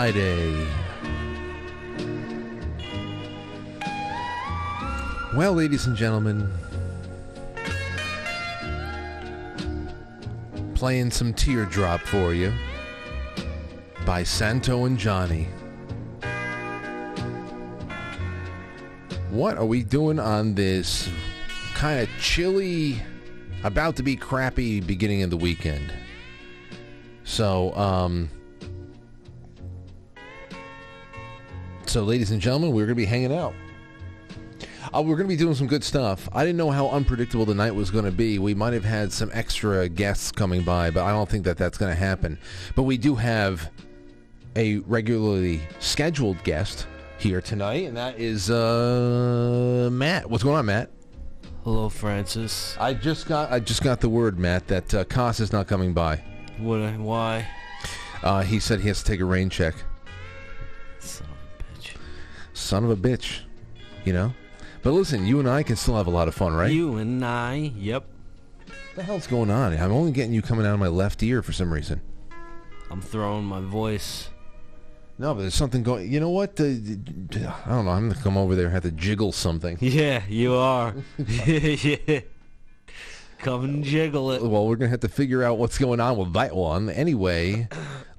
Friday. Well, ladies and gentlemen, playing some Teardrop for you by Santo and Johnny. What are we doing on this kind of chilly, about to be crappy beginning of the weekend? So, um, so ladies and gentlemen, we're going to be hanging out. Uh, we're going to be doing some good stuff. I didn't know how unpredictable the night was going to be. We might have had some extra guests coming by, but I don't think that that's going to happen. But we do have a regularly scheduled guest here tonight, and that is uh, Matt. What's going on, Matt? Hello, Francis. I just got I just got the word, Matt, that uh, Koss is not coming by. What? Why? Uh, he said he has to take a rain check. Son of a bitch, you know. But listen, you and I can still have a lot of fun, right? You and I. Yep. What the hell's going on? I'm only getting you coming out of my left ear for some reason. I'm throwing my voice. No, but there's something going. You know what? Uh, I don't know. I'm gonna come over there and have to jiggle something. Yeah, you are. yeah. Come and jiggle it. Well, we're gonna have to figure out what's going on with that one. Anyway,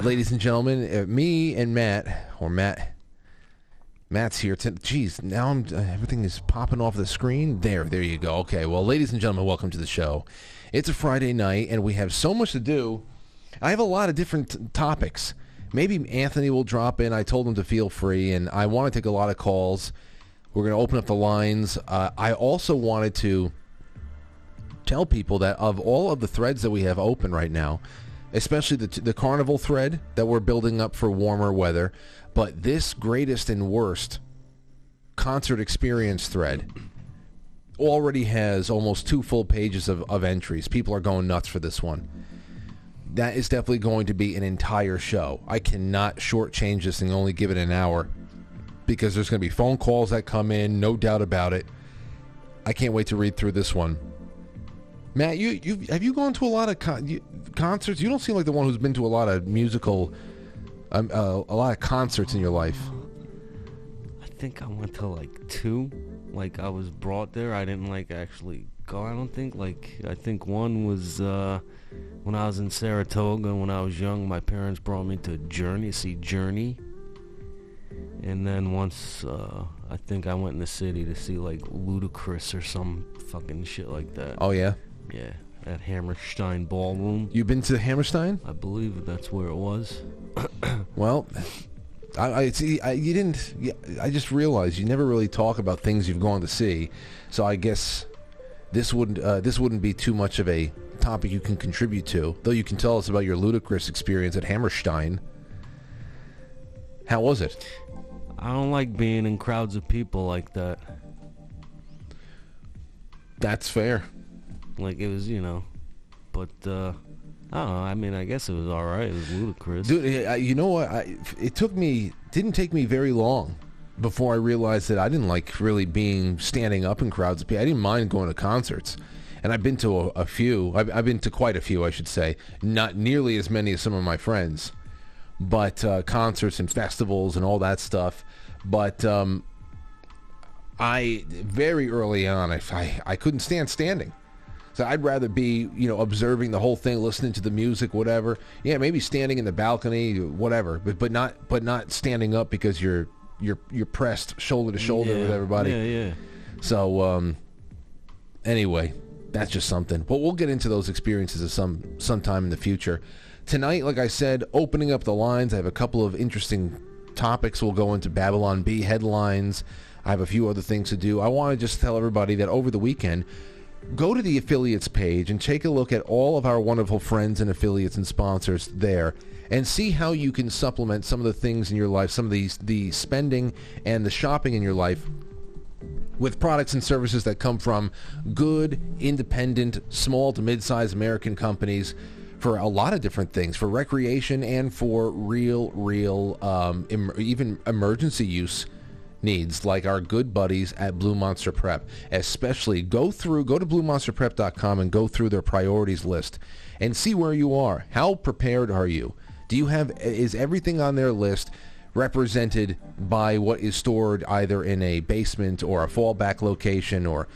ladies and gentlemen, uh, me and Matt, or Matt, Matt's here. Geez, now I'm uh, everything is popping off the screen. There, there you go. Okay, well, ladies and gentlemen, welcome to the show. It's a Friday night, and we have so much to do. I have a lot of different t- topics. Maybe Anthony will drop in. I told him to feel free, and I want to take a lot of calls. We're going to open up the lines. Uh, I also wanted to tell people that of all of the threads that we have open right now, especially the the carnival thread that we're building up for warmer weather, but this greatest and worst concert experience thread already has almost two full pages of, of entries. People are going nuts for this one. That is definitely going to be an entire show. I cannot shortchange this and only give it an hour because there's going to be phone calls that come in, no doubt about it. I can't wait to read through this one. Matt, you you have you gone to a lot of con- you, concerts? You don't seem like the one who's been to a lot of musical, um, uh, a lot of concerts in your life. I think I went to like two. Like I was brought there. I didn't like actually go. I don't think like I think one was uh, when I was in Saratoga when I was young. My parents brought me to Journey, see Journey. And then once uh, I think I went in the city to see like Ludacris or some fucking shit like that. Oh yeah, Yeah, at Hammerstein Ballroom. You've been to Hammerstein? I believe that's where it was. Well, I, I see. I, you didn't. I just realized you never really talk about things you've gone to see, so I guess this wouldn't uh, this wouldn't be too much of a topic you can contribute to. Though you can tell us about your ludicrous experience at Hammerstein. How was it? I don't like being in crowds of people like that. That's fair. Like it was, you know. But uh I don't know. I mean, I guess it was all right. It was ludicrous. Dude, you know what? I, it took me didn't take me very long before I realized that I didn't like really being standing up in crowds. I didn't mind going to concerts, and I've been to a, a few. I've, I've been to quite a few, I should say. Not nearly as many as some of my friends, but uh, concerts and festivals and all that stuff. But um, I very early on, I, I I couldn't stand standing. So I'd rather be, you know, observing the whole thing, listening to the music, whatever. Yeah, maybe standing in the balcony, whatever, but but not but not standing up because you're you're you're pressed shoulder to shoulder yeah. with everybody. Yeah, yeah. So um, anyway, that's just something. But we'll get into those experiences at some sometime in the future. Tonight, like I said, opening up the lines. I have a couple of interesting topics. We'll go into Babylon Bee headlines. I have a few other things to do. I want to just tell everybody that over the weekend, go to the affiliates page and take a look at all of our wonderful friends and affiliates and sponsors there and see how you can supplement some of the things in your life, some of these the spending and the shopping in your life with products and services that come from good, independent, small to mid-sized American companies for a lot of different things, for recreation and for real, real, um, em- even emergency use needs like our good buddies at Blue Monster Prep. Especially go through go to bluemonsterprep.com and go through their priorities list and see where you are. How prepared are you? Do you have is everything on their list represented by what is stored either in a basement or a fallback location or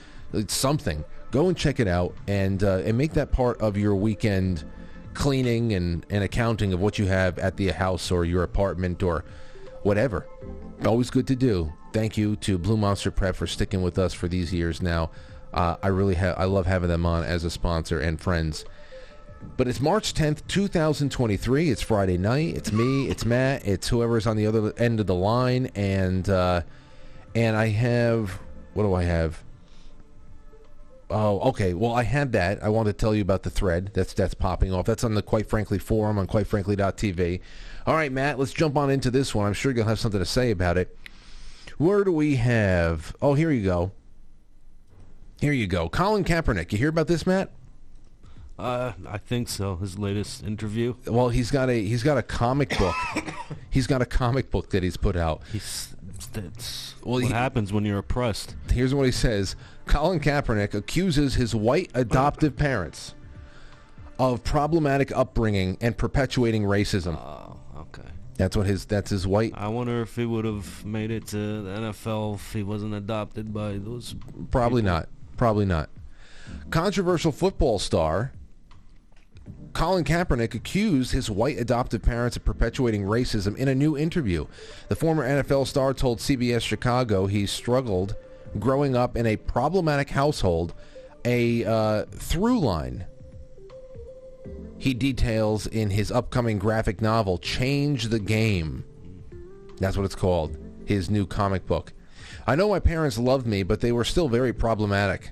something? Go and check it out and uh, and make that part of your weekend cleaning and, and accounting of what you have at the house or your apartment or whatever. Always good to do. Thank you to Blue Monster Prep for sticking with us for these years now. Uh, I really have I love having them on as a sponsor and friends. But it's March 10th, 2023. It's Friday night. It's me. It's Matt. It's whoever's on the other end of the line. And uh, and I have what do I have? Oh, okay. Well, I had that. I want to tell you about the thread that's that's popping off. That's on the Quite Frankly forum on quite quitefrankly.tv. All right, Matt, let's jump on into this one. I'm sure you'll have something to say about it. Where do we have? Oh, here you go. Here you go. Colin Kaepernick. You hear about this, Matt? Uh, I think so. His latest interview. Well, he's got a he's got a comic book. he's got a comic book that he's put out. He's that's Well, what he- happens when you're oppressed. Here's what he says. Colin Kaepernick accuses his white adoptive parents of problematic upbringing and perpetuating racism. Okay. That's what his that's his white I wonder if he would have made it to the NFL if he wasn't adopted by those. Probably people. not. Probably not. Controversial football star Colin Kaepernick accused his white adoptive parents of perpetuating racism in a new interview. The former NFL star told CBS Chicago he struggled growing up in a problematic household, a uh, through line he details in his upcoming graphic novel, Change the Game. That's what it's called, his new comic book. I know my parents loved me, but they were still very problematic.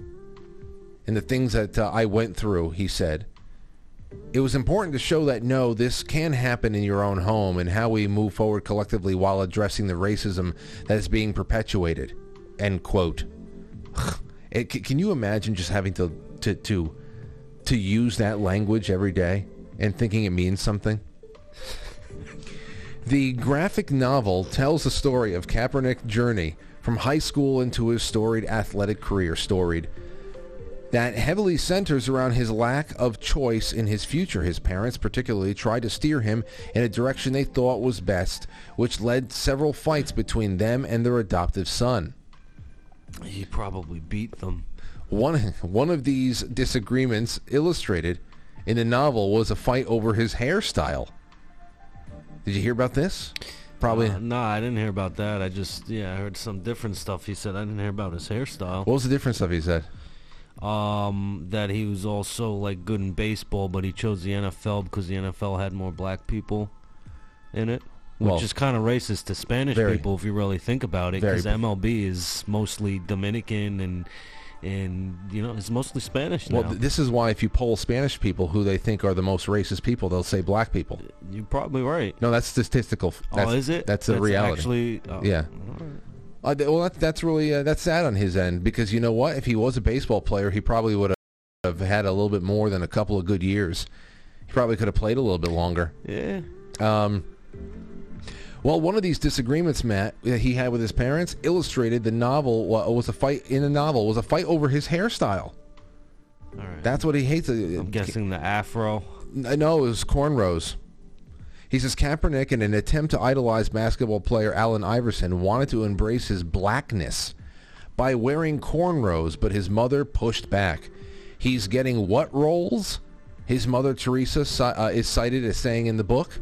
And the things that uh, I went through, he said. It was important to show that no, this can happen in your own home and how we move forward collectively while addressing the racism that is being perpetuated. End quote. It, can you imagine just having to, to, to, to use that language every day and thinking it means something? The graphic novel tells the story of Kaepernick's journey from high school into his storied athletic career, storied, that heavily centers around his lack of choice in his future. His parents particularly tried to steer him in a direction they thought was best, which led several fights between them and their adoptive son. He probably beat them. One, one of these disagreements illustrated in the novel was a fight over his hairstyle. Did you hear about this? Probably. Uh, nah, I didn't hear about that. I just yeah, I heard some different stuff. He said I didn't hear about his hairstyle. what was the different stuff he said? Um, that he was also like good in baseball, but he chose the NFL because the NFL had more black people in it, which Well, is kind of racist to Spanish very- people if you really think about it. Because MLB is mostly Dominican and and you know it's mostly Spanish now. Well, th- this is why if you poll Spanish people who they think are the most racist people, they'll say black people. You're probably right. No, that's statistical. That's, oh, is it? That's the reality. Actually, oh, Yeah. Uh, well, that, that's really uh, that's sad on his end because you know what? If he was a baseball player, he probably would have had a little bit more than a couple of good years. He probably could have played a little bit longer. Yeah. Um, well, one of these disagreements, Matt, that he had with his parents, illustrated the novel wa- was a fight in the novel was a fight over his hairstyle. All right. That's what he hates. I'm guessing the afro. I know it was cornrows. He says Kaepernick, in an attempt to idolize basketball player Allen Iverson, wanted to embrace his blackness by wearing cornrows, but his mother pushed back. He's getting what roles? His mother, Teresa, uh, is cited as saying in the book.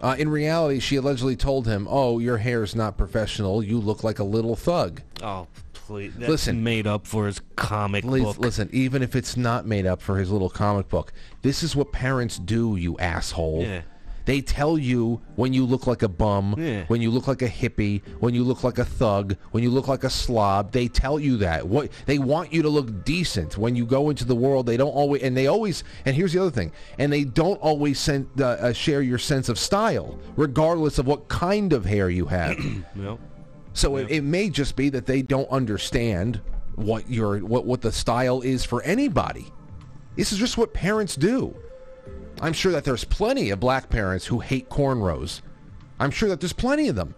Uh, in reality, she allegedly told him, "Oh, your hair's not professional. You look like a little thug." Oh, please. That's Listen. made up for his comic Please, book. listen, even if it's not made up for his little comic book, this is what parents do, you asshole. Yeah. They tell you when you look like a bum, Yeah. when you look like a hippie, when you look like a thug, when you look like a slob. They tell you that. What they want you to look decent when you go into the world. They don't always, and they always. And here's the other thing. And they don't always send, uh, uh, share your sense of style, regardless of what kind of hair you have. Yep. So it, it may just be that they don't understand what your what what the style is for anybody. This is just what parents do. I'm sure that there's plenty of black parents who hate cornrows. I'm sure that there's plenty of them.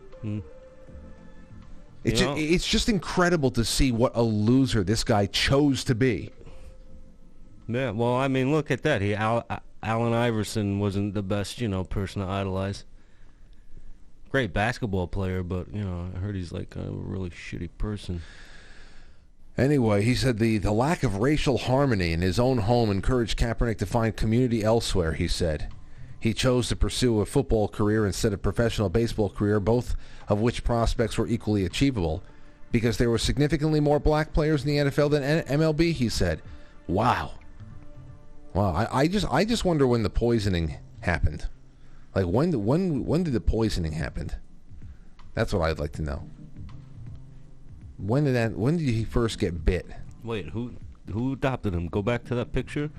It's You ju- know? it's just incredible to see what a loser this guy chose to be. Yeah, well, I mean, look at that. He Al, Allen Iverson wasn't the best, you know, person to idolize. Great basketball player, but you know, I heard he's like a really shitty person. Anyway, he said the, the lack of racial harmony in his own home encouraged Kaepernick to find community elsewhere, he said. He chose to pursue a football career instead of professional baseball career, both of which prospects were equally achievable, because there were significantly more black players in the NFL than MLB, he said. Wow. Wow, I, I just I just wonder when the poisoning happened. Like when when when did the poisoning happen? That's what I'd like to know. When did that? When did he first get bit? Wait, who who adopted him? Go back to that picture.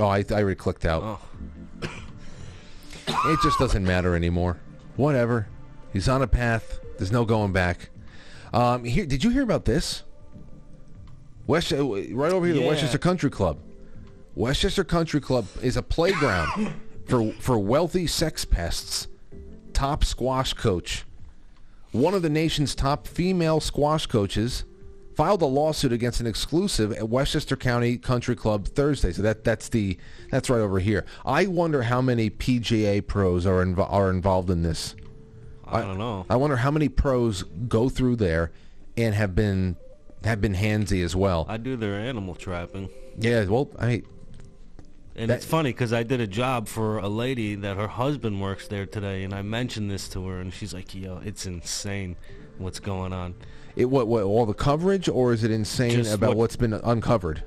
Oh, I, I already clicked out. Oh, It just doesn't matter anymore. Whatever. He's on a path. There's no going back. Um, here, did you hear about this? West, uh, right over here, the Westchester Country Club. Westchester Country Club is a playground for for wealthy sex pests. Top squash coach, one of the nation's top female squash coaches, filed a lawsuit against an exclusive at Westchester County Country Club Thursday. So that that's the that's right over here. I wonder how many PGA pros are invo- are involved in this. I don't know. I wonder how many pros go through there and have been have been handsy as well. I do their animal trapping. yeah, well, I And That- it's funny because I did a job for a lady that her husband works there today, and I mentioned this to her, and she's like, "Yo, it's insane, what's going on." it what what all the coverage or is it insane Just about what- what's been uncovered?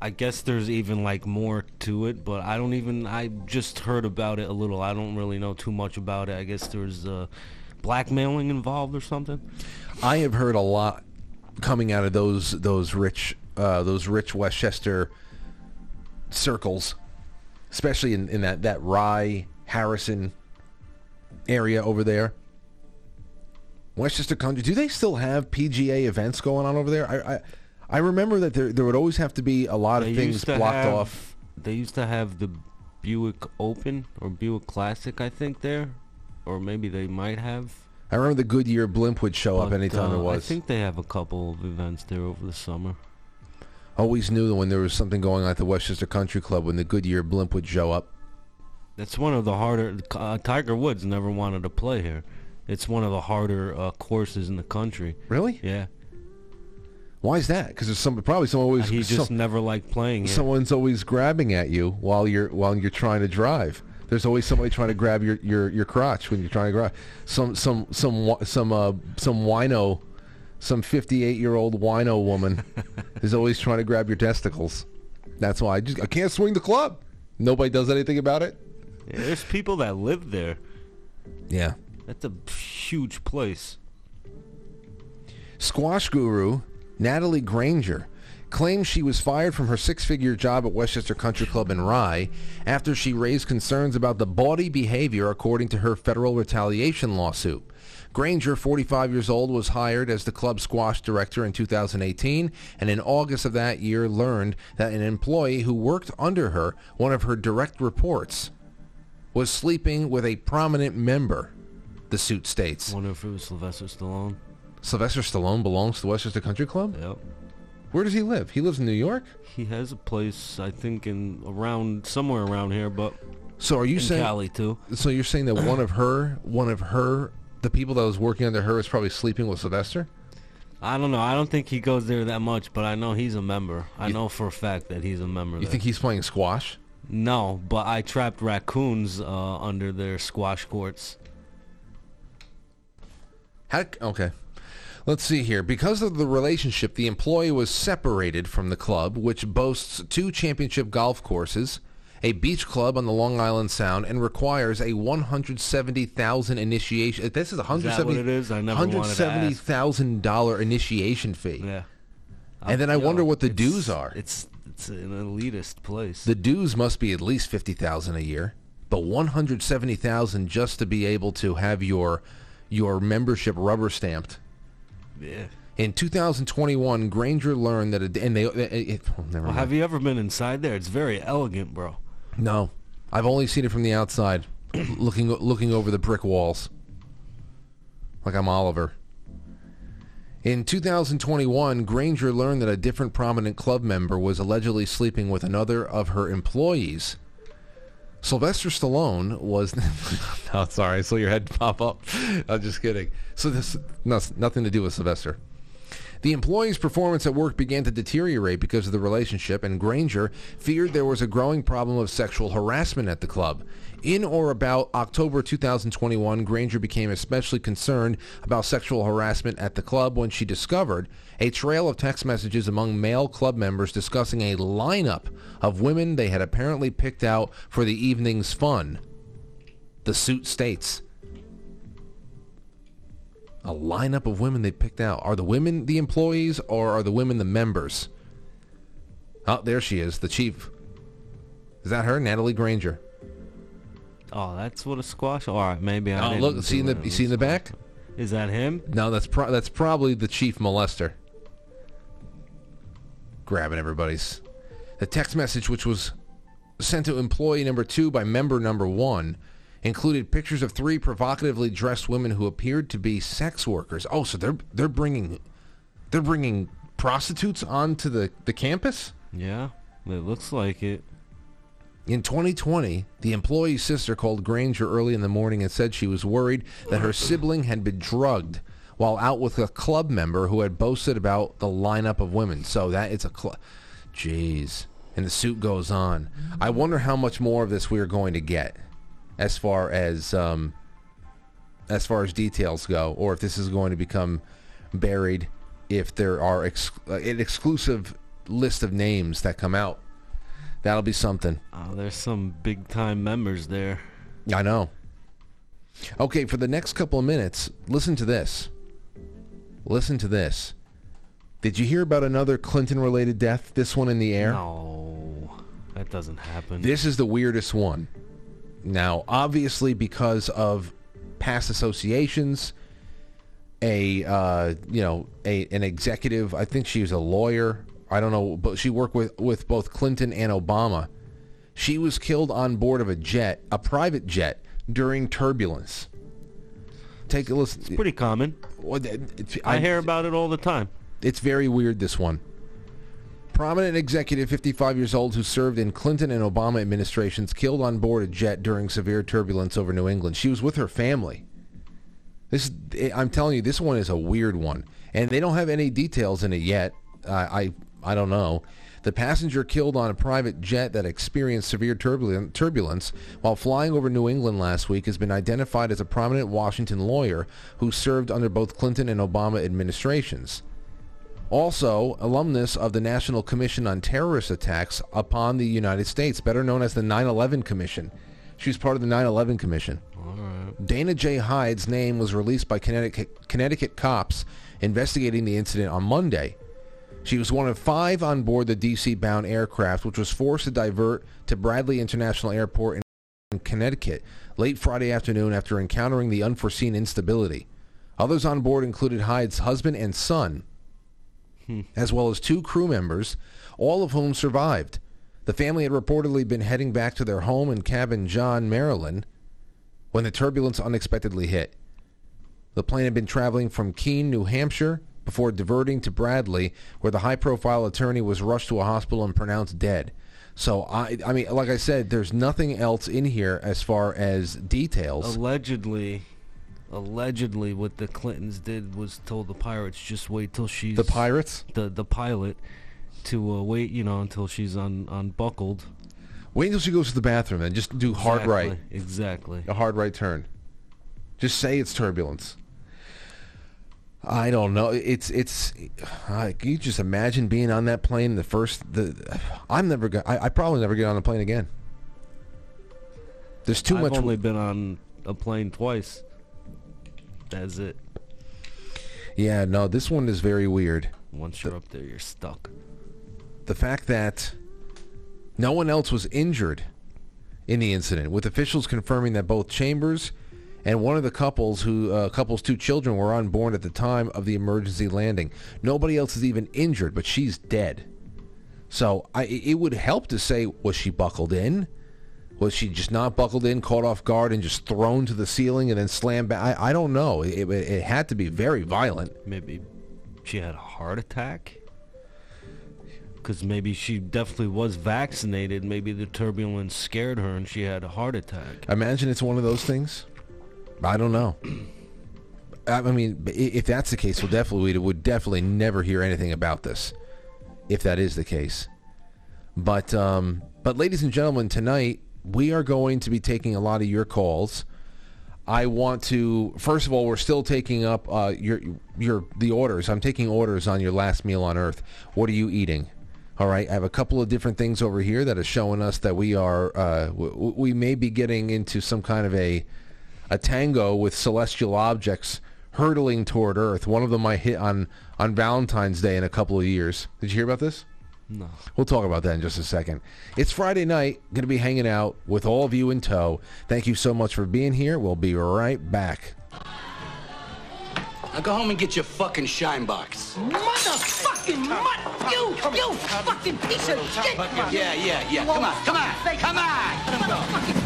I guess there's even like more to it, but I don't even. I just heard about it a little. I don't really know too much about it. I guess there's uh, blackmailing involved or something. I have heard a lot coming out of those those rich uh, those rich Westchester circles, especially in, in that that Rye Harrison area over there. Westchester Country. Do they still have PGA events going on over there? I I, I remember that there there would always have to be a lot of things blocked have- off. They used to have the Buick Open or Buick Classic, I think there, or maybe they might have. I remember the Goodyear blimp would show up anytime there uh, was. I think they have a couple of events there over the summer. Always knew that when there was something going on at the Westchester Country Club, when the Goodyear blimp would show up. That's one of the harder. Uh, Tiger Woods never wanted to play here. It's one of the harder uh, courses in the country. Really? Yeah, Why is that? Because there's some probably someone always he just some- never liked playing here. someone's always grabbing at you while you're while you're trying to drive. There's always somebody trying to grab your, your, your crotch when you're trying to drive. Some some some some uh some wino, some 58 year old wino woman is always trying to grab your testicles. That's why I just I can't swing the club. Nobody does anything about it. Yeah, there's people that live there. Yeah. That's a huge place. Squash guru Natalie Grainger claims she was fired from her six-figure job at Westchester Country Club in Rye after she raised concerns about the bawdy behavior according to her federal retaliation lawsuit. Grainger, 45 years old, was hired as the club squash director in 2018 and in August of that year learned that an employee who worked under her, one of her direct reports, was sleeping with a prominent member, the suit states. Wonder if it was Sylvester Stallone. Sylvester Stallone belongs to the Westchester Country Club? Yep. Where does he live? He lives in New York? He has a place, I think, in around somewhere around here, but So are you in saying Cali too. So you're saying that one of her one of her the people that was working under her was probably sleeping with Sylvester? I don't know. I don't think he goes there that much, but I know he's a member. I You- know for a fact that he's a member. You there. think he's playing squash? No, but I trapped raccoons uh, under their squash courts. How okay. Let's see here. Because of the relationship, the employee was separated from the club, which boasts two championship golf courses, a beach club on the Long Island Sound, and requires a one hundred seventy thousand initiation. This is a Is hundred seventy it is? I never wanted hundred to seventy ask. thousand dollar initiation fee. Yeah. And then I wonder what the dues are. It's it's an elitist place. The dues must be at least fifty thousand a year, but one hundred seventy thousand just to be able to have your your membership rubber stamped. yeah. In 2021, Grainger learned that it, and they it, it, oh, never Well, have you ever been inside there? It's very elegant, bro. No, I've only seen it from the outside, looking looking over the brick walls, like I'm Oliver. In 2021, Grainger learned that a different prominent club member was allegedly sleeping with another of her employees. Sylvester Stallone was. no, sorry, I saw your head pop up. I'm just kidding. So this no, nothing to do with Sylvester. The employee's performance at work began to deteriorate because of the relationship, and Grainger feared there was a growing problem of sexual harassment at the club. In or about October 2021, Grainger became especially concerned about sexual harassment at the club when she discovered a trail of text messages among male club members discussing a lineup of women they had apparently picked out for the evening's fun. The suit states. A lineup of women they picked out. Are the women the employees or are the women the members? Oh, there she is, the chief. Is that her, Natalie Grainger? Oh, that's what a squash. All right, maybe I. Oh, look, see in the you see in the back? Is that him? No, that's pro- that's probably the chief molester. Grabbing everybody's. The text message, which was sent to employee number two by member number one, included pictures of three provocatively dressed women who appeared to be sex workers. Oh, so they're they're bringing they're bringing prostitutes onto the the campus. Yeah, it looks like it. In 2020, the employee's sister called Grainger early in the morning and said she was worried that her sibling had been drugged while out with a club member who had boasted about the lineup of women. So that it's a club. Jeez. And the suit goes on. I wonder how much more of this we're going to get as far as um, as far as details go, or if this is going to become buried if there are ex- uh, an exclusive list of names that come out. That'll be something. Oh, there's some big time members there. I know. Okay, for the next couple of minutes, listen to this. Listen to this. Did you hear about another Clinton related death? This one in the air? No, that doesn't happen. This is the weirdest one. Now, obviously, because of past associations, a uh, you know a an executive. I think she was a lawyer. I don't know, but she worked with with both Clinton and Obama. She was killed on board of a jet, a private jet, during turbulence. Take a listen. it's pretty common. Well, I hear about it all the time. it's very weird, this one. Prominent executive, 55 years old, who served in Clinton and Obama administrations, killed on board a jet during severe turbulence over New England. She was with her family. This, I'm telling you, this one is a weird one, and they don't have any details in it yet. I, I, don't know. The passenger killed on a private jet that experienced severe turbulence while flying over New England last week has been identified as a prominent Washington lawyer who served under both Clinton and Obama administrations. Also, alumnus of the National Commission on Terrorist Attacks upon the United States, better known as the 9/11 Commission. She was part of the 9/11 Commission. All right. Dana J. Hyde's name was released by Connecticut, Connecticut cops investigating the incident on Monday. She was one of five on board the D.C.-bound aircraft, which was forced to divert to Bradley International Airport in Connecticut late Friday afternoon after encountering the unforeseen instability. Others on board included Hyde's husband and son, as well as two crew members, all of whom survived. The family had reportedly been heading back to their home in Cabin John, Maryland, when the turbulence unexpectedly hit. The plane had been traveling from Keene, New Hampshire, before diverting to Bradley, where the high-profile attorney was rushed to a hospital and pronounced dead. So I, I mean, like I said, there's nothing else in here as far as details. Allegedly, allegedly, what the Clintons did was told the pirates just wait till she's the pirates. the the pilot to uh, wait, you know, until she's un, unbuckled. Wait until she goes to the bathroom and just do hard Exactly, right, Exactly. a hard right turn. Just say it's turbulence. I don't know. It's it's. Uh, can you just imagine being on that plane? The first, the I'm never going. I probably never get on a plane again. There's too much I've much. only been on a plane twice. That's it. Yeah, no. This one is very weird. Once you're up there, you're stuck. the fact that no one else was injured in the incident, with officials confirming that both Chambers and one of the couples who uh, couple's two children were on board at the time of the emergency landing. Nobody else is even injured, but she's dead. So I, it would help to say, was she buckled in? Was she just not buckled in, caught off guard, and just thrown to the ceiling and then slammed back? I, I don't know. It, it, it had to be very violent. Maybe she had a heart attack. Because maybe she definitely was vaccinated. Maybe the turbulence scared her and she had a heart attack. I imagine it's one of those things. I don't know. I mean, if that's the case, we'll definitely we would definitely never hear anything about this, if that is the case. But um, but ladies and gentlemen, tonight we are going to be taking a lot of your calls. I want to first of all, we're still taking up uh, your your the orders. I'm taking orders on your last meal on Earth. What are you eating? All right, I have a couple of different things over here that are showing us that we are uh, w- we may be getting into some kind of a a tango with celestial objects hurtling toward Earth. One of them I hit on on Valentine's Day in a couple of years. Did you hear about this? No. We'll talk about that in just a second. It's Friday night. Going to be hanging out with all of you in tow. Thank you so much for being here. We'll be right back. Now go home and get your fucking shine box. Motherfucking mutt! You, you fucking piece of shit! Yeah, yeah, yeah. Come on, come on, come on!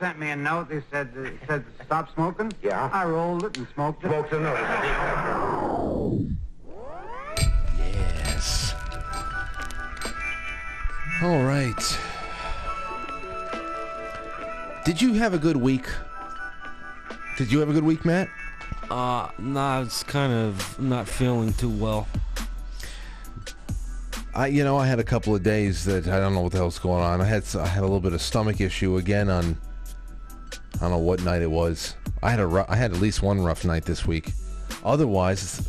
Sent me a note. He said, uh, said stop smoking. Yeah. I rolled it and smoked it. Smokes a note. Yes. All right. Did you have a good week? Did you have a good week, Matt? Uh, nah, it's kind of not feeling too well. I, you know, I had a couple of days that I don't know what the hell's going on. I had s- I had a little bit of stomach issue again on I don't know what night it was. I had a I had at least one rough night this week. Otherwise,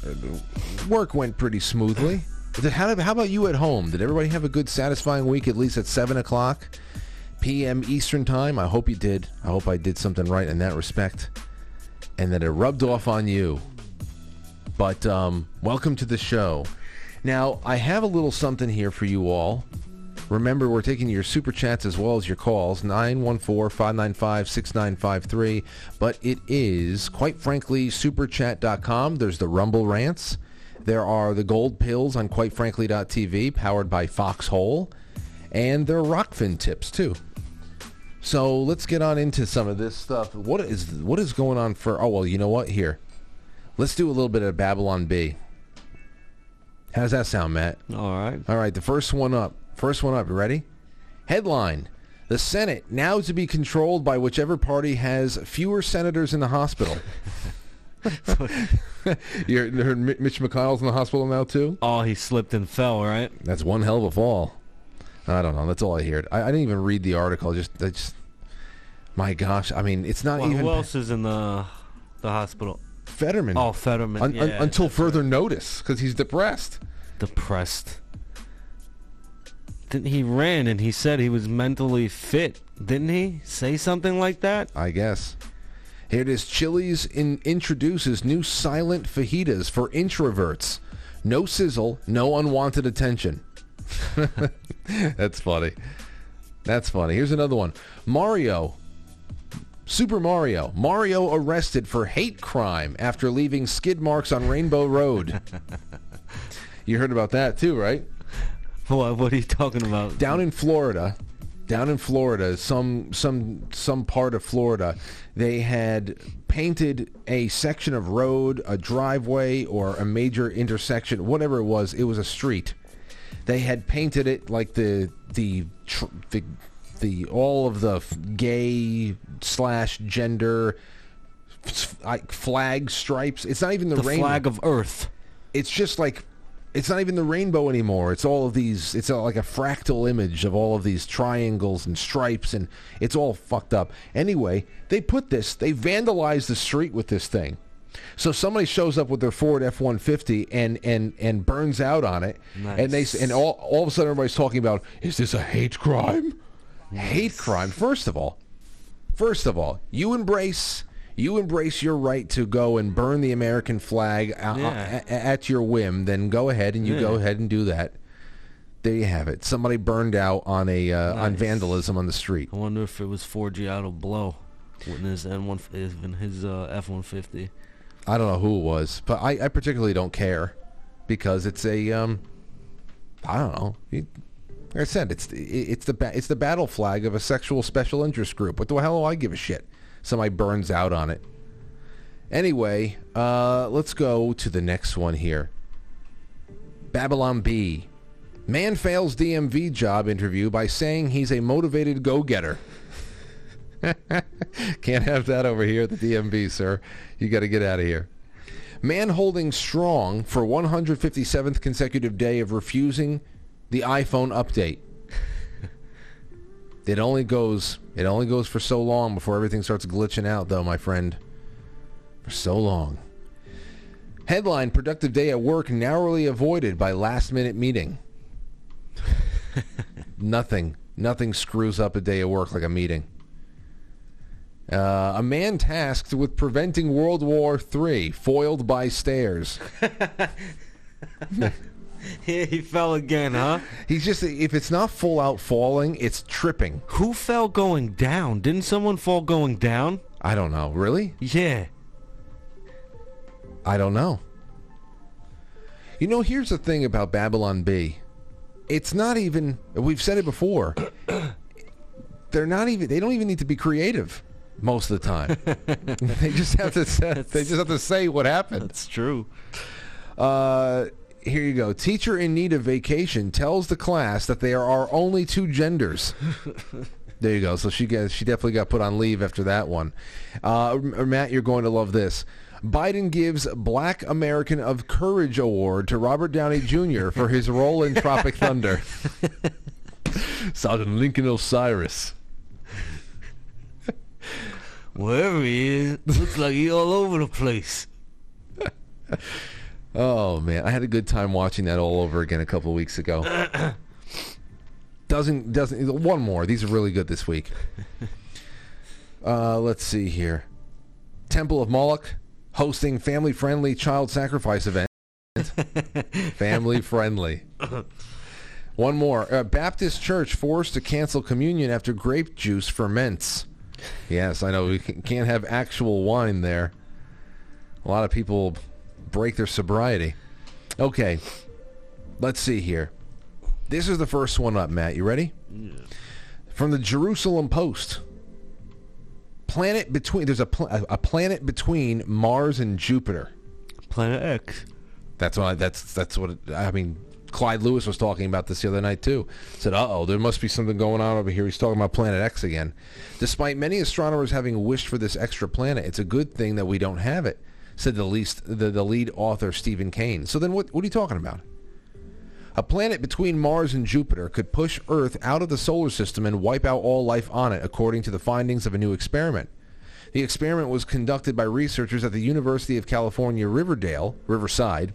work went pretty smoothly. How, how about you at home? Did everybody have a good, satisfying week? At least at seven o'clock p.m. Eastern time. I hope you did. I hope I did something right in that respect, and that it rubbed off on you. But um, welcome to the show. Now, I have a little something here for you all. Remember, we're taking your super chats as well as your calls, 914-595-6953. But it is, quite frankly, superchat.com. There's the Rumble Rants. There are the Gold Pills on quitefrankly.tv, powered by Foxhole. And there are Rokfin tips, too. So let's get on into some of this stuff. What is what is going on for... Oh, well, you know what? Here. Let's do a little bit of Babylon Bee. How's that sound, Matt? All right. All right, the first one up. First one up. You ready? Headline. The Senate now to be controlled by whichever party has fewer senators in the hospital. you heard Mitch McConnell's in the hospital now, too? Oh, he slipped and fell, right? That's one hell of a fall. I don't know. That's all I heard. I, I didn't even read the article. Just, I just, my gosh. I mean, it's not Well, even who else is in the the hospital? Fetterman. Oh, Fetterman. Un- un- yeah, until that's further notice, because he's depressed. depressed. Didn't he ran and he said he was mentally fit? Didn't he say something like that? I guess. Here it is. Chili's in, introduces new silent fajitas for introverts. No sizzle, no unwanted attention. That's funny. That's funny. Here's another one. Mario. Super Mario. Mario arrested for hate crime after leaving skid marks on Rainbow Road. you heard about that too, right? What? What are you talking about? down in Florida, down in Florida, some some some part of Florida, they had painted a section of road, a driveway, or a major intersection, whatever it was. It was a street. They had painted it like the the the, the all of the gay slash gender like flag stripes. It's not even the, The rainbow. flag of Earth. It's just like it's not even the rainbow anymore. It's all of these. It's like a fractal image of all of these triangles and stripes, and it's all fucked up. Anyway, they put this. They vandalized the street with this thing. So somebody shows up with their Ford F one fifty and and and burns out on it, nice. and they and all all of a sudden everybody's talking about is this a hate crime? Hate crime. First of all, first of all, you embrace you embrace your right to go and burn the American flag Yeah. a- a- at your whim. Then go ahead and you go ahead and do that. There you have it. Somebody burned out on a uh, on vandalism on the street. I wonder if it was Ford Giotto Blow in his N1, in his uh, F-150. I don't know who it was, but I, I particularly don't care because it's a um, I don't know. Like I said, it's it's the it's the battle flag of a sexual special interest group. What the hell do I give a shit? Somebody burns out on it. Anyway, uh, let's go to the next one here. Babylon Bee. Man fails DMV job interview by saying he's a motivated go-getter. Can't have that over here at the DMV, sir. You got to get out of here. Man holding strong for 157th consecutive day of refusing the iPhone update. It only goes it only goes for so long before everything starts glitching out though, my friend. For so long. Headline productive day at work narrowly avoided by last minute meeting. nothing. Nothing screws up a day at work like a meeting. Uh, a man tasked with preventing World War III foiled by stairs. he fell again, huh? He's just if it's not full out falling, it's tripping. Who fell going down? Didn't someone fall going down? I don't know. Really? Yeah. I don't know. You know, here's the thing about Babylon Bee. It's not even we've said it before. They're not even they don't even need to be creative most of the time. they just have to say, they just have to say what happened. That's true. Uh, here you go. Teacher in need of vacation tells the class that there are only two genders. there you go. So she gets, she definitely got put on leave after that one. Uh, Matt, you're going to love this. Biden gives Black American of Courage Award to Robert Downey Jr. for his role in Tropic Thunder. Sergeant Lincoln Osiris. Wherever he is, looks like he all over the place. Oh man, I had a good time watching that all over again a couple of weeks ago. doesn't doesn't one more. These are really good this week. Uh, let's see here. Temple of Moloch hosting family-friendly child sacrifice event. family-friendly. One more. Uh, Baptist Church forced to cancel communion after grape juice ferments. Yes, I know we can't have actual wine there. A lot of people break their sobriety. Okay, let's see here. This is the first one up, Matt. You ready? Yeah. From the Jerusalem Post. Planet between there's a pl- a planet between Mars and Jupiter. Planet X. That's what I, that's that's what it, I mean. Clyde Lewis was talking about this the other night too. Said, "Uh oh, there must be something going on over here." He's talking about Planet X again. Despite many astronomers having wished for this extra planet, it's a good thing that we don't have it," said the least the, the lead author Stephen Kane. So then, what what are you talking about? A planet between Mars and Jupiter could push Earth out of the solar system and wipe out all life on it, according to the findings of a new experiment. The experiment was conducted by researchers at the University of California, Riverdale, Riverside,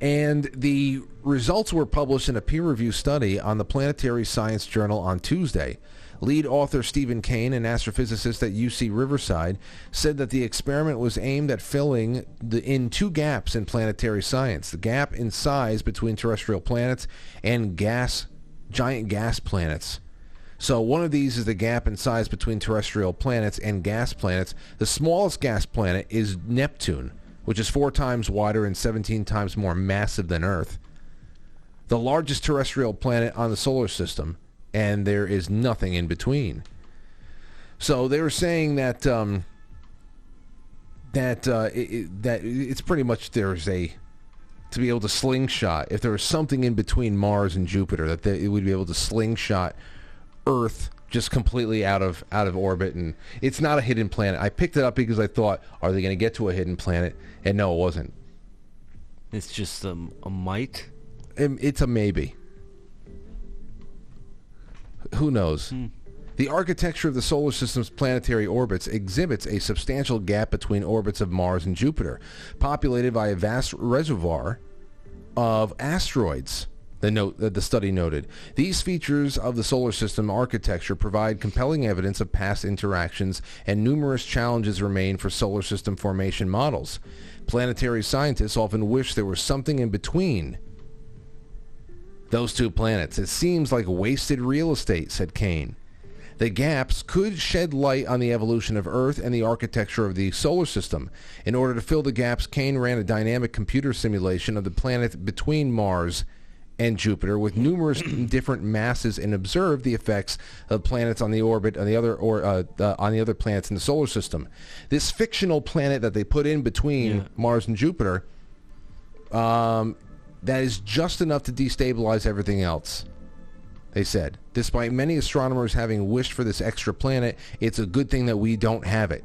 and the results were published in a peer-reviewed study on the Planetary Science Journal on Tuesday. Lead author Stephen Kane, an astrophysicist at UC Riverside, said that the experiment was aimed at filling the, in two gaps in planetary science: the gap in size between terrestrial planets and gas, giant gas planets. So one of these is the gap in size between terrestrial planets and gas planets. The smallest gas planet is Neptune, which is four times wider and 17 times more massive than Earth. The largest terrestrial planet on the solar system, and there is nothing in between. So they were saying that um, that uh, it, it- that it's pretty much there's a to be able to slingshot. If there was something in between Mars and Jupiter, that they, it would be able to slingshot Earth just completely out of out of orbit, and it's not a hidden planet. I picked it up because I thought, are they going to get to a hidden planet? And no, it wasn't. It's just a, a mite. Um, It's a maybe. Who knows? Hmm. The architecture of the solar system's planetary orbits exhibits a substantial gap between orbits of Mars and Jupiter, populated by a vast reservoir of asteroids. The note that the study noted. These features of the solar system architecture provide compelling evidence of past interactions, and numerous challenges remain for solar system formation models. Planetary scientists often wish there was something in between those two planets. It seems like wasted real estate, said Kane. The gaps could shed light on the evolution of Earth and the architecture of the solar system. In order to fill the gaps, Kane ran a dynamic computer simulation of the planet between Mars and Jupiter with numerous different masses and observed the effects of planets on the orbit on the other or uh, uh, on the other planets in the solar system. This fictional planet that they put in between Yeah. Mars and Jupiter um, that is just enough to destabilize everything else. They said, despite many astronomers having wished for this extra planet, it's a good thing that we don't have it.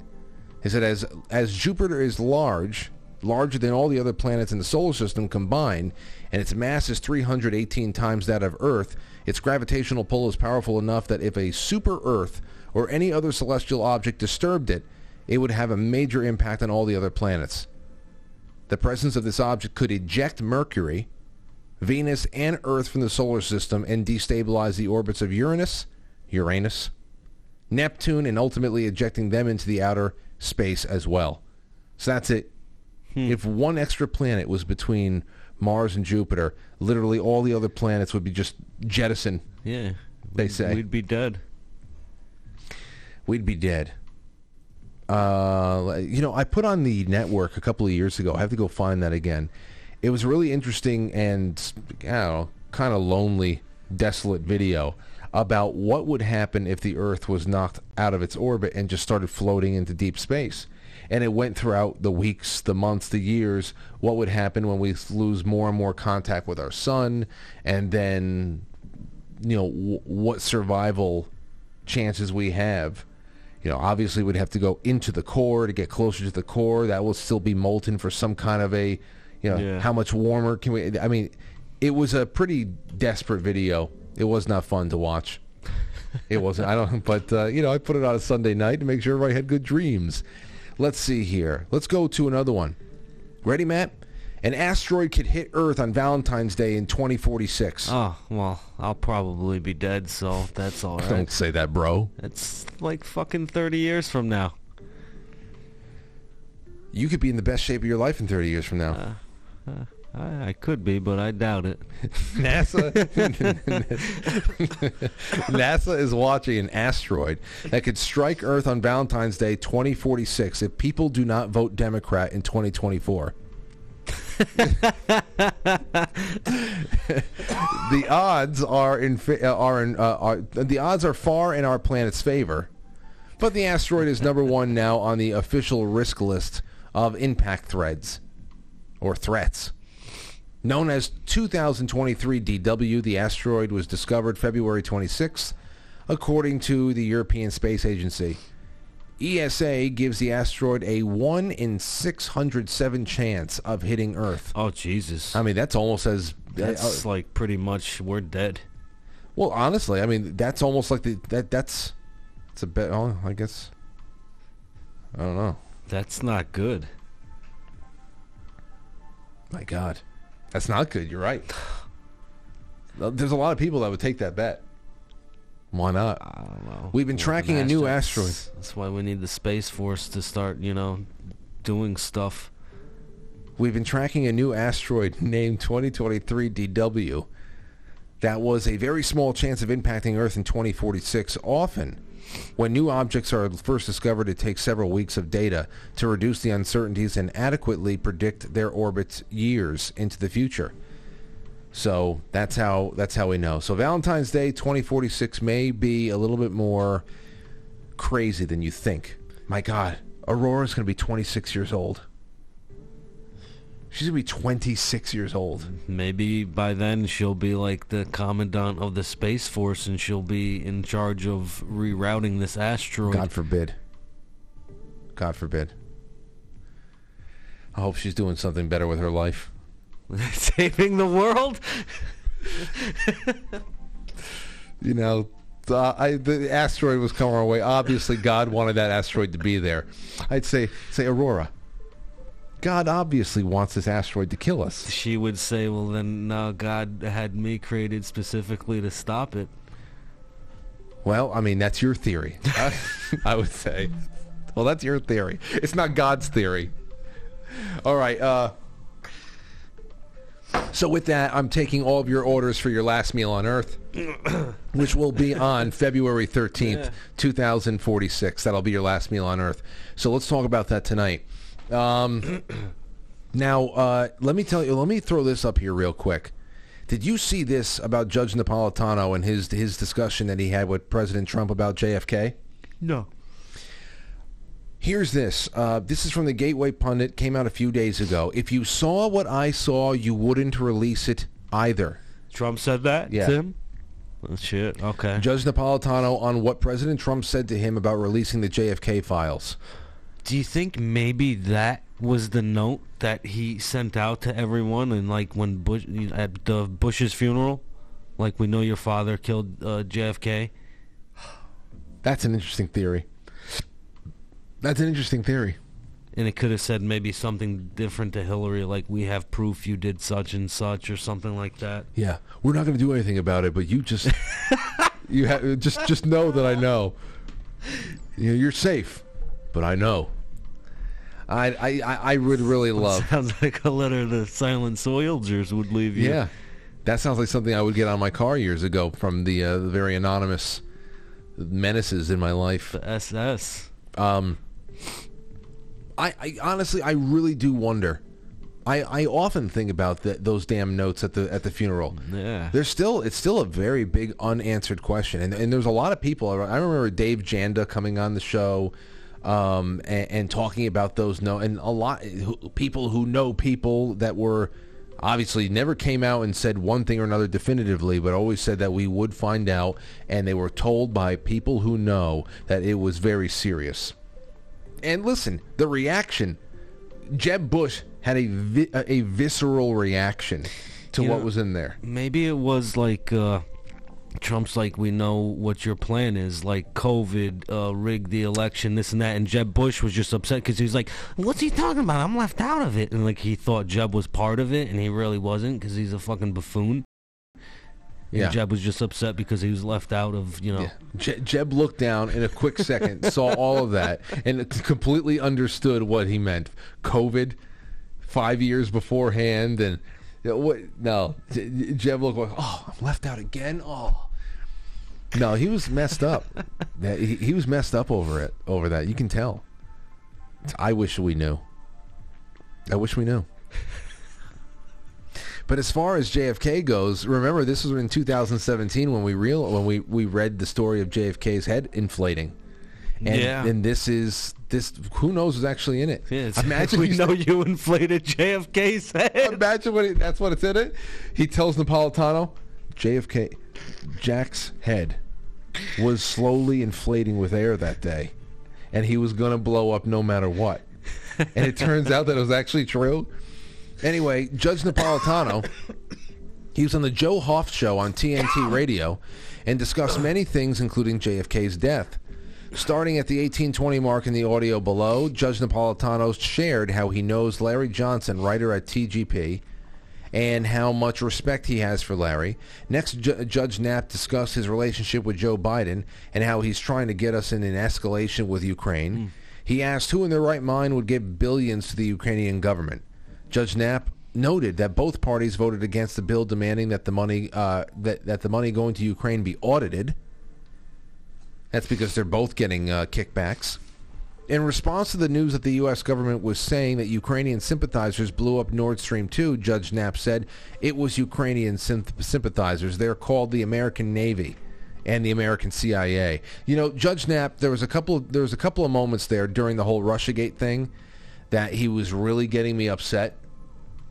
They said, as as Jupiter is large, larger than all the other planets in the solar system combined, and its mass is 318 times that of Earth, its gravitational pull is powerful enough that if a super Earth or any other celestial object disturbed it, it would have a major impact on all the other planets. The presence of this object could eject Mercury, Venus, and Earth from the solar system and destabilize the orbits of Uranus, Uranus, Neptune, and ultimately ejecting them into the outer space as well. So that's it. Hmm. If one extra planet was between Mars and Jupiter, literally all the other planets would be just jettisoned. Yeah. They say. We'd be dead. We'd be dead. Uh, you know, I put on the network a couple of years ago. I have to go find that again. It was really interesting and know, kind of lonely, desolate video about what would happen if the Earth was knocked out of its orbit and just started floating into deep space. And it went throughout the weeks, the months, the years. What would happen when we lose more and more contact with our sun, and then you know w- what survival chances we have. You know, obviously we'd have to go into the core to get closer to the core. That will still be molten for some kind of a, you know, Yeah. how much warmer can we? I mean, it was a pretty desperate video. It was not fun to watch. It wasn't. I don't. But uh, you know, I put it on a Sunday night to make sure everybody had good dreams. Let's see here. Let's go to another one. Ready, Matt? An asteroid could hit Earth on Valentine's Day in 2046. Oh, ah, well, I'll probably be dead, so that's all right. Don't say that, bro. It's like fucking 30 years from now. You could be in the best shape of your life in 30 years from now. Uh, uh, I, I could be, but I doubt it. NASA NASA is watching an asteroid that could strike Earth on Valentine's Day 2046 if people do not vote Democrat in 2024. the odds are in uh, are in uh, are the odds are far in our planet's favor, but the asteroid is number one now on the official risk list of impact threats or threats. Known as 2023 DW, the asteroid was discovered February 26th, according to the European Space Agency. ESA gives the asteroid a 1 in 607 chance of hitting Earth. Oh, Jesus. I mean, that's almost as... That's uh, like pretty much we're dead. well, honestly, I mean, that's almost like the... That, that's... It's a bit... Oh, I guess... I don't know. That's not good. My God. That's not good. You're right. There's a lot of people that would take that bet. Why not? I don't know. We've been tracking a new asteroid. That's why we need the Space Force to start, you know, doing stuff. We've been tracking a new asteroid named 2023 DW that was a very small chance of impacting Earth in 2046. Often, when new objects are first discovered, it takes several weeks of data to reduce the uncertainties and adequately predict their orbits years into the future. So that's how that's how we know. So Valentine's Day 2046 may be a little bit more crazy than you think. My God, Aurora's going to be 26 years old. She's gonna be 26 years old. Maybe by then she'll be like the commandant of the space force, and she'll be in charge of rerouting this asteroid. God forbid. God forbid. I hope she's doing something better with her life. Saving the world. You know, the, I, the asteroid was coming our way. Obviously, God wanted that asteroid to be there. I'd say, say Aurora. God obviously wants this asteroid to kill us. She would say, "Well, then uh, God had me created specifically to stop it." Well, I mean, that's your theory. I, I would say. Well, that's your theory. It's not God's theory. All right. Uh, so with that, I'm taking all of your orders for your last meal on Earth, which will be on February 13th, 2046. That'll be your last meal on Earth. So let's talk about that tonight. Um, now, uh, let me tell you. Let me throw this up here real quick. Did you see this about Judge Napolitano and his his discussion that he had with President Trump about JFK? No. Here's this. Uh, this is from the Gateway Pundit. Came out a few days ago. If you saw what I saw, you wouldn't release it either. Trump said that. Yeah. Tim. Oh, shit. Okay. Judge Napolitano on what President Trump said to him about releasing the JFK files. Do you think maybe that was the note that he sent out to everyone, and like when Bush at the Bush's funeral, like we know your father killed uh, JFK. That's an interesting theory. That's an interesting theory. And it could have said maybe something different to Hillary, like we have proof you did such and such, or something like that. Yeah, we're not going to do anything about it, but you just you ha- just just know that I know. You know, you're safe, but I know. I I I I would really love. Sounds like a letter the silent soldiers would leave you. Yeah, that sounds like something I would get on my car years ago from the uh, the very anonymous menaces in my life. The SS. Um, I, I honestly, I really do wonder. I, I often think about the, those damn notes at the at the funeral. Yeah. There's still it's still a very big unanswered question, and and there's a lot of people. I remember Dave Janda coming on the show, um, and, and talking about those no, and a lot people who know people that were obviously never came out and said one thing or another definitively, but always said that we would find out, and they were told by people who know that it was very serious. And listen, the reaction, Jeb Bush had a vi- a visceral reaction to You what know, was in there. Maybe it was like uh, Trump's like, we know what your plan is, like COVID, uh, rig the election, this and that. And Jeb Bush was just upset because he was like, what's he talking about? I'm left out of it. And like he thought Jeb was part of it, and he really wasn't because he's a fucking buffoon. And Yeah. Jeb was just upset because he was left out of, you know. Yeah. Je- Jeb looked down in a quick second, saw all of that, and completely understood what he meant. COVID, five years beforehand, and you know, what? No, Je- Jeb looked like, oh, I'm left out again. Oh, no, he was messed up. He, he was messed up over it, over that. You can tell. I wish we knew. I wish we knew. But as far as JFK goes, remember this was in 2017 when we real when we, we read the story of JFK's head inflating. And, Yeah. and this is this who knows who's actually in it. Yeah, imagine we know you inflated JFK's head. Imagine what he, that's what it's in it. He tells Napolitano, JFK, Jack's head was slowly inflating with air that day, and he was going to blow up no matter what. And it turns out that it was actually true. Anyway, Judge Napolitano, he was on the Joe Hoft show on TNT Radio and discussed many things, including JFK's death. Starting at the 1820 mark in the audio below, Judge Napolitano shared how he knows Larry Johnson, writer at TGP, and how much respect he has for Larry. Next, Ju- Judge Nap discussed his relationship with Joe Biden and how he's trying to get us in an escalation with Ukraine. Hmm. He asked who in their right mind would give billions to the Ukrainian government. Judge Nap noted that both parties voted against the bill demanding that the money uh, that that the money going to Ukraine be audited. That's because they're both getting uh, kickbacks. In response to the news that the U.S. government was saying that Ukrainian sympathizers blew up Nord Stream 2, Judge Nap said it was Ukrainian sym- sympathizers. They're called the American Navy and the American CIA. You know, Judge Nap, there was a couple of, there was a couple of moments there during the whole RussiaGate thing that he was really getting me upset.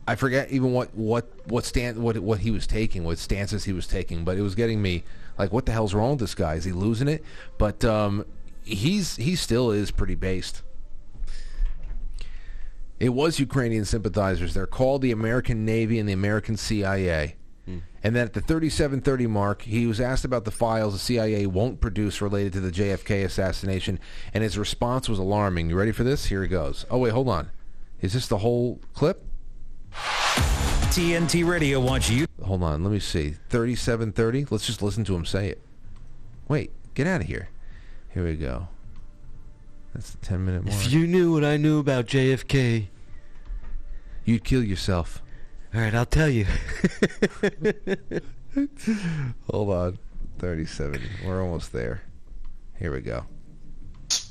I forget even what what what stand what what he was taking, what stances he was taking, but it was getting me like, what the hell's wrong with this guy? Is he losing it? But um, he's he still is pretty based. It was Ukrainian sympathizers. They're called the American Navy and the American CIA. And then at the 3730 mark, he was asked about the files the CIA won't produce related to the JFK assassination, and his response was alarming. You ready for this? Here he goes. Oh, wait, hold on. Is this the whole clip? TNT Radio wants you. Hold on, let me see. 3730? Let's just listen to him say it. Wait, get out of here. Here we go. That's the 10 minute mark. If you knew what I knew about JFK, You'd kill yourself. all right, I'll tell you. Hold on. 37. We're almost there. Here we go.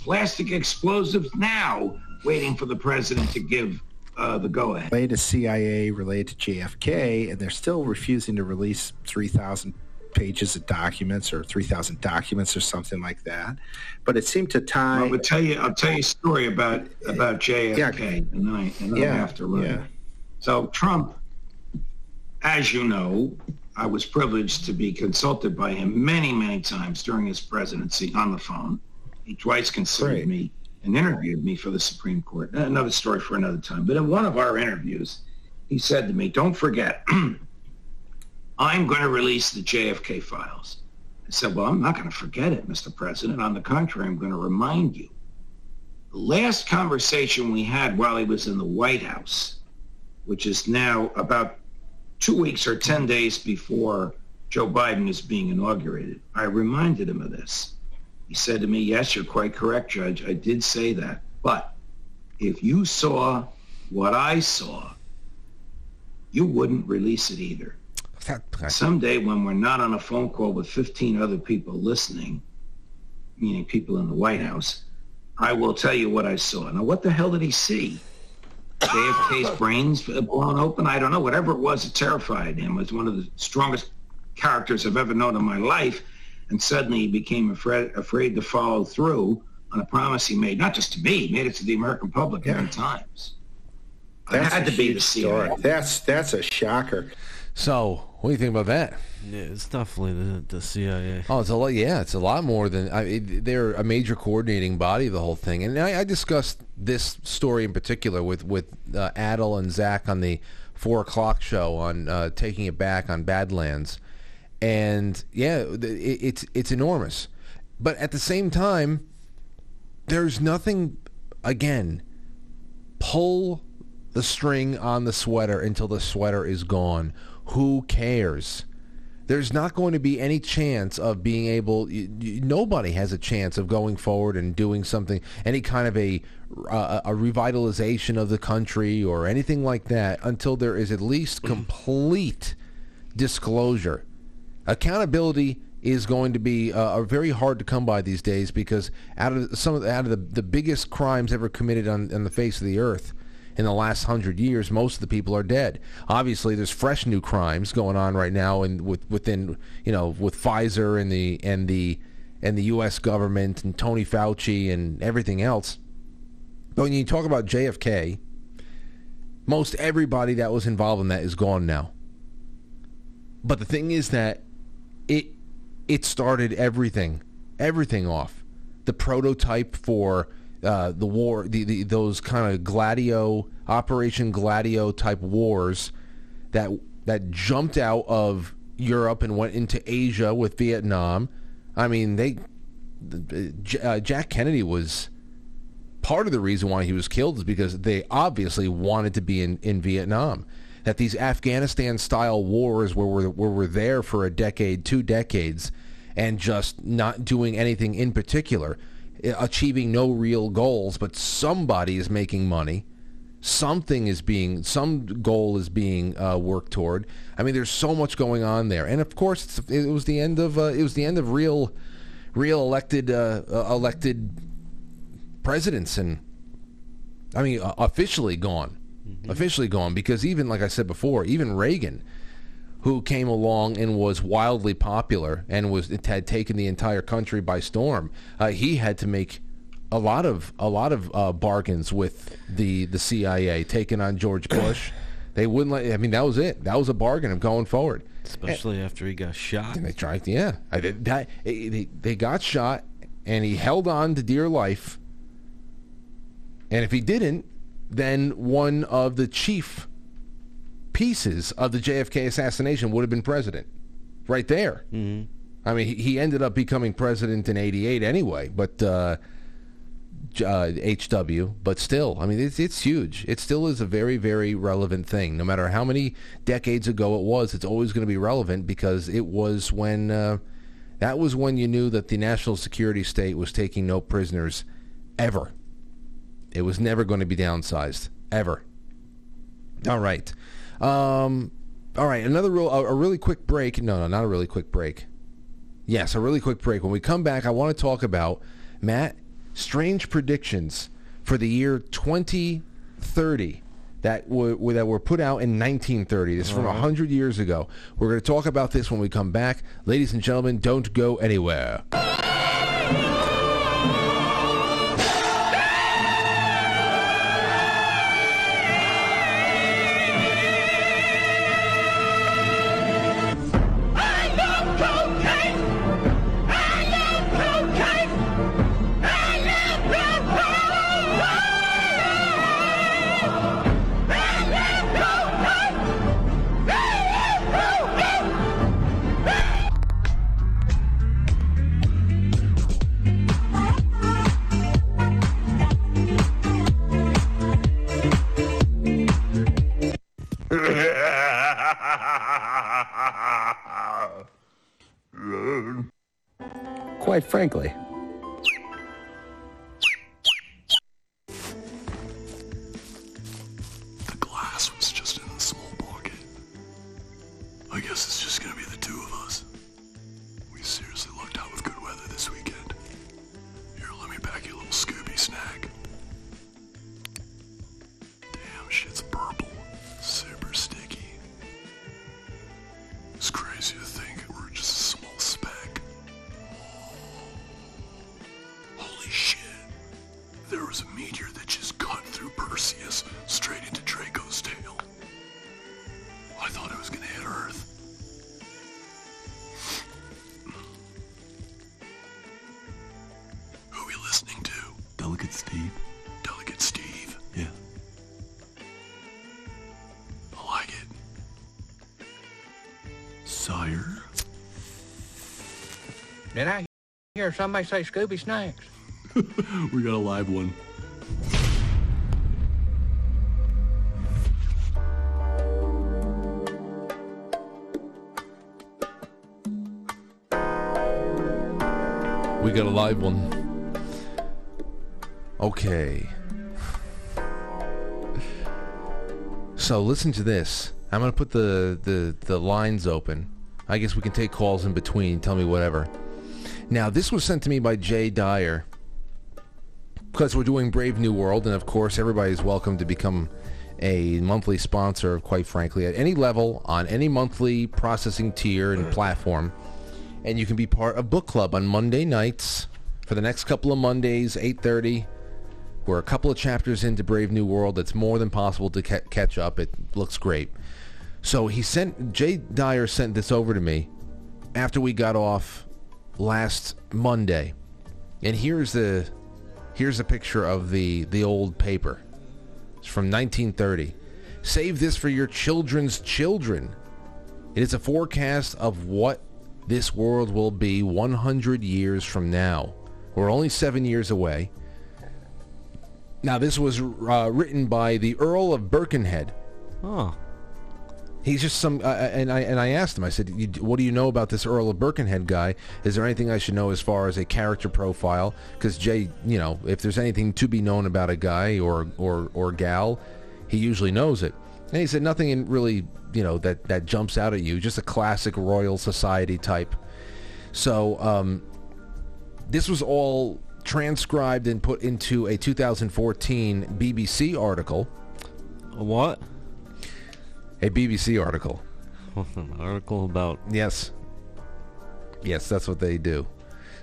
plastic explosives now, waiting for the president to give uh, the go-ahead. related to CIA, related to JFK, and they're still refusing to release 3,000 pages of documents or 3,000 documents or something like that. But it seemed to tie. I'll tell you. I'll tell you a story about about JFK, and then I and then I Yeah, have to run. yeah. So Trump, as you know, I was privileged to be consulted by him many, many times during his presidency on the phone. He twice Great. me and interviewed me for the Supreme Court. Another story for another time. But in one of our interviews, he said to me, "Don't forget, I'm going to release the JFK files." I said, "Well, I'm not going to forget it, Mr. President. On the contrary, I'm going to remind you." The last conversation we had while he was in the White House, which is now about two weeks or 10 days before Joe Biden is being inaugurated, I reminded him of this. He said to me, yes, you're quite correct, Judge. I did say that. But if you saw what I saw, you wouldn't release it either. Someday when we're not on a phone call with 15 other people listening, meaning people in the White House, I will tell you what I saw. Now, what the hell did he see? JFK's brains blown open? I don't know. Whatever it was, it terrified him. It was one of the strongest characters I've ever known in my life. And suddenly he became afraid, afraid to follow through on a promise he made, not just to me, he made it to the American public many times. It That's had to be the CIA. story. That's that's a shocker. So, what do you think about that? Yeah, it's definitely the, the CIA. Oh, it's a lot. Yeah, it's a lot more than I, it, they're a major coordinating body of the whole thing. And I, I discussed this story in particular with with uh, Adel and Zach on the four o'clock show on uh, taking it back on Badlands, and yeah, it, it's it's enormous. But at the same time, there's nothing. Again, pull the string on the sweater until the sweater is gone. Who cares? There's not going to be any chance of being able. nobody has a chance of going forward and doing something, any kind of a uh, a revitalization of the country or anything like that until there is at least complete disclosure. Accountability is going to be uh, very hard to come by these days because out of some of the, out of the, the biggest crimes ever committed on, on the face of the earth in the last hundred years, most of the people are dead. Obviously, there's fresh new crimes going on right now, and with within you know with Pfizer and the and the and the U.S. government and Tony Fauci and everything else. But when you talk about JFK, most everybody that was involved in that is gone now. But the thing is that it it started everything everything off. The prototype for uh, the war, the, the those kind of Gladio Operation Gladio type wars that that jumped out of Europe and went into Asia with Vietnam. I mean, they uh, Jack Kennedy was part of the reason why he was killed is because they obviously wanted to be in, in Vietnam. That these Afghanistan style wars where we're, where we're there for a decade, two decades, and just not doing anything in particular, achieving no real goals, but somebody is making money. Something is being, some goal is being uh, worked toward. I mean, there's so much going on there, and of course, it was the end of uh, it was the end of real, real elected uh, uh, elected presidents, and I mean, officially gone, officially gone because even like I said before, even Reagan, who came along and was wildly popular and was it had taken the entire country by storm, uh, he had to make a lot of a lot of uh, bargains with the the CIA, taking on George Bush, They wouldn't let. I mean, that was it. That was a bargain of going forward. Especially after he got shot. And they tried. Yeah, I did that. They, they got shot, and he held on to dear life. And if he didn't, then one of the chief pieces of the JFK assassination would have been president, right there. Mm-hmm. I mean, he, he ended up becoming president in '88 anyway, but. Uh, uh, HW, but still, I mean, it's it's huge. It still is a very very relevant thing. No matter how many decades ago it was, it's always going to be relevant because it was when uh, that was when you knew that the national security state was taking no prisoners ever. It was never going to be downsized ever. All right, um, all right. Another real a, a really quick break. No, no, not a really quick break. Yes, a really quick break. When we come back, I want to talk about Matt strange predictions for the year 2030 that were, that were put out in 1930. This is from 100 years ago. We're going to talk about this when we come back. Ladies and gentlemen, don't go anywhere. Quite frankly. Hear somebody say Scooby Snacks? we got a live one. We got a live one. Okay. So listen to this. I'm gonna put the, the, the lines open. I guess we can take calls in between. Tell me whatever. Now this was sent to me by Jay Dyer because we're doing Brave New World, and of course everybody's welcome to become a monthly sponsor. Quite frankly, at any level on any monthly processing tier and platform and you can be part of book club on Monday nights for the next couple of Mondays, 8:30. We're a couple of chapters into Brave New World. It's more than possible to ca- catch up. It looks great. So he sent Jay Dyer sent this over to me after we got off last Monday, and here's the here's a picture of the the old paper. It's from 1930. Save this for your children's children. It is a forecast of what this world will be 100 years from now. We're only seven years away. Now, this was uh, written by the Earl of Birkenhead. Oh. He's just some, uh, and I and I asked him. I said, "You- "What do you know about this Earl of Birkenhead guy? Is there anything I should know as far as a character profile?" Because Jay, you know, if there's anything to be known about a guy or or or gal, he usually knows it. And he said nothing in really, you know, that that jumps out at you. Just a classic Royal Society type. So um, this was all transcribed and put into a 2014 BBC article. What? A BBC article. An article about Yes. Yes, that's what they do.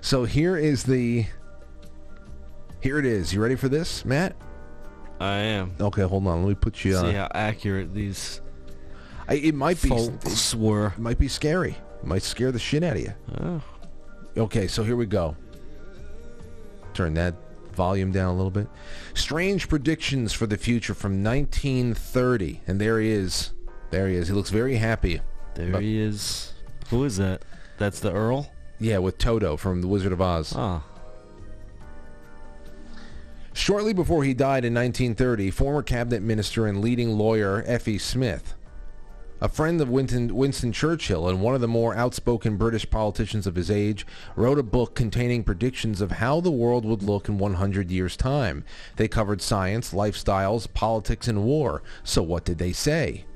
So here is the. Here it is. You ready for this, Matt? I am. Okay, hold on. Let me put you on. See on. how accurate these I, it might be folks were. It might be scary. It might scare the shit out of you. Oh. Okay, so here we go. Turn that volume down a little bit. Strange predictions for the future from 1930, and there he is. There he is. He looks very happy. There he is. Who is that? That's the Earl? Yeah, with Toto from The Wizard of Oz. Ah. Shortly before he died in 1930, former cabinet minister and leading lawyer F.E. Smith, a friend of Winston, Winston Churchill and one of the more outspoken British politicians of his age, wrote a book containing predictions of how the world would look in 100 years' time. They covered science, lifestyles, politics, and war. So what did they say?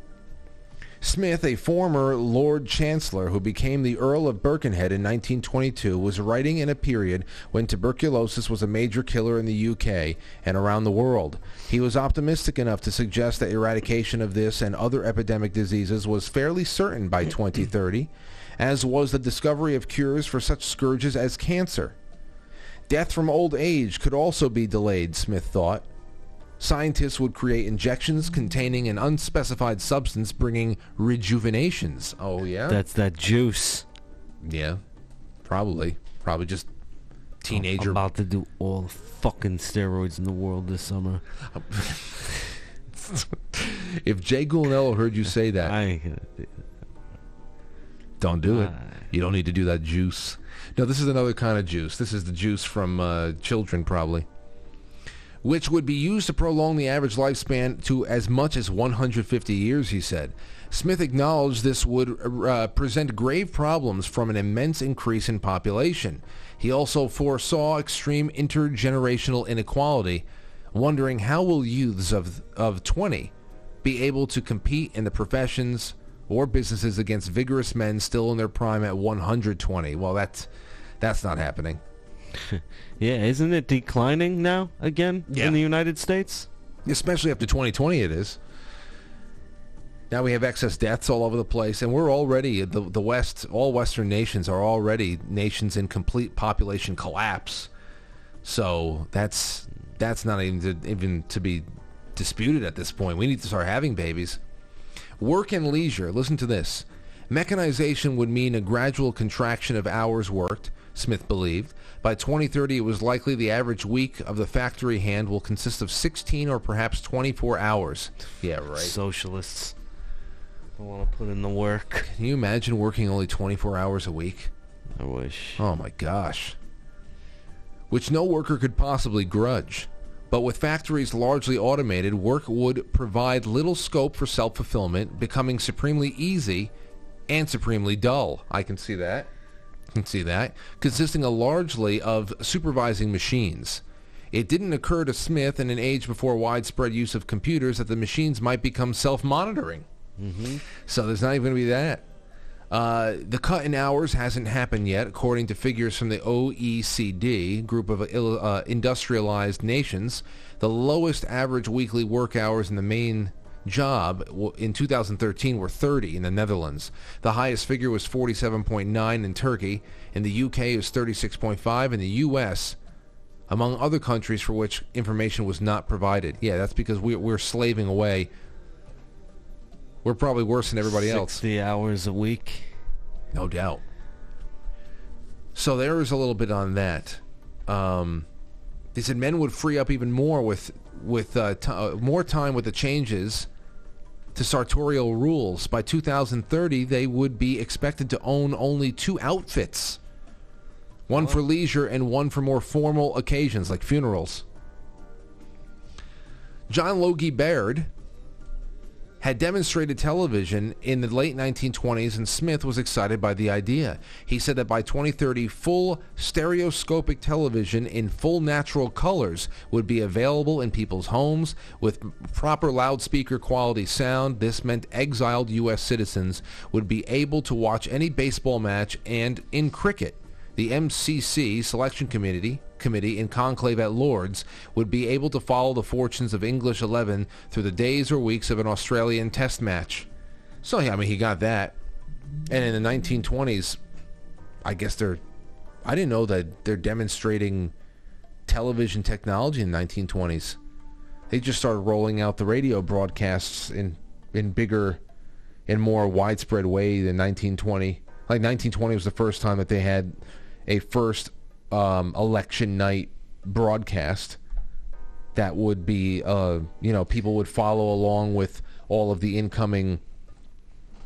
Smith, a former Lord Chancellor who became the Earl of Birkenhead in 1922, was writing in a period when tuberculosis was a major killer in the UK and around the world. He was optimistic enough to suggest that eradication of this and other epidemic diseases was fairly certain by 2030, as was the discovery of cures for such scourges as cancer. Death from old age could also be delayed, Smith thought. Scientists would create injections containing an unspecified substance bringing rejuvenations. Oh, yeah? That's that juice. yeah, probably. Probably just teenager. I'm about to do all the fucking steroids in the world this summer. if Jay Gulnello heard you say that, I ain't gonna do don't do it. You don't need to do that juice. No, this is another kind of juice. This is the juice from uh, children, probably. Which would be used to prolong the average lifespan to as much as 150 years, he said. Smith acknowledged this would uh, present grave problems from an immense increase in population. He also foresaw extreme intergenerational inequality, wondering how will youths of, of 20 be able to compete in the professions or businesses against vigorous men still in their prime at 120. Well, that's that's not happening. Yeah, isn't it declining now again Yeah. in the United States? Especially after 2020 it is. Now we have excess deaths all over the place and we're already the the west all western nations are already nations in complete population collapse. So that's that's not even to, even to be disputed at this point. We need to start having babies. Work and leisure. Listen to this. Mechanization would mean a gradual contraction of hours worked, Smith believed. By 2030, it was likely the average week of the factory hand will consist of 16 or perhaps 24 hours. Yeah, right. Socialists. I want to put in the work. Can you imagine working only 24 hours a week? I wish. Oh my gosh. Which no worker could possibly grudge. But with factories largely automated, work would provide little scope for self-fulfillment, becoming supremely easy and supremely dull. I can see that. Can see that. Consisting of largely of supervising machines. It didn't occur to Smith in an age before widespread use of computers that the machines might become self-monitoring. Mm-hmm. So there's not even going to be that. Uh, the cut in hours hasn't happened yet, according to figures from the OECD, group of uh, industrialized nations. The lowest average weekly work hours in the main job in 2013 were 30 in the Netherlands. The highest figure was 47.9 in Turkey. In the UK, it was 36.5. In the US, among other countries for which information was not provided. Yeah, that's because we, we're slaving away. We're probably worse than everybody else. 60 hours a week. No doubt. So there is a little bit on that. Um, they said men would free up even more with with uh, t- uh, more time with the changes to sartorial rules. By 2030, they would be expected to own only two outfits. One for leisure and one for more formal occasions like funerals. John Logie Baird had demonstrated television in the late 1920s and Smith was excited by the idea. He said that by 2030 full stereoscopic television in full natural colors would be available in people's homes with proper loudspeaker quality sound. This meant exiled US citizens would be able to watch any baseball match and in cricket the MCC selection committee committee in conclave at Lords would be able to follow the fortunes of English 11 through the days or weeks of an Australian test match. So yeah, I mean he got that. And in the 1920s, I guess they're I didn't know that they're demonstrating television technology in the 1920s. they just started rolling out the radio broadcasts in in bigger in more widespread way than 1920. Like 1920 was the first time that they had a first um, election night broadcast that would be, uh, you know, people would follow along with all of the incoming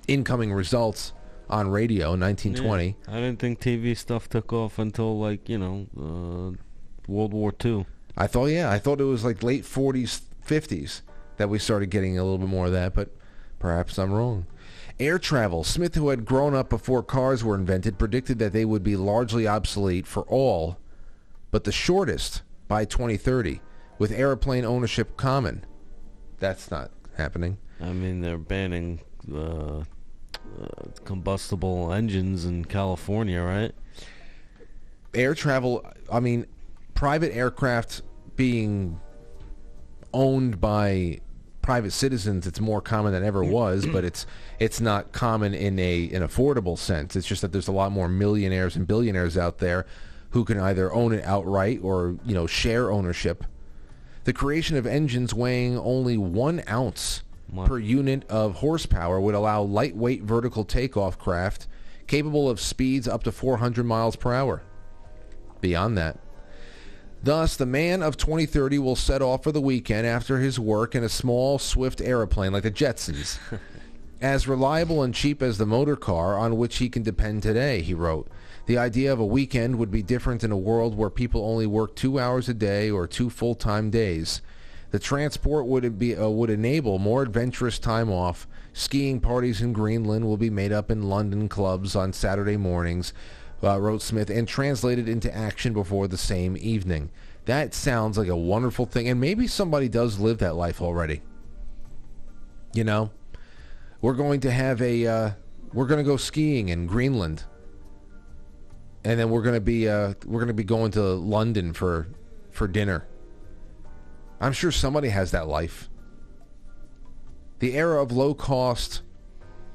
incoming results on radio in 1920. Yeah, I didn't think TV stuff took off until like you know uh, World War II. I thought, yeah, I thought it was like late 40s, 50s that we started getting a little bit more of that, but perhaps I'm wrong. Air travel. Smith, who had grown up before cars were invented, predicted that they would be largely obsolete for all but the shortest by 2030, with airplane ownership common. That's not happening. I mean, they're banning uh, uh, combustible engines in California, right? Air travel, I mean, private aircraft being owned by private citizens it's more common than ever was but it's it's not common in a an affordable sense. It's just that there's a lot more millionaires and billionaires out there who can either own it outright or you know share ownership. The creation of engines weighing only one ounce per unit of horsepower would allow lightweight vertical takeoff craft capable of speeds up to 400 miles per hour. Beyond that Thus, the man of 2030 will set off for the weekend after his work in a small, swift aeroplane like the Jetsons. as reliable and cheap as the motor car on which he can depend today, he wrote. The idea of a weekend would be different in a world where people only work two hours a day or two full-time days. The transport would, be, uh, would enable more adventurous time off. Skiing parties in Greenland will be made up in London clubs on Saturday mornings uh, wrote Smith, and translated into action before the same evening. That sounds like a wonderful thing, and maybe somebody does live that life already. You know, we're going to have a, uh, we're going to go skiing in Greenland, and then we're going to be, uh, we're going to be going to London for, for dinner. I'm sure somebody has that life. The era of low cost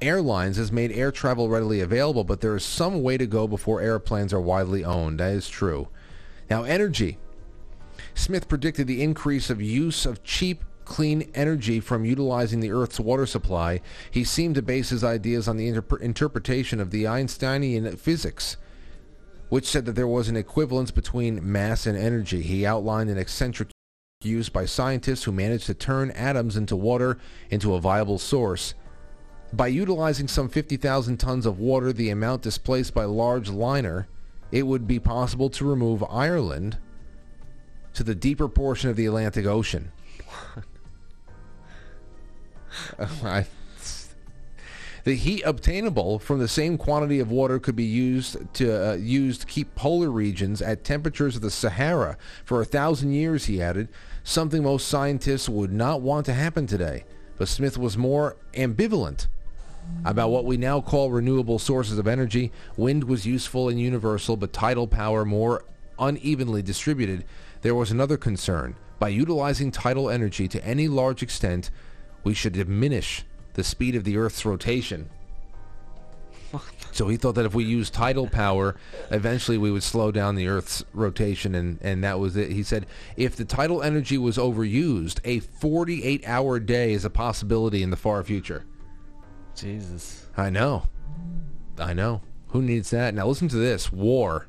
airlines has made air travel readily available, but there is some way to go before airplanes are widely owned. That is true. Now, energy. Smith predicted the increase of use of cheap, clean energy from utilizing the Earth's water supply. He seemed to base his ideas on the interp- interpretation of the Einsteinian physics, which said that there was an equivalence between mass and energy. He outlined an eccentric use by scientists who managed to turn atoms into water into a viable source. By utilizing some 50,000 tons of water, the amount displaced by large liner, it would be possible to remove Ireland to the deeper portion of the Atlantic Ocean. I, the heat obtainable from the same quantity of water could be used to uh, used to keep polar regions at temperatures of the Sahara for a thousand years. He added, something most scientists would not want to happen today. But Smith was more ambivalent about what we now call renewable sources of energy. Wind was useful and universal, but tidal power more unevenly distributed. There was another concern. By utilizing tidal energy to any large extent, we should diminish the speed of the Earth's rotation. So he thought that if we used tidal power, eventually we would slow down the Earth's rotation, and, and that was it. He said if the tidal energy was overused, a 48-hour day is a possibility in the far future. Jesus. I know. I know. Who needs that? Now listen to this. War.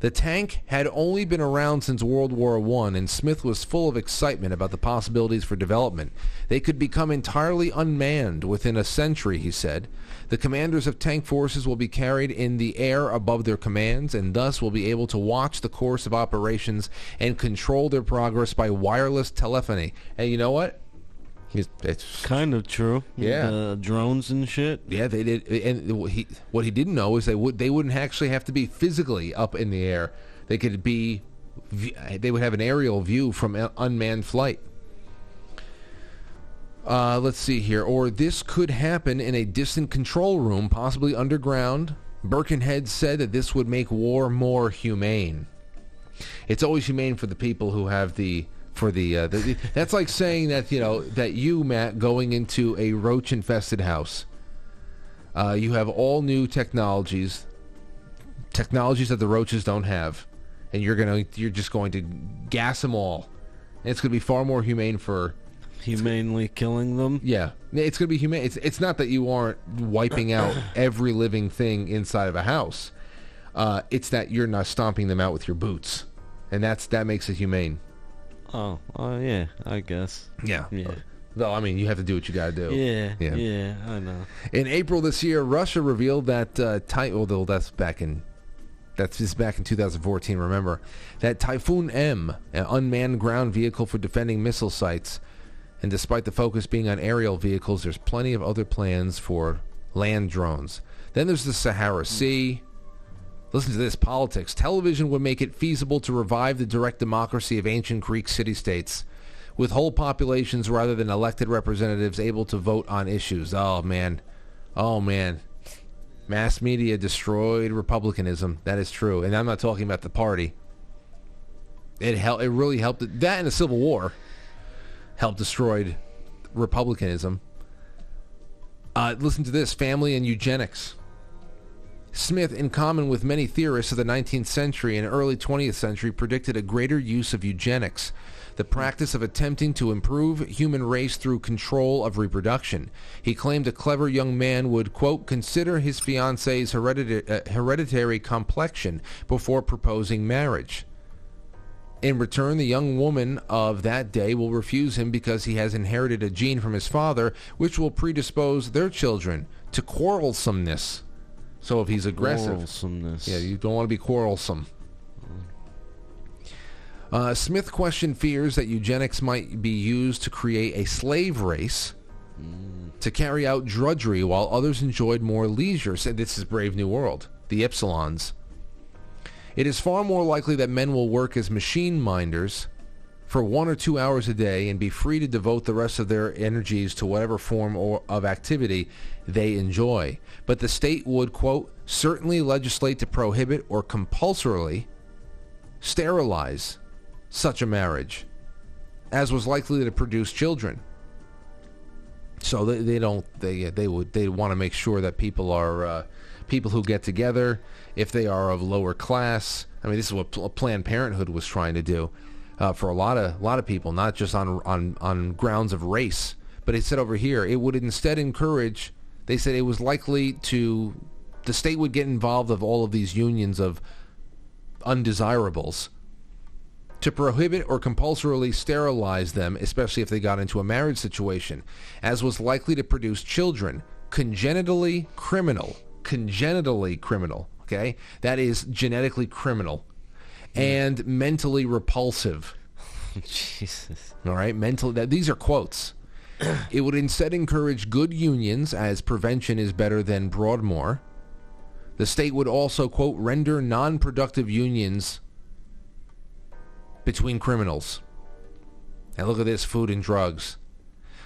The tank had only been around since World War I, and Smith was full of excitement about the possibilities for development. They could become entirely unmanned within a century, he said. The commanders of tank forces will be carried in the air above their commands, and thus will be able to watch the course of operations and control their progress by wireless telephony. And you know what? It's kind of true. Yeah, uh, drones and shit. Yeah, they did. And he, what he didn't know is they would they wouldn't actually have to be physically up in the air. They could be. They would have an aerial view from unmanned flight. Uh, let's see here. Or this could happen in a distant control room, possibly underground. Birkenhead said that this would make war more humane. It's always humane for the people who have the for the, uh, the, that's like saying that you know that you Matt going into a roach infested house. Uh, you have all new technologies, technologies that the roaches don't have, and you're gonna you're just going to gas them all And It's going to be far more humane for humanely killing them. Yeah, it's to be humane. It's it's not that you aren't wiping out every living thing inside of a house. Uh, it's that you're not stomping them out with your boots, and that's that makes it humane. Oh, oh yeah, I guess. Yeah. Yeah. Though I mean, you have to do what you got to do. Yeah, yeah, I know. In April this year, Russia revealed that uh, Ty- although that's back in that's just back in 2014. Remember that Typhoon M, an unmanned ground vehicle for defending missile sites, and despite the focus being on aerial vehicles, there's plenty of other plans for land drones. Then there's the Sahara Sea. Listen to this politics. Television would make it feasible to revive the direct democracy of ancient Greek city-states with whole populations rather than elected representatives able to vote on issues. Oh, man. Oh, man. Mass media destroyed republicanism. That is true. And I'm not talking about the party. It helped. It really helped. That and the Civil War helped destroyed republicanism. Uh, listen to this: family and eugenics. Smith, in common with many theorists of the 19th century and early 20th century, predicted a greater use of eugenics, the practice of attempting to improve human race through control of reproduction. He claimed a clever young man would, quote, consider his fiancee's heredita- uh, hereditary complexion before proposing marriage. In return, the young woman of that day will refuse him because he has inherited a gene from his father, which will predispose their children to quarrelsomeness. So if he's aggressive, Quarrelsomeness. yeah, you don't want to be quarrelsome. Uh, Smith questioned fears that eugenics might be used to create a slave race to carry out drudgery while others enjoyed more leisure. Said this is Brave New World, the Epsilons. It is far more likely that men will work as machine minders for one or two hours a day and be free to devote the rest of their energies to whatever form or of activity they enjoy. But the state would, quote, certainly legislate to prohibit or compulsorily sterilize such a marriage, as was likely to produce children. So they, they don't they they would they want to make sure that people are uh, people who get together if they are of lower class. I mean, this is what Planned Parenthood was trying to do uh, for a lot of a lot of people, not just on on on grounds of race. But it said over here it would instead encourage. They said it was likely to the state would get involved of all of these unions of undesirables to prohibit or compulsorily sterilize them, especially if they got into a marriage situation, as was likely to produce children congenitally criminal. Congenitally criminal, okay? That is genetically criminal and mentally repulsive. Jesus. All right, mental. That, these are quotes. it would instead encourage good unions, as prevention is better than Broadmoor. The state would also, quote, render non-productive unions between criminals. And look at this, food and drugs.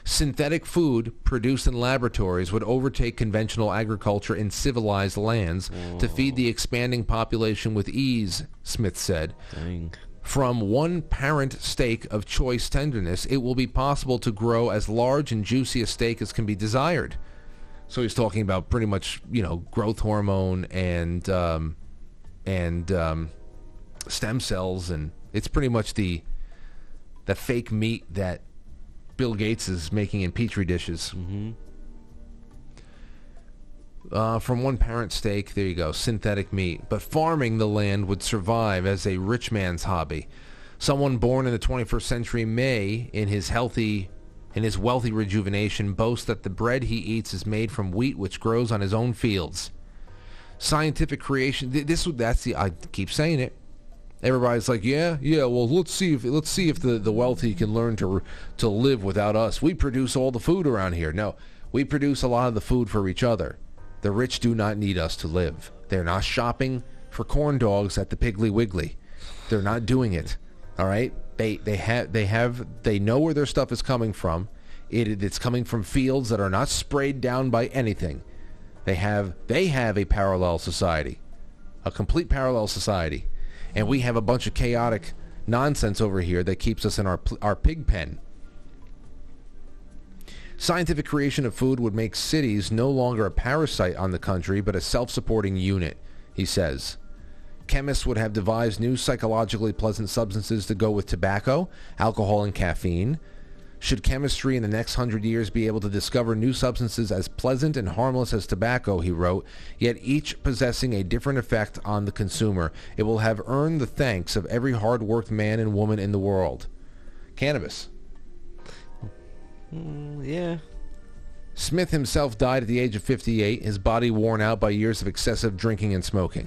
Synthetic food produced in laboratories would overtake conventional agriculture in civilized lands to feed the expanding population with ease, Smith said. Dang. From one parent steak of choice tenderness, it will be possible to grow as large and juicy a steak as can be desired. So he's talking about pretty much, you know, growth hormone and um, and um, stem cells, and it's pretty much the the fake meat that Bill Gates is making in petri dishes. Mm-hmm. Uh, from one parent steak, there you go, synthetic meat. But farming the land would survive as a rich man's hobby. Someone born in the 21st century may, in his healthy, in his wealthy rejuvenation, boast that the bread he eats is made from wheat which grows on his own fields. Scientific creation. th- This that's the. I keep saying it. Everybody's like, yeah, yeah. Well, let's see if let's see if the, the wealthy can learn to to live without us. We produce all the food around here. No, we produce a lot of the food for each other. The rich do not need us to live. They're not shopping for corn dogs at the Piggly Wiggly. They're not doing it. All right. They they have they have they know where their stuff is coming from. It it's coming from fields that are not sprayed down by anything. They have they have a parallel society, a complete parallel society, and we have a bunch of chaotic nonsense over here that keeps us in our our pig pen. Scientific creation of food would make cities no longer a parasite on the country, but a self-supporting unit, he says. chemists would have devised new psychologically pleasant substances to go with tobacco, alcohol, and caffeine. Should chemistry in the next hundred years be able to discover new substances as pleasant and harmless as tobacco, he wrote, yet each possessing a different effect on the consumer, it will have earned the thanks of every hard-worked man and woman in the world. Cannabis. Mm, yeah. Smith himself died at the age of 58, his body worn out by years of excessive drinking and smoking.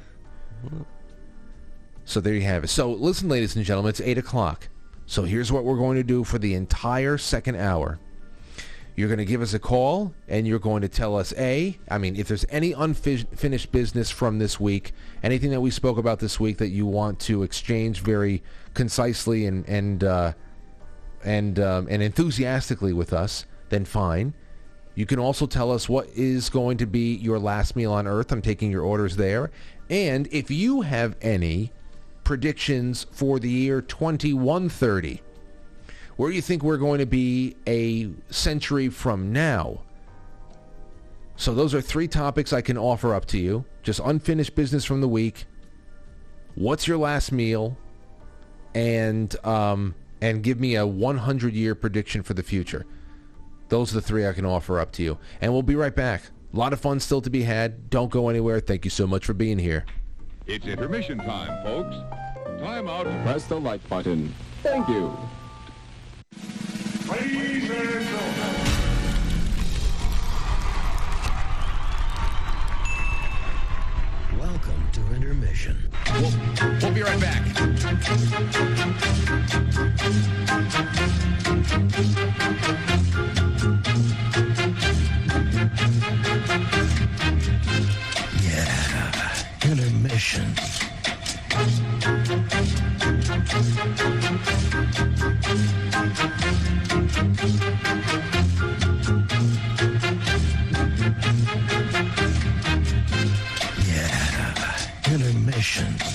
So there you have it. So listen, ladies and gentlemen, it's 8 o'clock. So here's what we're going to do for the entire second hour. You're going to give us a call, and you're going to tell us, A, I mean, if there's any unfinished business from this week, anything that we spoke about this week that you want to exchange very concisely and, and, uh, and, um, and enthusiastically with us, then fine. You can also tell us what is going to be your last meal on Earth. I'm taking your orders there. And if you have any predictions for the year 2130, where do you think we're going to be a century from now? So those are three topics I can offer up to you. Just unfinished business from the week. What's your last meal? And um, and give me a 100 year prediction for the future. Those are the three I can offer up to you. And we'll be right back. A lot of fun still to be had. Don't go anywhere. Thank you so much for being here. It's intermission time, folks. Time out. Press the like button. Thank you. Ladies and gentlemen. Welcome to intermission. We'll, we'll be right back. Intermission. Yeah, intermission.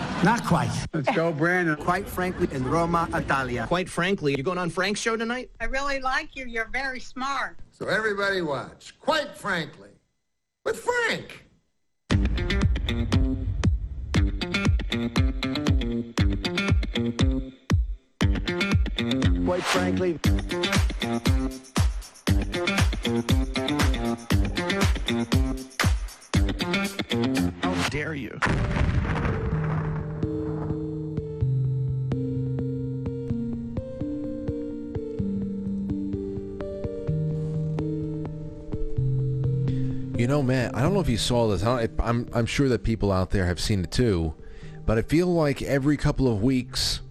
Not quite. Let's go, Brandon. Quite frankly, in Roma, Italia. Quite frankly, you're going on Frank's show tonight? I really like you. You're very smart. So everybody watch. Quite frankly, with Frank. Quite frankly. How dare you? You know, Matt, I don't know if you saw this. I don't, I'm, I'm sure that people out there have seen it too, but I feel like every couple of weeks,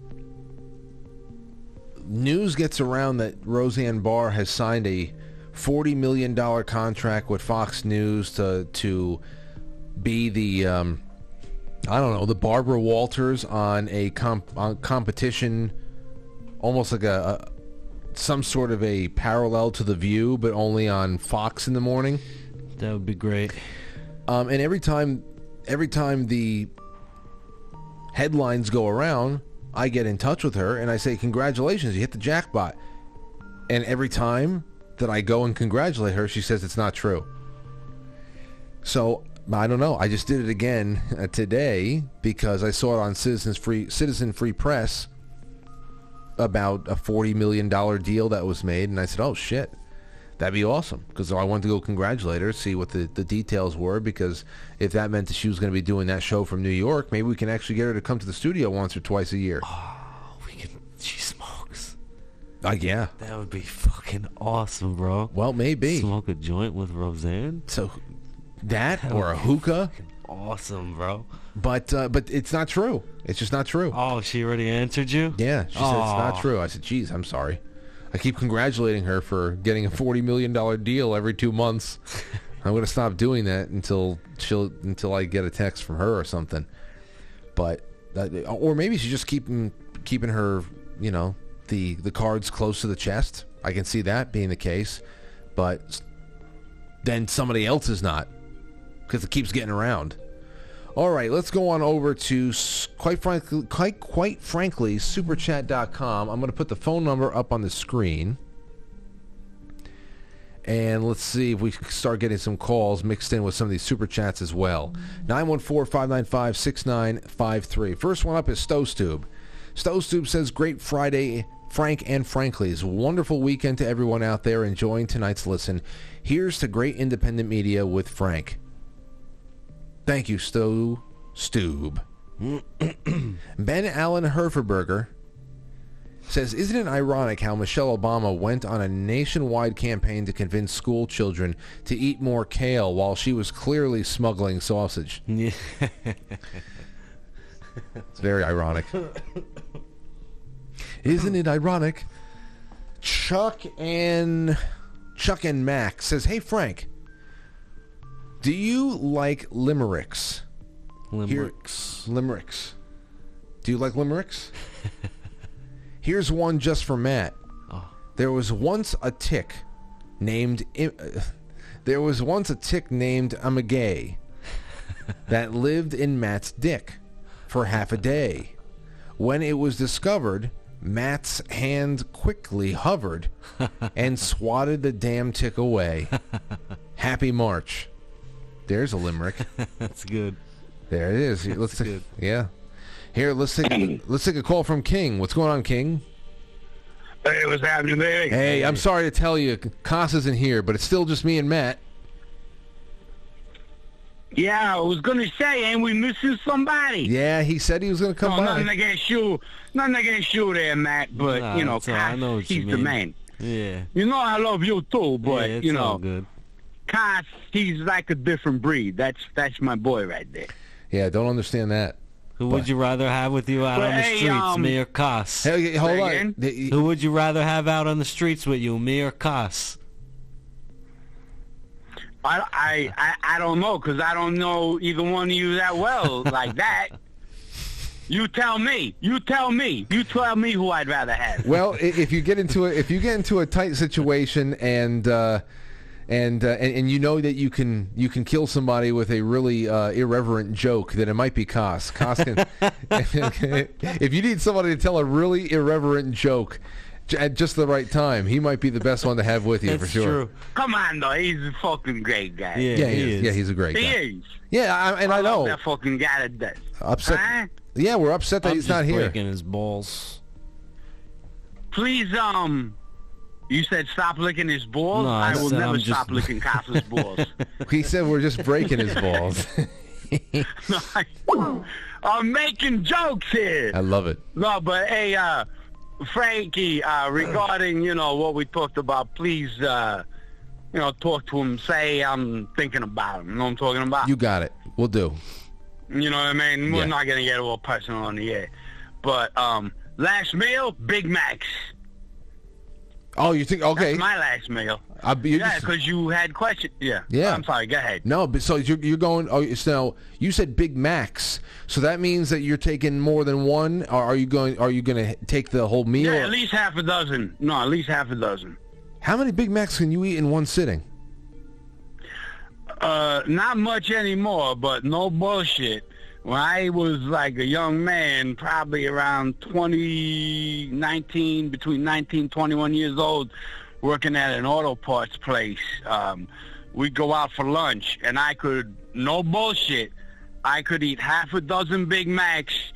news gets around that Roseanne Barr has signed a $40 million contract with Fox News to, to be the, um, I don't know, the Barbara Walters on a comp- on competition, almost like a, a some sort of a parallel to The View, but only on Fox in the morning. That would be great. Um, and every time, every time the headlines go around, I get in touch with her and I say, "Congratulations, you hit the jackpot." And every time that I go and congratulate her, she says it's not true. So I don't know. I just did it again uh, today because I saw it on Citizens Free Citizen Free Press about a forty million dollar deal that was made, and I said, "Oh shit." That'd be awesome because I wanted to go congratulate her, see what the, the details were. Because if that meant that she was going to be doing that show from New York, maybe we can actually get her to come to the studio once or twice a year. Oh, we can. She smokes. Uh, yeah. That would be fucking awesome, bro. Well, maybe. Smoke a joint with Roseanne. So that That or a hookah. Awesome, bro. But uh, but it's not true. It's just not true. Oh, she already answered you? Yeah, she said it's not true. I said, "Geez, I'm sorry." I keep congratulating her for getting a forty million dollar deal every two months. I'm going to stop doing that until she'll until I get a text from her or something. But that, or maybe she's just keeping keeping her, you know, the the cards close to the chest. I can see that being the case, but then somebody else is not because it keeps getting around. All right, let's go on over to quite frankly, quite quite frankly, superchat.com. I'm going to put the phone number up on the screen. And let's see if we start getting some calls mixed in with some of these super chats as well. 914-595-6953. First one up is Stowstube. Stowstube says, Great Friday, Frank and Frankly's. Wonderful weekend to everyone out there enjoying tonight's listen. Here's to great independent media with Frank. Thank you, Stow Stube. ben Allen Herferberger says, Isn't it ironic how Michelle Obama went on a nationwide campaign to convince school children to eat more kale while she was clearly smuggling sausage? Yeah. It's very ironic. Isn't it ironic? Chuck and Chuck and Mac says, "Hey Frank, do you like limericks?" Limericks. Here- limericks. Do you like limericks? Here's one just for Matt. There was once a tick named uh, There was once a tick named Amagay that lived in Matt's dick for half a day. When it was discovered, Matt's hand quickly hovered and swatted the damn tick away. Happy March. There's a limerick. That's good. There it is. Here, Let's That's take, yeah. Here, let's take let's take a call from King. What's going on, King? Hey, what's happening, baby? Hey, I'm sorry to tell you, Koss isn't here, but it's still just me and Matt. Yeah, I was gonna say, ain't we missing somebody? Yeah, he said he was going to come no, by. nothing against you, nothing against you there, Matt. But Nah, you know, it's all right. I know what he's you the mean. man. Yeah. You know, I love you too, but yeah, it's you all know, good. He's like a different breed. That's that's my boy right there. Yeah, don't understand that. Who would you rather have with you out But on the hey, streets, um, me or Koss? Hey, hold Say on. again? The- Who would you rather have out on the streets with you, me or Koss? I I I, I don't know because I don't know either one of you that well like that. You tell me. You tell me. You tell me who I'd rather have. well, i- if you get into a if you get into a tight situation and uh, and, uh, and and you know that you can you can kill somebody with a really uh, irreverent joke, that it might be Koss. Koss can. if you need somebody to tell a really irreverent joke at just the right time, he might be the best one to have with you for sure. true. Come on, though. He's a fucking great guy. Yeah, Yeah, he he is. is. Yeah, he's a great He guy. is. Yeah, I, and I love know. that fucking guy to death. Upset. Huh? Yeah, we're upset that I'm he's just not here. breaking his balls. Please, um, you said stop licking his balls. No, I I will never just- stop licking Koss's balls. He said we're just breaking his balls. I'm making jokes here. I love it. No, but hey, uh, Frankie, uh, regarding you know what we talked about, please, uh, you know, talk to him. Say I'm thinking about him. You know what I'm talking about? You got it. We'll do. You know what I mean? We're Yeah. not gonna get all personal on the air, but um, last meal, Big Macs. Oh, you think okay? That's my last meal. I'll be, yeah, because you had questions. Yeah. Yeah. I'm sorry. Go ahead. No, but so you're, you're going. Oh, so you said Big Macs. So that means that you're taking more than one. Or are you going? Are you going to take the whole meal? Yeah, at least half a dozen. No, at least half a dozen. How many Big Macs can you eat in one sitting? Uh, not much anymore, but no bullshit. When I was like a young man, probably around 20, 19, between 19 21 years old, working at an auto parts place, um, we'd go out for lunch, and I could, no bullshit, I could eat half a dozen Big Macs,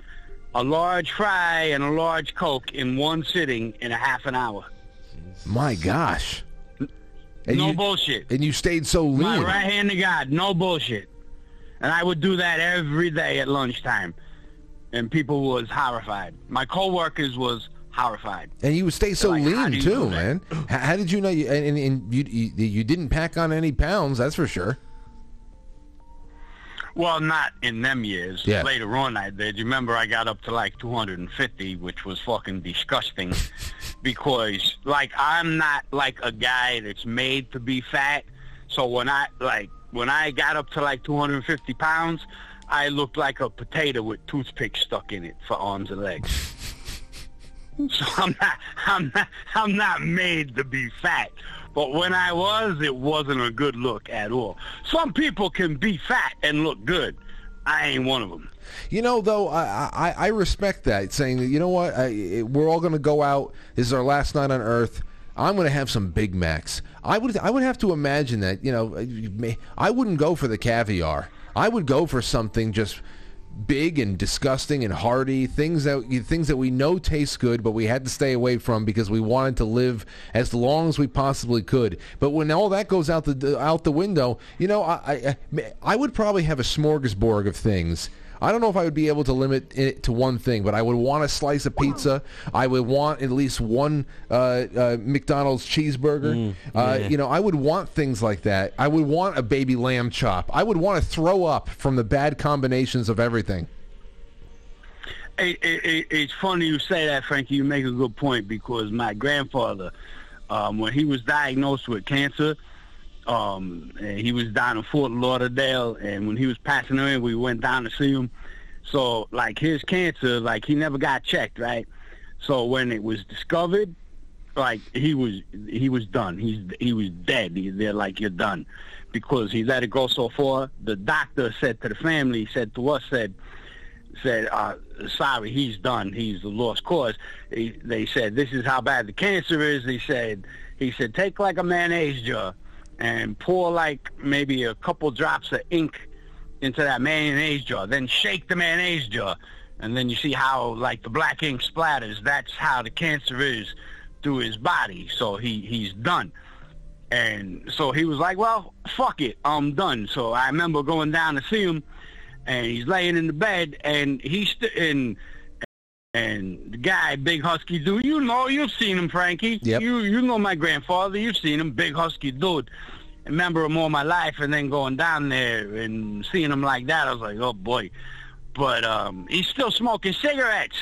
a large fry, and a large Coke in one sitting in a half an hour. My gosh. And no you, bullshit. And you stayed so lean. My right hand to God, no bullshit. And I would do that every day at lunchtime. And people was horrified. My coworkers was horrified. And you would stay so Like, lean too, man. How, did you know? You, and, and, and you, you you didn't pack on any pounds, that's for sure. Well, not in them years. Yeah. Later on, I did. You remember I got up to like 250, which was fucking disgusting, because like I'm not like a guy that's made to be fat. So when I like when I got up to like 250 pounds, I looked like a potato with toothpicks stuck in it for arms and legs. so I'm not I'm not I'm not made to be fat. But when I was, it wasn't a good look at all. Some people can be fat and look good. I ain't one of them. You know, though, I I, I respect that. Saying that, you know what, I, we're all going to go out. This is our last night on Earth. I'm going to have some Big Macs. I would I would have to imagine that. You know, I wouldn't go for the caviar. I would go for something just big and disgusting and hearty things that things that we know taste good but we had to stay away from because we wanted to live as long as we possibly could but when all that goes out the out the window you know I I, I would probably have a smorgasbord of things I don't know if I would be able to limit it to one thing, but I would want a slice of pizza. I would want at least one uh, uh, McDonald's cheeseburger. uh, yeah. you know, I would want things like that. I would want a baby lamb chop. I would want to throw up from the bad combinations of everything. It, it, it, it's funny you say that, Frankie. You make a good point because my grandfather, um, when he was diagnosed with cancer, um, he was down in Fort Lauderdale, and when he was passing away, we went down to see him. So, like his cancer, like he never got checked, right? So when it was discovered, like he was he was done. He's he was dead. He, they're like you're done because he let it go so far. The doctor said to the family, said to us, said said, uh, sorry, he's done. He's a lost cause. He, they said, this is how bad the cancer is. He said, he said, take like a mayonnaise jar and pour like maybe a couple drops of ink into that mayonnaise jar. Then shake the mayonnaise jar. And then you see how like the black ink splatters. That's how the cancer is through his body. So he, he's done. And so he was like, well, fuck it. I'm done. So I remember going down to see him and he's laying in the bed, and he's st- and and the guy, big husky dude. You know, you've seen him, Frankie. Yep. You you know my grandfather. You've seen him, big husky dude. I remember him all my life, and then going down there and seeing him like that, I was like, oh boy. But um, he's still smoking cigarettes.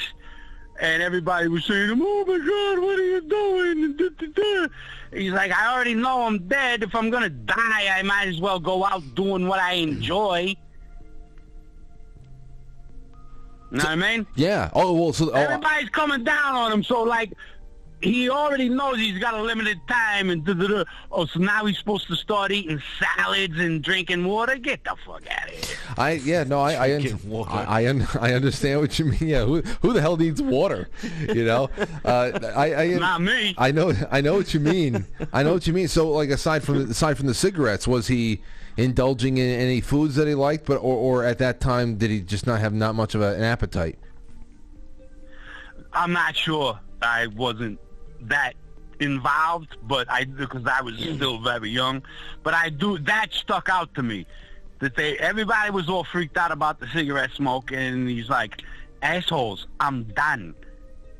And everybody was saying, to him, "Oh my God, what are you doing?" He's like, "I already know I'm dead. If I'm gonna die, I might as well go out doing what I enjoy." Know what I mean? Yeah. Oh well. So oh, Everybody's coming down on him, so like he already knows he's got a limited time, and da, da, da. oh, so now he's supposed to start eating salads and drinking water. Get the fuck out of here! I yeah no I I, un- I I, un- I understand what you mean. Yeah. Who who the hell needs water? You know. Uh, I I Not me. I know I know what you mean. I know what you mean. So like aside from the, aside from the cigarettes, was he indulging in any foods that he liked, but or, or at that time did he just not have not much of a, an appetite? I'm not sure. I wasn't that involved, but I because I was still very young. But I do that stuck out to me that they everybody was all freaked out about the cigarette smoke, and he's like, assholes, I'm done.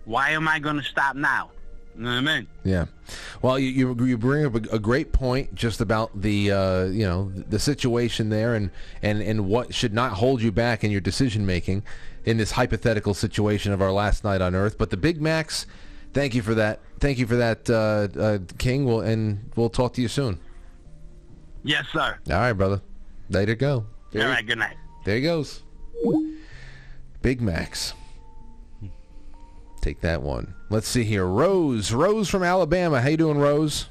Why am I going to stop now? You know what I mean? Yeah. Well, you you, you bring up a, a great point just about the uh, you know the situation there and, and, and what should not hold you back in your decision making in this hypothetical situation of our last night on Earth. But the Big Macs, thank you for that. Thank you for that, uh, uh, King. We'll, and we'll talk to you soon. Yes, sir. All right, brother. There you go. There, All you- Good night. there he goes. Big Macs. Take that one. Let's see here. Rose. Rose from Alabama. How you doing, Rose?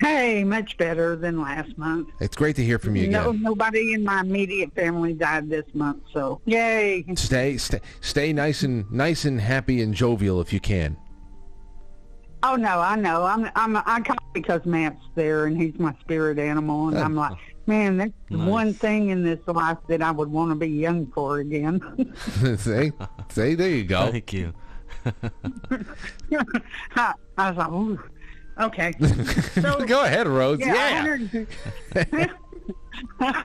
Hey, much better than last month. It's great to hear from you again. No, nobody in my immediate family died this month, so yay! Stay, stay, stay nice and nice and happy and jovial if you can. Oh no, I know. I'm I'm I come because Matt's there and he's my spirit animal, and I'm like, man, that's the Nice. one thing in this life that I would want to be young for again. see, see, there you go. Thank you. I, was like, Ooh, okay. So, go ahead, Rose. Yeah. I, wondered,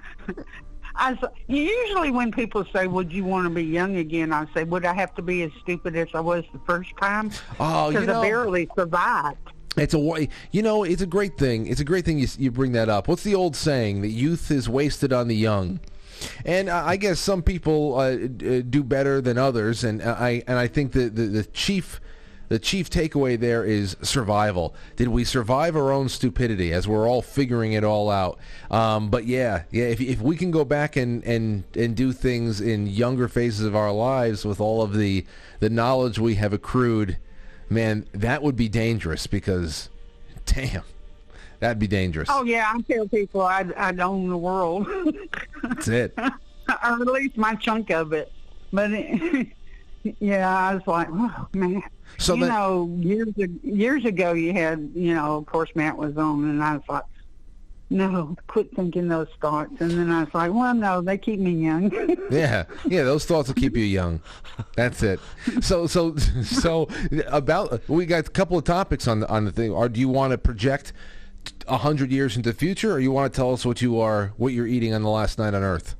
I s- usually when people say, "Would you want to be young again?" I say, "Would I have to be as stupid as I was the first time?" Oh, you know- I barely survived. It's a you know it's a great thing. It's a great thing you you bring that up. What's the old saying that youth is wasted on the young? And uh, I guess some people uh, uh, do better than others, and I and I think the, the the chief the chief takeaway there is survival. Did we survive our own stupidity as we're all figuring it all out? Um, but yeah, yeah. If, if we can go back and, and, and do things in younger phases of our lives with all of the the knowledge we have accrued, man, that would be dangerous because, damn, that'd be dangerous. Oh yeah, I tell people I'd, I'd own the world, That's it. or at least my chunk of it. But yeah, I was like, oh man. So you that- know, years years ago, you had, you know, of course, Matt was on, and I was like, no, quit thinking those thoughts. And then I was like, well, no, they keep me young. Yeah, yeah, those thoughts will keep you young. That's it. So, so, so about we got a couple of topics on the on the thing. Or do you want to project hundred years into the future, or you want to tell us what you are, what you're eating on the last night on Earth?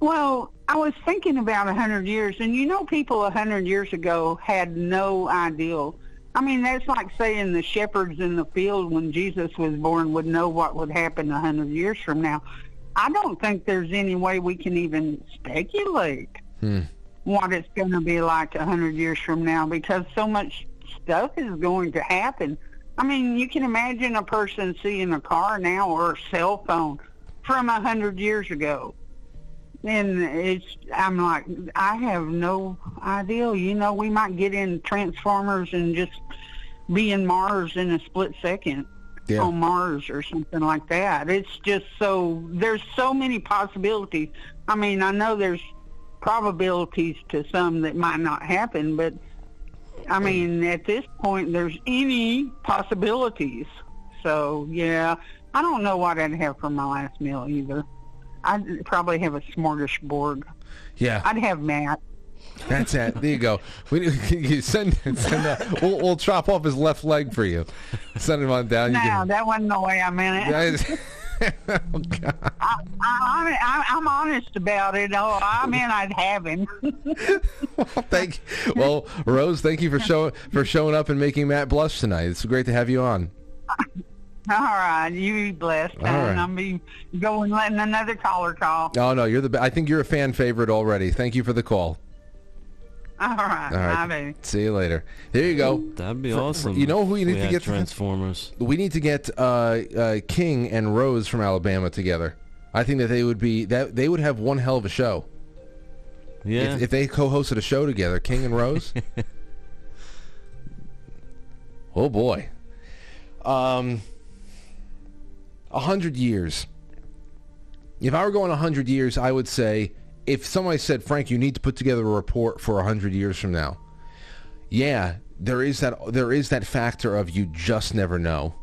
Well, I was thinking about a hundred years, and you know, people a hundred years ago had no idea. I mean, that's like saying the shepherds in the field when Jesus was born would know what would happen a hundred years from now. I don't think there's any way we can even speculate Hmm. what it's going to be like a hundred years from now because so much stuff is going to happen. I mean, you can imagine a person seeing a car now or a cell phone from a hundred years ago. And it's, I'm like, I have no idea. You know, we might get in Transformers and just be in Mars in a split second Yeah. on Mars or something like that. It's just so, there's so many possibilities. I mean, I know there's probabilities to some that might not happen, but I mean, at this point, there's any possibilities. So, yeah, I don't know what I'd have for my last meal either. I'd probably have a smorgasbord. Yeah, I'd have Matt. that's it. There you go. We you send send that. We'll, we'll chop off his left leg for you. Send him on down. You No, that wasn't the way I meant it. Oh God. I, I, I'm honest about it. Oh, I meant I'd have him. Thank You. well, Rose. Thank you for showing for showing up and making Matt blush tonight. It's great to have you on. All right, you be blessed. All and. I'm be going letting another caller call. Oh no, you're the. I think you're a fan favorite already. Thank you for the call. All right, All right. bye, baby. See you later. There you go. That'd be For- for- awesome. you know who you need we to had get? Transformers. We need to get uh, uh, King and Rose from Alabama together. I think that they would be that they would have one hell of a show. Yeah. If, if they co-hosted a show together, King and Rose. oh boy. Um. A hundred years. If I were going a hundred years, I would say if somebody said, Frank, you need to put together a report for a hundred years from now. Yeah, there is that there is that factor of you just never know.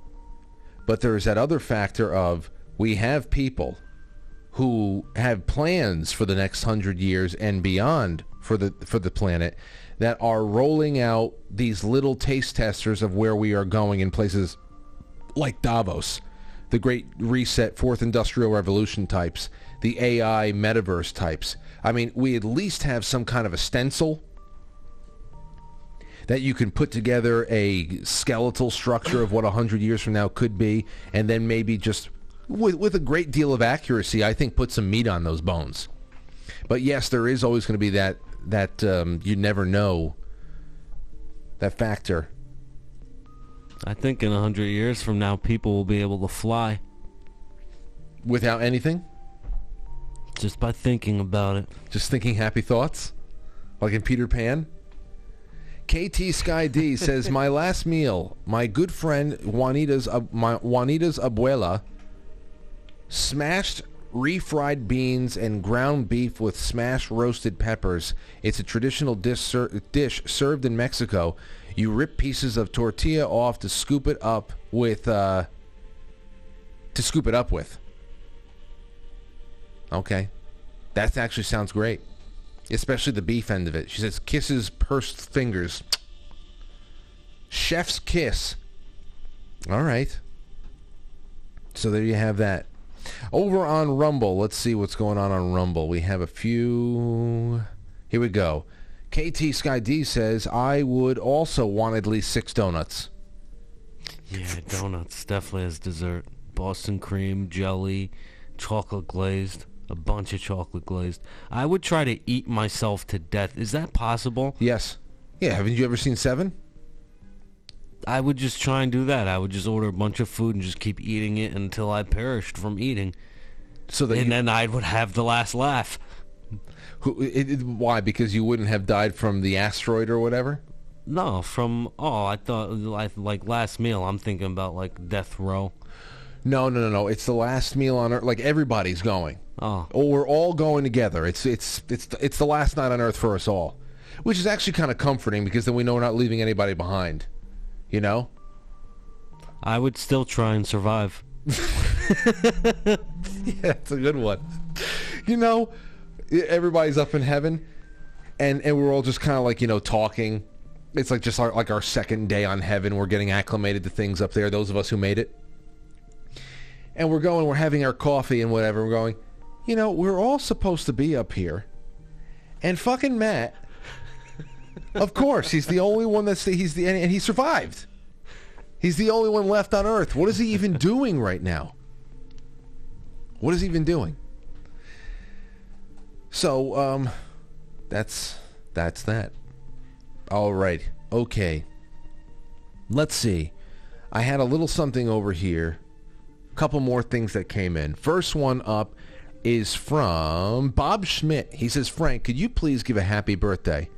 But there is that other factor of we have people who have plans for the next hundred years and beyond for the for the planet that are rolling out these little taste testers of where we are going in places like Davos, the Great Reset, Fourth Industrial Revolution types, the AI metaverse types. I mean, we at least have some kind of a stencil that you can put together a skeletal structure of what a hundred years from now could be, and then maybe just with with a great deal of accuracy, I think put some meat on those bones. But yes, there is always going to be that that um, you never know that factor. I think in a hundred years from now, people will be able to fly without anything, just by thinking about it. Just thinking happy thoughts, like in Peter Pan. KT Sky D says, "My last meal, my good friend Juanita's uh, my Juanita's abuela smashed refried beans and ground beef with smashed roasted peppers. It's a traditional dish, ser- dish served in Mexico. You rip pieces of tortilla off to scoop it up with uh, to scoop it up with. Okay, that actually sounds great, especially the beef end of it. She says, "Kisses, pursed fingers." Chef's kiss. All right. So there you have that. Over on Rumble, let's see what's going on on Rumble. We have a few. Here we go. KT Sky D says, I would also want at least six donuts. Yeah, donuts definitely as dessert. Boston cream, jelly, chocolate glazed, a bunch of chocolate glazed. I would try to eat myself to death. Is that possible? Yes. Yeah, haven't you ever seen Seven? I would just try and do that. I would just order a bunch of food and just keep eating it until I perished from eating. So that and you- then I would have the last laugh. Who, it, it- why? Because you wouldn't have died from the asteroid or whatever? No, from oh, I thought like like last meal. I'm thinking about like death row. No, no, no, no. It's the last meal on Earth. Like everybody's going. Oh. Or we're all going together. It's it's it's it's the last night on Earth for us all, which is actually kind of comforting because then we know we're not leaving anybody behind. You know. I would still try and survive. yeah, that's a good one. You know, everybody's up in heaven, and and we're all just kind of like you know talking. It's like just our, like our second day on heaven. We're getting acclimated to things up there. Those of us who made it, and we're going. We're having our coffee and whatever. We're going. You know, we're all supposed to be up here, and fucking Matt. Of course, he's the only one that's he's the and he survived. He's the only one left on Earth. What is he even doing right now? What is he even doing? So, um, that's that's that. All right. Okay. Let's see. I had a little something over here. Couple more things that came in. First one up is from Bob Schmidt. He says, "Frank, could you please give a happy birthday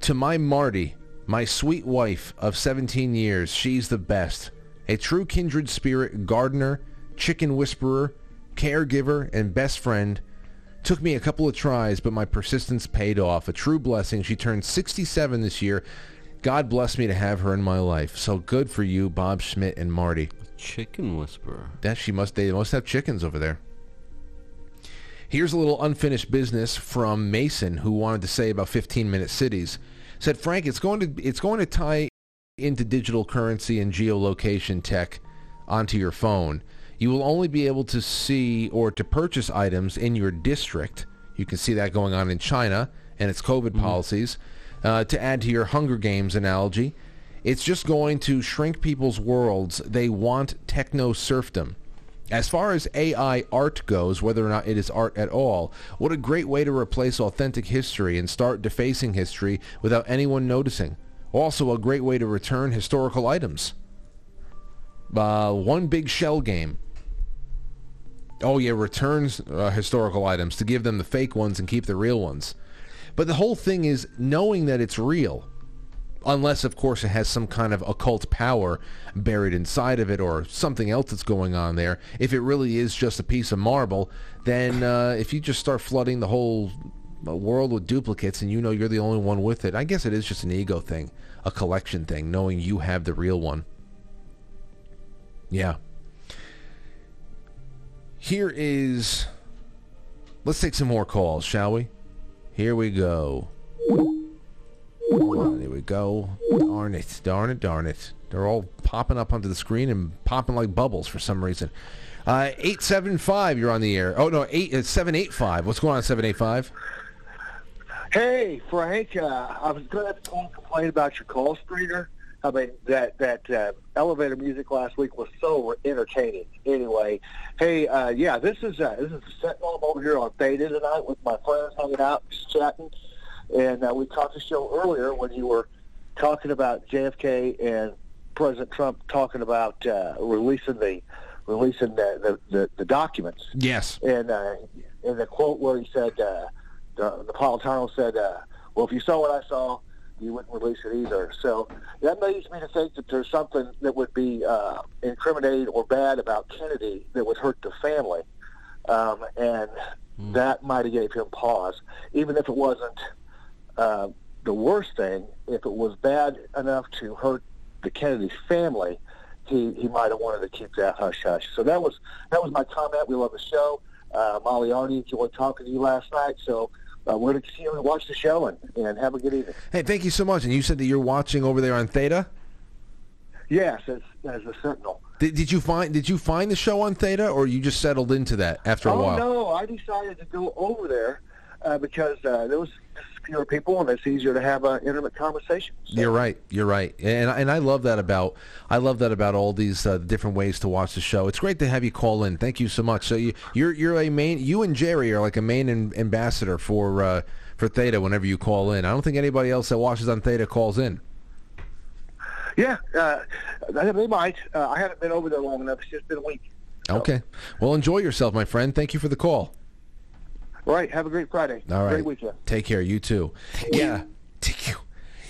to my Marty, my sweet wife of 17 years. She's the best. A true kindred spirit, gardener, chicken whisperer, caregiver, and best friend. Took me a couple of tries, but my persistence paid off. A true blessing. She turned 67 this year. God bless me to have her in my life. So good for you, Bob Schmidt and Marty. Chicken whisperer. That she must. They must have chickens over there. Here's a little unfinished business from Mason, who wanted to say about 15 minute cities. Said Frank, it's going to it's going to tie into digital currency and geolocation tech onto your phone. You will only be able to see or to purchase items in your district. You can see that going on in China and its COVID policies. Uh, to add to your Hunger Games analogy, it's just going to shrink people's worlds. They want techno serfdom. As far as AI art goes, whether or not it is art at all, what a great way to replace authentic history and start defacing history without anyone noticing. Also, a great way to return historical items. Uh, one big shell game. Oh yeah, returns uh, historical items to give them the fake ones and keep the real ones. But the whole thing is knowing that it's real unless of course it has some kind of occult power buried inside of it or something else that's going on there. If it really is just a piece of marble then uh, if you just start flooding the whole uh, world with duplicates and you know you're the only one with it i guess it is just an ego thing a collection thing knowing you have the real one. Yeah. Here is let's take some more calls shall we? Here we go On, we go. Darn it, darn it, darn it. They're all popping up onto the screen and popping like bubbles for some reason. Uh, 875, you're on the air. Oh, no, eight, it's 785. What's going on, 785? Hey, Frank. Uh, I was going to complain about your call screener. I mean, that that uh, elevator music last week was so entertaining. Anyway, hey, uh, yeah, this is uh, this is Sentinel. I'm over here on Theta tonight with my friends, hanging out, chatting. And uh, we talked the show earlier when you were talking about JFK and President Trump talking about uh, releasing the releasing the, the, the, the documents. Yes. And uh, in the quote where he said, uh, the, Napolitano said, uh, well, if you saw what I saw, you wouldn't release it either. So that leads me to think that there's something that would be uh, incriminating or bad about Kennedy that would hurt the family. Um, and that might have gave him pause, even if it wasn't uh, the worst thing. If it was bad enough to hurt the Kennedy family, he, he might have wanted to keep that hush hush. So that was that was my comment. We love the show. Uh, Molly Arnie enjoyed talking to you last night. So uh, we're going to continue to watch the show and, and have a good evening. Hey, thank you so much. And you said that you're watching over there on Theta? Yes, as as a sentinel. Did, did you find Did you find the show on Theta, or you just settled into that after a oh while? no, I decided to go over there uh, because uh, there was fewer people and it's easier to have an intimate conversation. You're right. You're right, and and I love that about I love that about all these uh, different ways to watch the show. It's great to have you call in. Thank you so much. So you you're you're a main you and Jerry are like a main am- ambassador for uh, for Theta whenever you call in. I don't think anybody else that watches on Theta calls in. Yeah, uh, they might. Uh, I haven't been over there long enough. It's just been a week. Okay. Well, enjoy yourself, my friend. Thank you for the call. All right. Have a great Friday. All right. Great weekend. Take care. You too. Yeah. Take you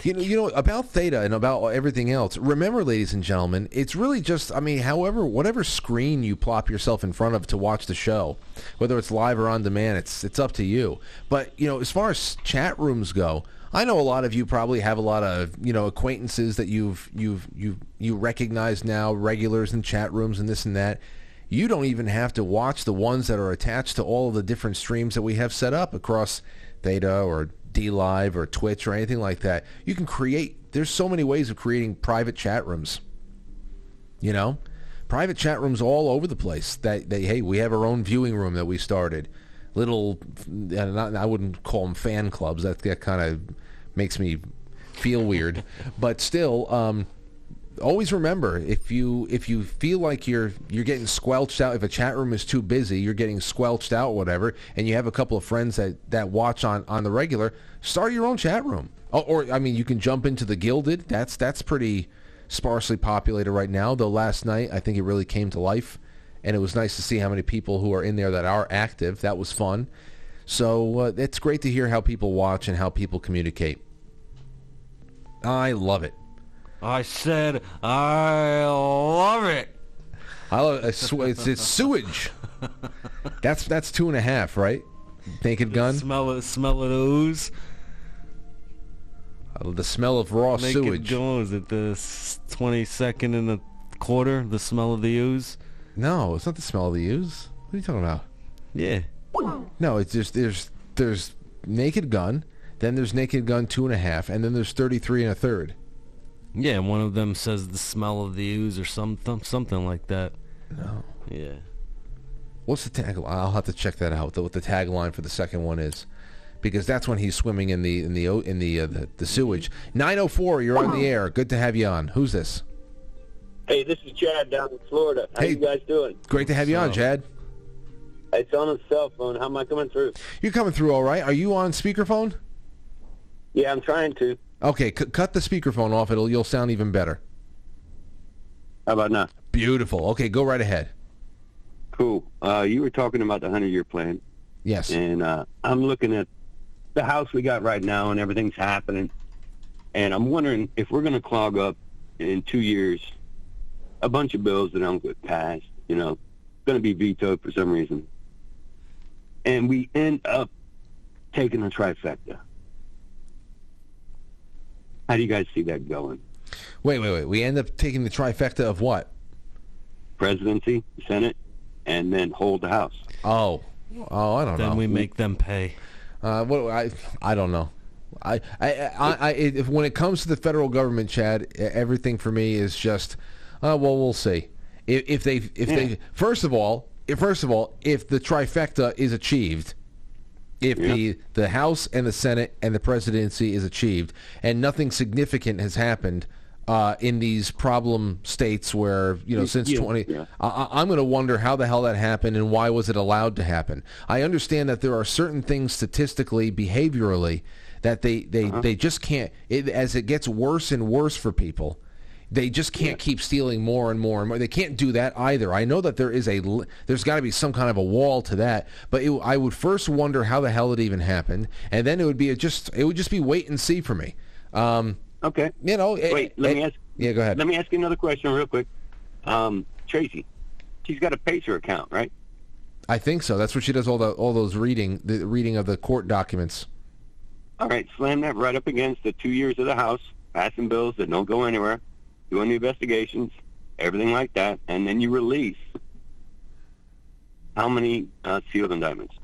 You know, you know about Theta and about everything else. Remember, ladies and gentlemen, it's really just. I mean, however, whatever screen you plop yourself in front of to watch the show, whether it's live or on demand, it's it's up to you. But you know, as far as chat rooms go, I know a lot of you probably have a lot of you know acquaintances that you've you've you you recognize now, regulars in chat rooms and this and that. You don't even have to watch the ones that are attached to all of the different streams that we have set up across Theta or DLive or Twitch or anything like that. You can create. There's so many ways of creating private chat rooms. You know, private chat rooms all over the place. That they hey, we have our own viewing room that we started. Little, uh, I wouldn't call them fan clubs. That that kind of makes me feel weird. but still, um, always remember if you if you feel like you're you're getting squelched out if a chat room is too busy you're getting squelched out whatever and you have a couple of friends that that watch on on the regular start your own chat room. Or, or i mean you can jump into the Guilded. That's that's pretty sparsely populated right now though last night i think it really came to life and it was nice to see how many people who are in there that are active. That was fun. So uh, it's great to hear how people watch and how people communicate. I love it I said I love it. I love I sw- it's, it's sewage. That's that's two and a half, right? Naked gun. Smell it. Smell of the ooze. Uh, the smell of raw Naked sewage. Gun, is it the twenty second and the quarter? The smell of the ooze. No, it's not the smell of the ooze. What are you talking about? Yeah. No, it's just there's there's Naked Gun, then there's Naked Gun two and a half, and then there's thirty three and a third. Yeah, one of them says the smell of the ooze or something, something like that. No. Yeah. What's the tag? I'll have to check that out. What the tagline for the second one is, because that's when he's swimming in the in the in the uh, the, the sewage. Nine oh four, you're on the air. Good to have you on. Who's this? Hey, this is Chad down in Florida. How Hey. you guys doing? Great to have you on, Chad. It's on a cell phone. How am I coming through? You're coming through all right. Are you on speakerphone? Yeah, I'm trying to. Okay, c- cut the speakerphone off. It'll you'll sound even better. How about now? Beautiful. Okay, go right ahead. Cool. Uh, you were talking about the hundred-year plan. Yes. And uh, I'm looking at the house we got right now, and everything's happening. And I'm wondering if we're going to clog up in two years a bunch of bills that don't get passed. You know, going to be vetoed for some reason, and we end up taking a trifecta. How do you guys see that going? Wait, wait, wait. We end up taking the trifecta of what? Presidency, Senate, and then hold the House. Oh, oh, I don't know. Then we make them pay. Uh, what I I don't know. I I I, I if, when it comes to the federal government, Chad, everything for me is just, uh, well, we'll see. If, if they if they first of all, if, first of all, if the trifecta is achieved, if the the House and the Senate and the presidency is achieved, and nothing significant has happened. Uh, in these problem states where you know since yeah, 20 yeah. I, I'm going to wonder how the hell that happened and why was it allowed to happen. I understand that there are certain things statistically, behaviorally, that they they, Uh-huh. they just can't. It, as it gets worse and worse for people, they just can't keep stealing more and more and more. They can't do that either. I know that there is a there's got to be some kind of a wall to that. But it, I would first wonder how the hell it even happened, and then it would be a just it would just be wait and see for me. Um, Okay. you know, it- Wait, let me ask. Yeah, go ahead. Let me ask you another question real quick. Um, Tracy, she's got a Pacer account, right? I think so. That's what she does all the all those reading the reading of the court documents. All right, slam that right up against the two years of the House, passing bills that don't go anywhere, doing the investigations, everything like that, and then you release how many uh, sealed indictments?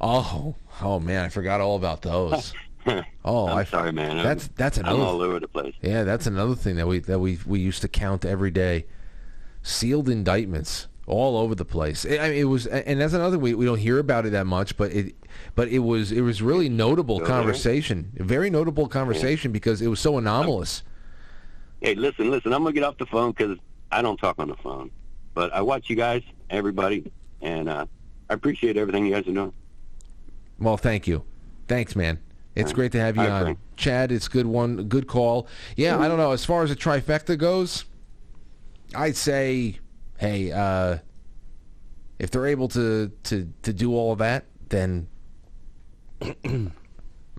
Oh, oh man, I forgot all about those. Oh, I'm I- sorry, man. That's I'm, that's I'm another. all over the place. Yeah, that's another thing that we that we we used to count every day. Sealed indictments all over the place. I I mean, it was, and that's another we we don't hear about it that much, but it but it was it was really notable there? conversation, a very notable conversation because it was so anomalous. Hey, listen, listen. I'm gonna get off the phone because I don't talk on the phone, but I watch you guys, everybody, and uh, I appreciate everything you guys are doing. Well, thank you, thanks, man. It's great to have you on, Chad. It's good one, good call. Yeah, I don't know as far as the trifecta goes. I'd say, hey, uh, if they're able to to to do all of that, then I,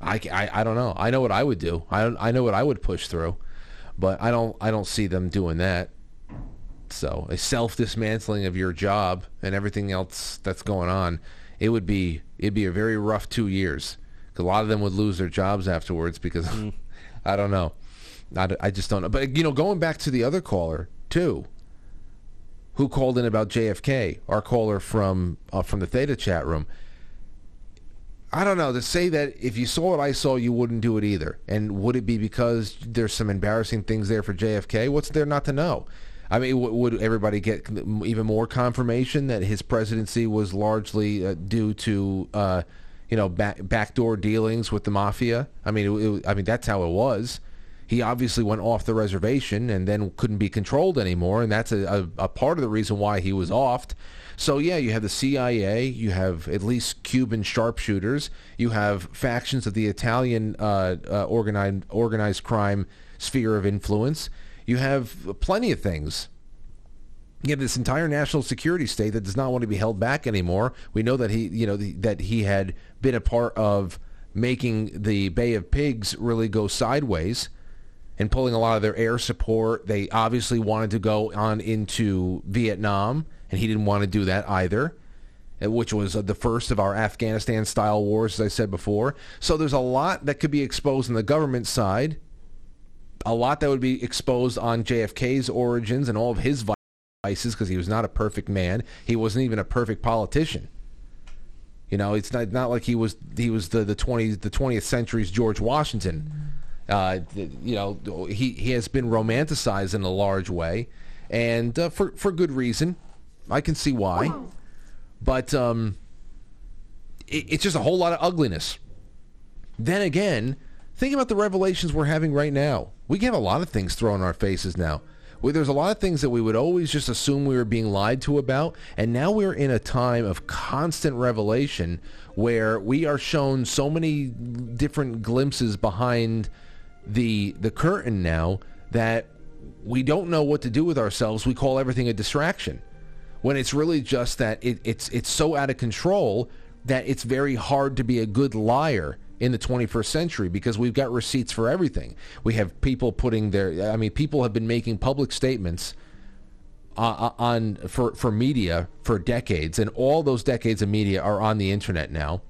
I I don't know. I know what I would do. I I know what I would push through, but I don't I don't see them doing that. So a self dismantling of your job and everything else that's going on, it would be it'd be a very rough two years. a lot of them would lose their jobs afterwards because I don't know. I, I just don't know. But you know, going back to the other caller too, who called in about JFK, our caller from uh, from the Theta chat room. I don't know to say that if you saw what I saw, you wouldn't do it either. And would it be because there's some embarrassing things there for JFK? What's there not to know? I mean, w- would everybody get even more confirmation that his presidency was largely uh, due to, uh, you know, back, backdoor dealings with the mafia? I mean, it, it, I mean that's how it was. He obviously went off the reservation and then couldn't be controlled anymore, and that's a, a, a part of the reason why he was offed. So yeah, you have the CIA, you have at least Cuban sharpshooters, you have factions of the Italian uh, uh, organized organized crime sphere of influence. You have plenty of things. You have this entire national security state that does not want to be held back anymore. We know that he, you know, the, that he had been a part of making the Bay of Pigs really go sideways and pulling a lot of their air support. They obviously wanted to go on into Vietnam, and he didn't want to do that either, uh, which was uh, the first of our Afghanistan-style wars, as I said before. So there's a lot that could be exposed on the government side, a lot that would be exposed on JFK's origins and all of his vices, because he was not a perfect man. He wasn't even a perfect politician. You know, it's not not like he was he was the the twenty the twentieth century's George Washington. Uh, you know, he he has been romanticized in a large way, and uh, for for good reason. I can see why, but um, it, it's just a whole lot of ugliness. Then again, think about the revelations we're having right now. We get a lot of things thrown in our faces now. Where there's a lot of things that we would always just assume we were being lied to about, and now we're in a time of constant revelation where we are shown so many different glimpses behind the the curtain now that we don't know what to do with ourselves. We call everything a distraction when it's really just that it, it's it's so out of control that it's very hard to be a good liar in the 21st century because we've got receipts for everything. We have people putting their I mean people have been making public statements uh, on for for media for decades and all those decades of media are on the internet now.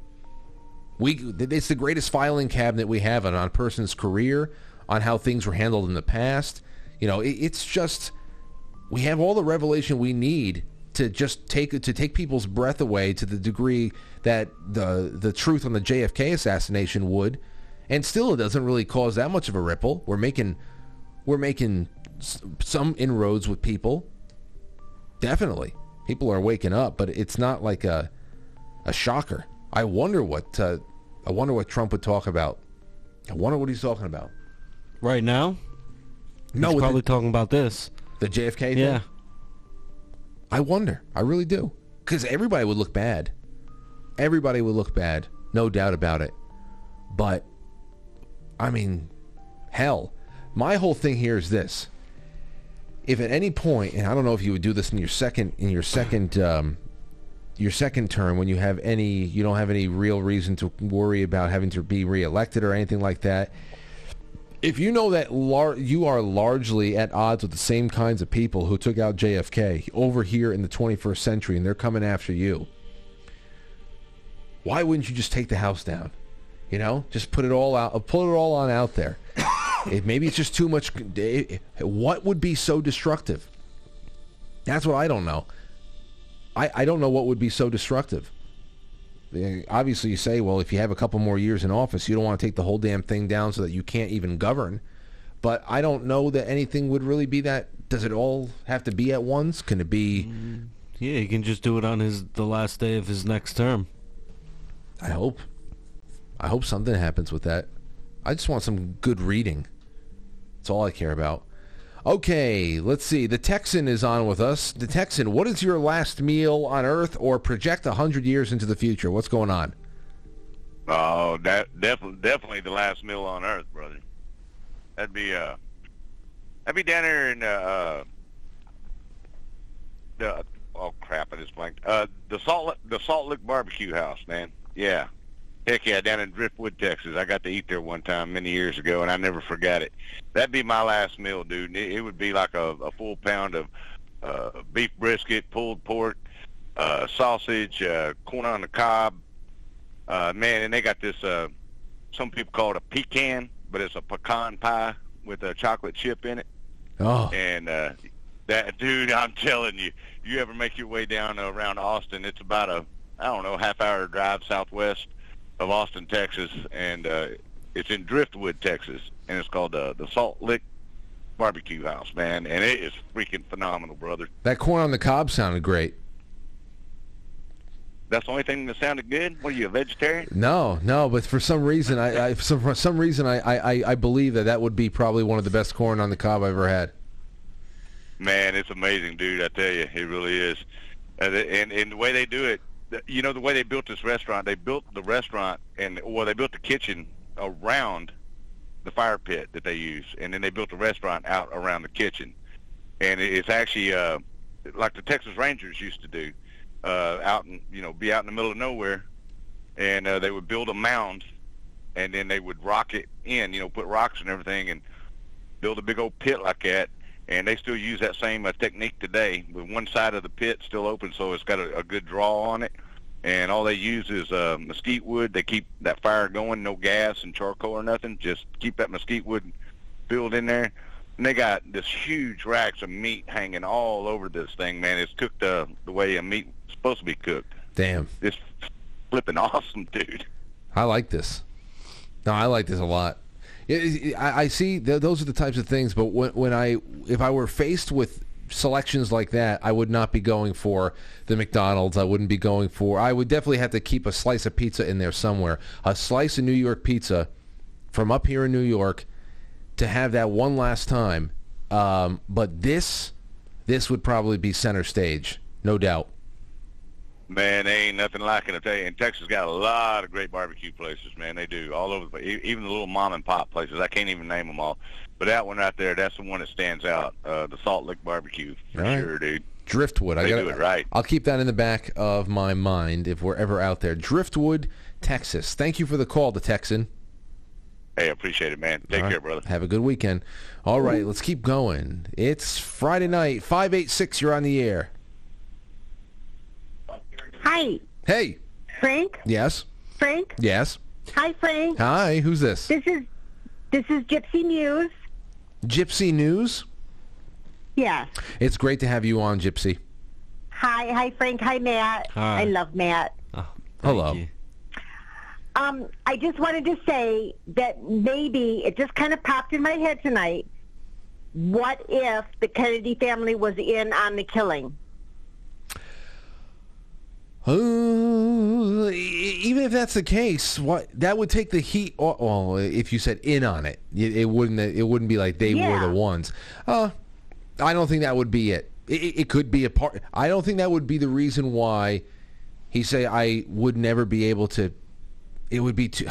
We it's the greatest filing cabinet we have on, on a person's career, on how things were handled in the past. You know, it, it's just we have all the revelation we need to just take to take people's breath away to the degree that the the truth on the JFK assassination would, and still it doesn't really cause that much of a ripple. We're making we're making some inroads with people. Definitely, people are waking up, but it's not like a a shocker. I wonder what uh, I wonder what Trump would talk about. I wonder what he's talking about. Right now? No, He's probably the- talking about this. The JFK thing? Yeah. I wonder. I really do. Because everybody would look bad. Everybody would look bad. No doubt about it. But, I mean, hell. My whole thing here is this. If at any point, and I don't know if you would do this in your second, in your second, um, your second term when you have any, you don't have any real reason to worry about having to be reelected or anything like that if you know that lar- you are largely at odds with the same kinds of people who took out JFK over here in the 21st century and they're coming after you, why wouldn't you just take the house down? You know, just put it all out, uh, put it all on out there. it, maybe it's just too much. it- what would be so destructive? That's what I don't know. I, I don't know what would be so destructive. obviously you say, well, if you have a couple more years in office, you don't want to take the whole damn thing down so that you can't even govern. But I don't know that anything would really be that. Does it all have to be at once? Can it be? Mm, yeah, he can just do it on his the last day of his next term. I hope. I hope something happens with that. I just want some good reading. That's all I care about. Okay, let's see. The Texan is on with us. The Texan, what is your last meal on Earth or project 100 years into the future? What's going on? Oh, that definitely definitely the last meal on Earth, brother. That'd be uh, that'd be down there in uh, uh the oh crap, I just blanked. Uh, the Salt the Salt Lick Barbecue House, man. Yeah, heck yeah, down in Driftwood, Texas. I got to eat there one time many years ago, and I never forgot it. That'd be my last meal, dude. It, it would be like a, a full pound of uh, beef brisket, pulled pork, uh, sausage, uh, corn on the cob. Uh, man, and they got this. Uh, some people call it a pecan, but it's a pecan pie with a chocolate chip in it. Oh, And uh, that dude, I'm telling you, you ever make your way down around Austin? It's about a I don't know half hour drive southwest of Austin, Texas, and uh, it's in Driftwood, Texas, and it's called uh, the Salt Lick Barbecue House, man, and it is freaking phenomenal, brother. that corn on the cob sounded great. That's the only thing that sounded good. What are you, a vegetarian? No, no, but for some reason, I, I for some, for some reason, I, I, I believe that that would be probably one of the best corn on the cob I've ever had. Man, it's amazing, dude. I tell you, it really is. And and, and the way they do it, you know, the way they built this restaurant, they built the restaurant and well, they built the kitchen around the fire pit that they use, and then they built the restaurant out around the kitchen. And it's actually uh, like the Texas Rangers used to do, uh, out in you know, be out in the middle of nowhere, and uh, they would build a mound, and then they would rock it in, you know, put rocks and everything, and build a big old pit like that, and they still use that same uh, technique today. With one side of the pit still open, so it's got a, a good draw on it, and all they use is uh, mesquite wood. They keep that fire going, no gas and charcoal or nothing. Just keep that mesquite wood filled in there. And they got this huge racks of meat hanging all over this thing, man. It's cooked uh, the way a meat is supposed to be cooked. Damn, It's flipping awesome, dude. I like this. No, I like this a lot. I, see those are the types of things, but when I if I were faced with selections like that, I would not be going for the McDonald's. I wouldn't be going for. I would definitely have to keep a slice of pizza in there somewhere. A slice of New York pizza from up here in New York to have that one last time. Um, but this this would probably be center stage, no doubt. Man, they ain't nothing like it. I tell you, and Texas got a lot of great barbecue places. Man, they do all over. the place. Even the little mom and pop places. I can't even name them all. But that one right there, that's the one that stands out. Uh, the Salt Lick Barbecue for right. sure, dude. Driftwood. I gotta, do it right. I'll keep that in the back of my mind if we're ever out there. Driftwood, Texas. Thank you for the call, the Texan. Hey, appreciate it, man. Take right. care, brother. Have a good weekend. All right, let's keep going. It's Friday night. 586, you're on the air. Hi, Hey. Frank. Yes. Frank. Yes. Hi, Frank. Hi, who's this? This is this is Gypsy News. Gypsy News. Yes. It's great to have you on, Gypsy. Hi, hi, Frank. Hi, Matt. Hi. I love Matt. Hello. Um, I just wanted to say that maybe it just kind of popped in my head tonight. What if the Kennedy family was in on the killing? Uh, even if that's the case, what that would take the heat. o- Well, if you said in on it, it, it wouldn't. It wouldn't be like they were the ones. Uh, I don't think that would be it. It, it- it could be a part. I don't think that would be the reason why he say I would never be able to. It would be too.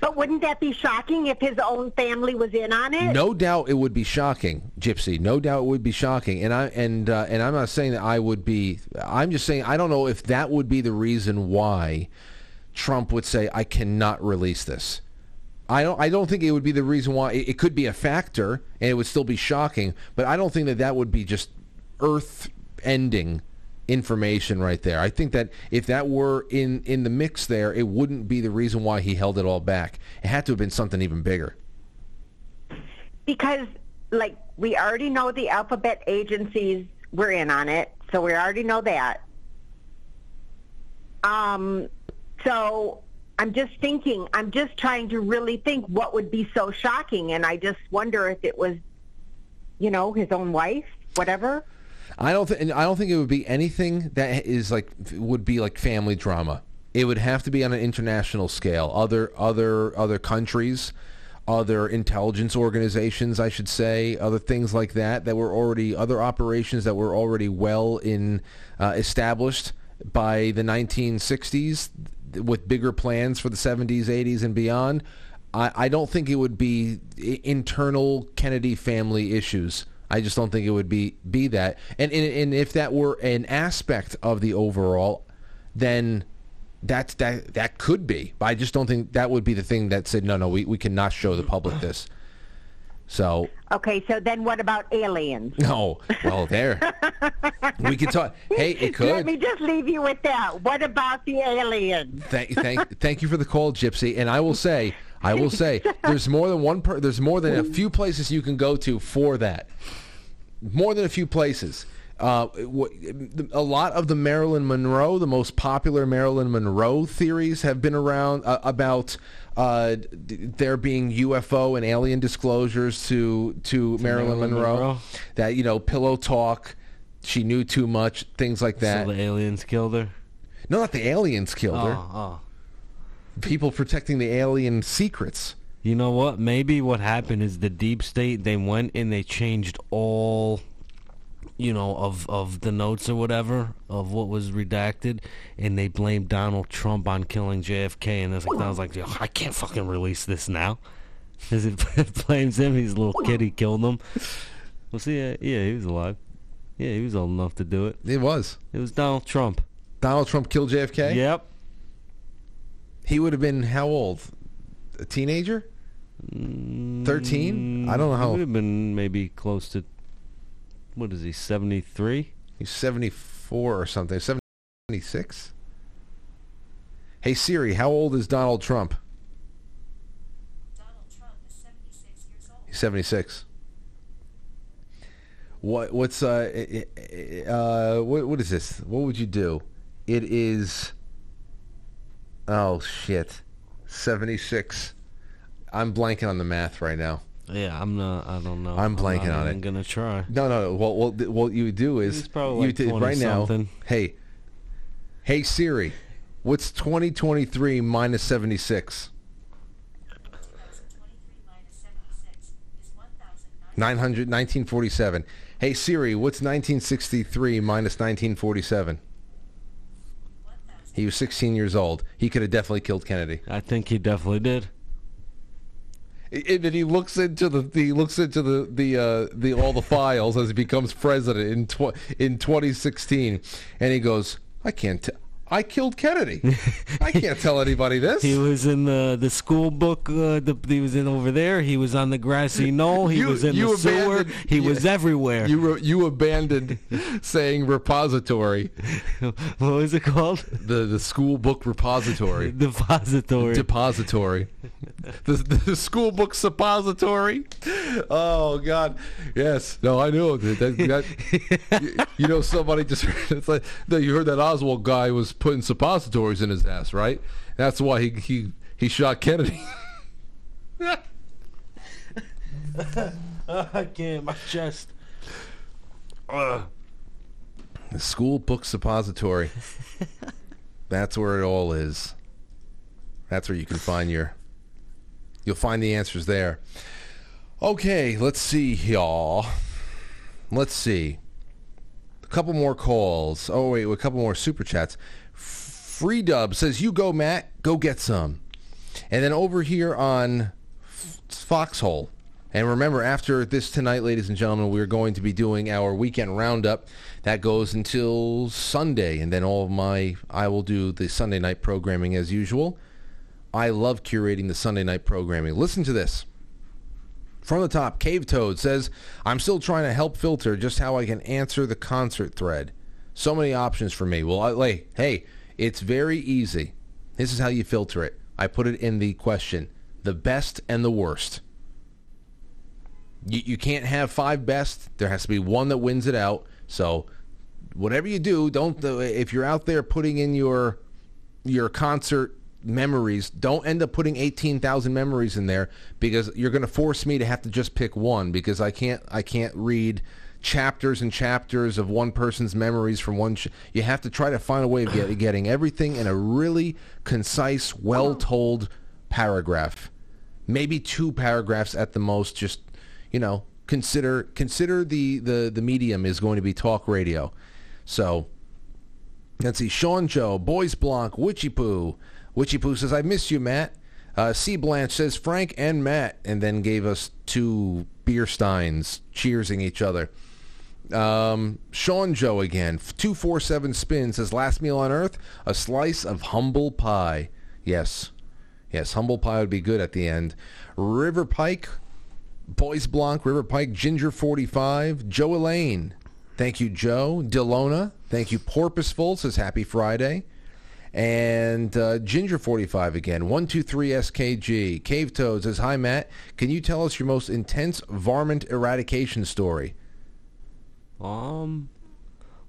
But wouldn't that be shocking if his own family was in on it? No doubt it would be shocking, Gypsy. No doubt it would be shocking, and I and uh, and I'm not saying that I would be. I'm just saying I don't know if that would be the reason why Trump would say I cannot release this. I don't. I don't think it would be the reason why. It, it could be a factor, and it would still be shocking, but I don't think that that would be just earth-ending information right there. I think that if that were in in the mix there, it wouldn't be the reason why he held it all back. It had to have been something even bigger. Because, like, we already know the alphabet agencies were in on it, so we already know that. Um, so I'm just thinking, I'm just trying to really think what would be so shocking, and I just wonder if it was, you know, his own wife, whatever. I don't think I don't think it would be anything that is like would be like family drama. It would have to be on an international scale. Other other other countries, other intelligence organizations, I should say, other things like that that were already other operations that were already well in uh, established by the 1960s with bigger plans for the 70s, 80s, and beyond. I, I don't think it would be internal Kennedy family issues. I just don't think it would be be that. And and, and if that were an aspect of the overall, then that's that that could be. But I just don't think that would be the thing that said no, no, we, we cannot show the public this. So Okay, so then what about aliens? no, well there we could talk. Hey, it could. Let me just leave you with that. What about the aliens? Thank, thank, thank you for the call, Gypsy. And I will say, I will say, there's more than one. Per, there's more than a few places you can go to for that. More than a few places. Uh, a lot of the Marilyn Monroe, the most popular Marilyn Monroe theories, have been around uh, about uh, d- there being UFO and alien disclosures to to Marilyn, Marilyn Monroe. Monroe. That you know, pillow talk. She knew too much. Things like that. So the aliens killed her. No, not the aliens killed her. Oh, oh. People protecting the alien secrets. You know what? Maybe what happened is the deep state. They went and they changed all, you know, of of the notes or whatever of what was redacted, and they blamed Donald Trump on killing JFK. And it's like I was like, Yo, I can't fucking release this now, because it blames him. He's a little kid. He killed him. Well, see, yeah, yeah, he was alive. Yeah, he was old enough to do it. It was. It was Donald Trump. Donald Trump killed JFK? Yep. He would have been how old? A teenager? 13? I don't know how. He how. would have been maybe close to. What is he? Seventy three. He's 74 or something. 76? Hey Siri, how old is Donald Trump? Donald Trump is 76 years old. He's 76. What what's uh eh, eh, uh what what is this? What would you do? It is Oh shit. 76. I'm blanking on the math right now. Yeah, I'm not. I don't know. I'm blanking not on it. gonna try. No, no, no. Well, well, th- what you do is probably like 20 right now. Hey, hey Siri, what's 2023 minus 76? 900, 1947. Hey Siri, what's 1963 minus 1947? He was 16 years old. He could have definitely killed Kennedy. I think he definitely did. And then he looks into the he looks into the the uh, the all the files as he becomes president in tw- in 2016, and he goes, "I can't. T- I killed Kennedy. I can't tell anybody this." He was in the the school book. Uh, the, he was in over there. He was on the grassy knoll. He You- was in the sewer. He yeah. was everywhere. You re- you abandoned saying repository. what was it called? The the school book repository. Depository. Depository. the, the school book suppository. Oh God, yes. No, I knew that. that, that you, you know, somebody just. It's like you heard that Oswald guy was putting suppositories in his ass, right? That's why he he he shot Kennedy. I can't. My chest. Ugh. The school book suppository. That's where it all is. That's where you can find your. You'll find the answers there. Okay, let's see, y'all. Let's see. A couple more calls. Oh wait, a couple more super chats. Free Dub says, "You go, Matt. Go get some." And then over here on Foxhole. And remember, after this tonight, ladies and gentlemen, we're going to be doing our weekend roundup. That goes until Sunday, and then all of my I will do the Sunday night programming as usual. I love curating the Sunday night programming. Listen to this. From the top, Cave Toad says, I'm still trying to help filter just how I can answer the concert thread. So many options for me. Well, I, like, hey, it's very easy. This is how you filter it. I put it in the question, the best and the worst. You, you can't have five best. There has to be one that wins it out. So whatever you do, don't, uh, if you're out there putting in your your concert memories. Don't end up putting 18,000 memories in there because you're going to force me to have to just pick one because I can't I can't read chapters and chapters of one person's memories from one sh- you have to try to find a way of get, getting everything in a really concise, well-told paragraph. Maybe two paragraphs at the most just, you know, consider consider the the the medium is going to be talk radio. So, Let's see. Sean Joe, Boys Blanc, Witchy Poo. Witchy Poo says, I miss you, Matt. Uh, C. Blanche says, Frank and Matt, and then gave us two beer steins cheersing each other. Um, Sean Joe again, 247 Spin says, Last meal on earth, a slice of humble pie. Yes. Yes, humble pie would be good at the end. River Pike, Boys Blanc, River Pike, Ginger 45, Joe Elaine. Thank you, Joe. Delona, thank you. Porpoiseful says happy Friday. And uh, Ginger45 again, 123SKG. Cave Toad says, Hi, Matt. Can you tell us your most intense varmint eradication story? Um,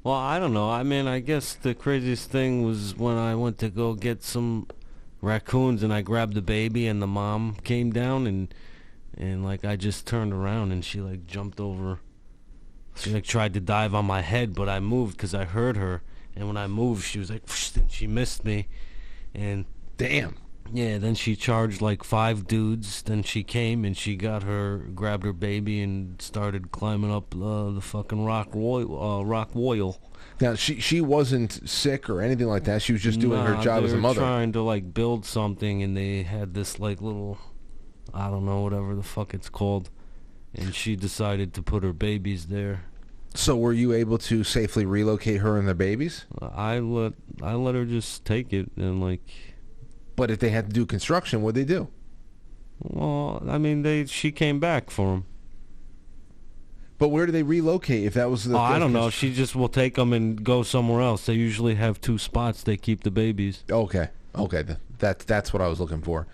well, I don't know. I mean, I guess the craziest thing was when I went to go get some raccoons and I grabbed the baby and the mom came down and and like I just turned around and she like jumped over. She like tried to dive on my head, but I moved because I heard her. And when I moved, she was like, and she missed me. And damn. Yeah, then she charged like five dudes. Then she came and she got her, grabbed her baby and started climbing up uh, the fucking rock royal, uh, rock royal. Now, she she wasn't sick or anything like that. She was just doing her job as a mother. trying to like build something, and they had this like little, I don't know, whatever the fuck it's called, and she decided to put her babies there. So were you able to safely relocate her and the babies? I let I let her just take it and like. But if they had to do construction, what'd they do? Well, I mean, they she came back for him. But where do they relocate if that was the? Oh, I don't know. She just will take them and go somewhere else. They usually have two spots. They keep the babies. Okay, okay, th- that's that's what I was looking for.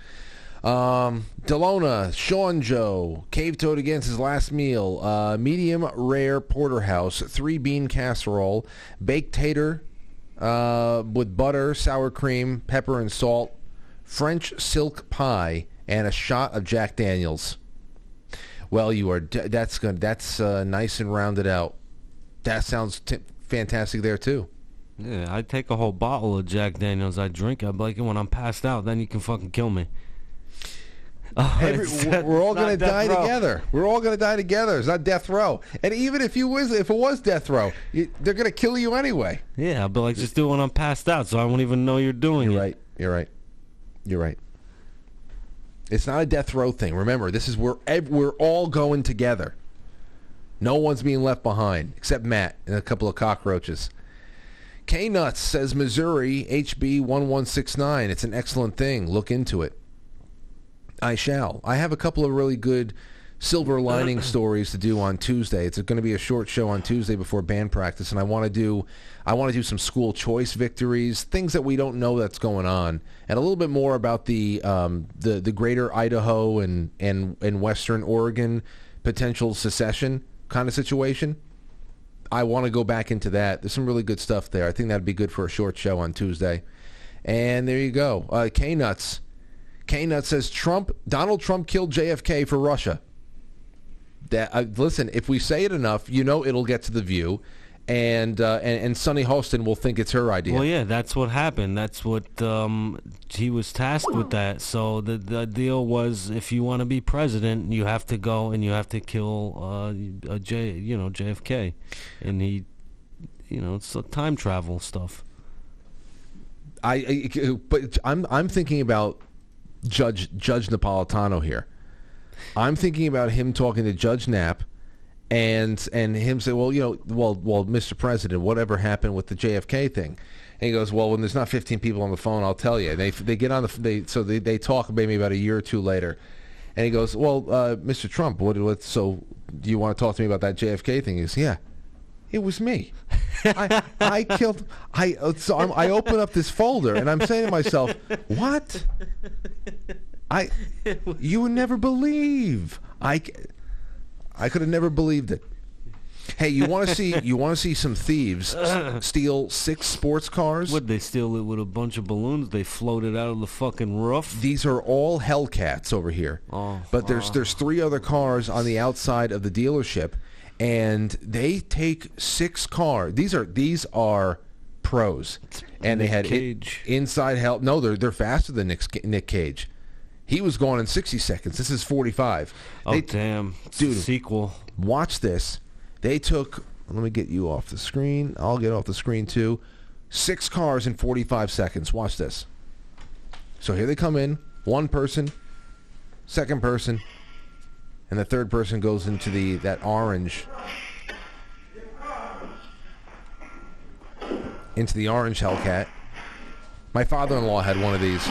Um, Delona, Sean Joe, Cave Toad against his last meal, uh, medium rare porterhouse, three bean casserole, baked tater uh, with butter, sour cream, pepper and salt, French silk pie, and a shot of Jack Daniels. Well, you are. That's good. That's uh, nice and rounded out. That sounds t- fantastic there too. Yeah, I take a whole bottle of Jack Daniels. I drink. it. I'm like, when I'm passed out, then you can fucking kill me. Oh, Every, we're, all going to die row. together. We're all going to die together. It's not death row. And even if you was, if it was death row, you, they're going to kill you anyway. Yeah, I'll like, just do it when I'm passed out, so I won't even know you're doing You're it. right. You're right. You're right. It's not a death row thing. Remember, this is where ev- we're all going together. No one's being left behind except Matt and a couple of cockroaches. K Nuts says Missouri HB 1169. It's an excellent thing. Look into it. I shall. I have a couple of really good silver lining stories to do on Tuesday. It's going to be a short show on Tuesday before band practice, and I want to do I want to do some school choice victories, things that we don't know that's going on, and a little bit more about the um, the the greater Idaho and and and Western Oregon potential secession kind of situation. I want to go back into that. There's some really good stuff there. I think that'd be good for a short show on Tuesday. And there you go. Uh, K Nuts. K Nuts says Trump Donald Trump killed JFK for Russia. That uh, listen, if we say it enough, you know it'll get to the view, and uh, and, and Sunny Hostin will think it's her idea. Well, yeah, that's what happened. That's what um, he was tasked with. That. So the the deal was, if you want to be president, you have to go and you have to kill uh, a J, you know, JFK, and he, you know, it's a time travel stuff. I, I but I'm I'm thinking about Judge Judge Napolitano here. I'm thinking about him talking to Judge Nap and and him say, well, you know, well, well, Mr. President, whatever happened with the JFK thing? And he goes, well, when there's not 15 people on the phone, I'll tell you. They they get on the they so they they talk maybe about a year or two later, and he goes, well, uh, Mr. Trump, what, what so do you want to talk to me about that JFK thing? He goes, yeah. It was me. I, I killed. I so I'm, I open up this folder and I'm saying to myself, "What? I you would never believe. I I could have never believed it." Hey, you want to see you want to see some thieves s- steal six sports cars? Would they steal it with a bunch of balloons? They floated out of the fucking roof. These are all Hellcats over here. Oh, But there's there's three other cars on the outside of the dealership, and they take six cars. These are these are pros, and they Nick had i- Cage. inside help. No, they're they're faster than Nick, Nick Cage. He was going in 60 seconds. This is 45. Oh They- damn! It's dude, sequel. Watch this. They took. Let me get you off the screen. I'll get off the screen too. Six cars in 45 seconds. Watch this. So here they come in. One person, second person, and the third person goes into the that orange. Into the orange Hellcat. My father-in-law had one of these.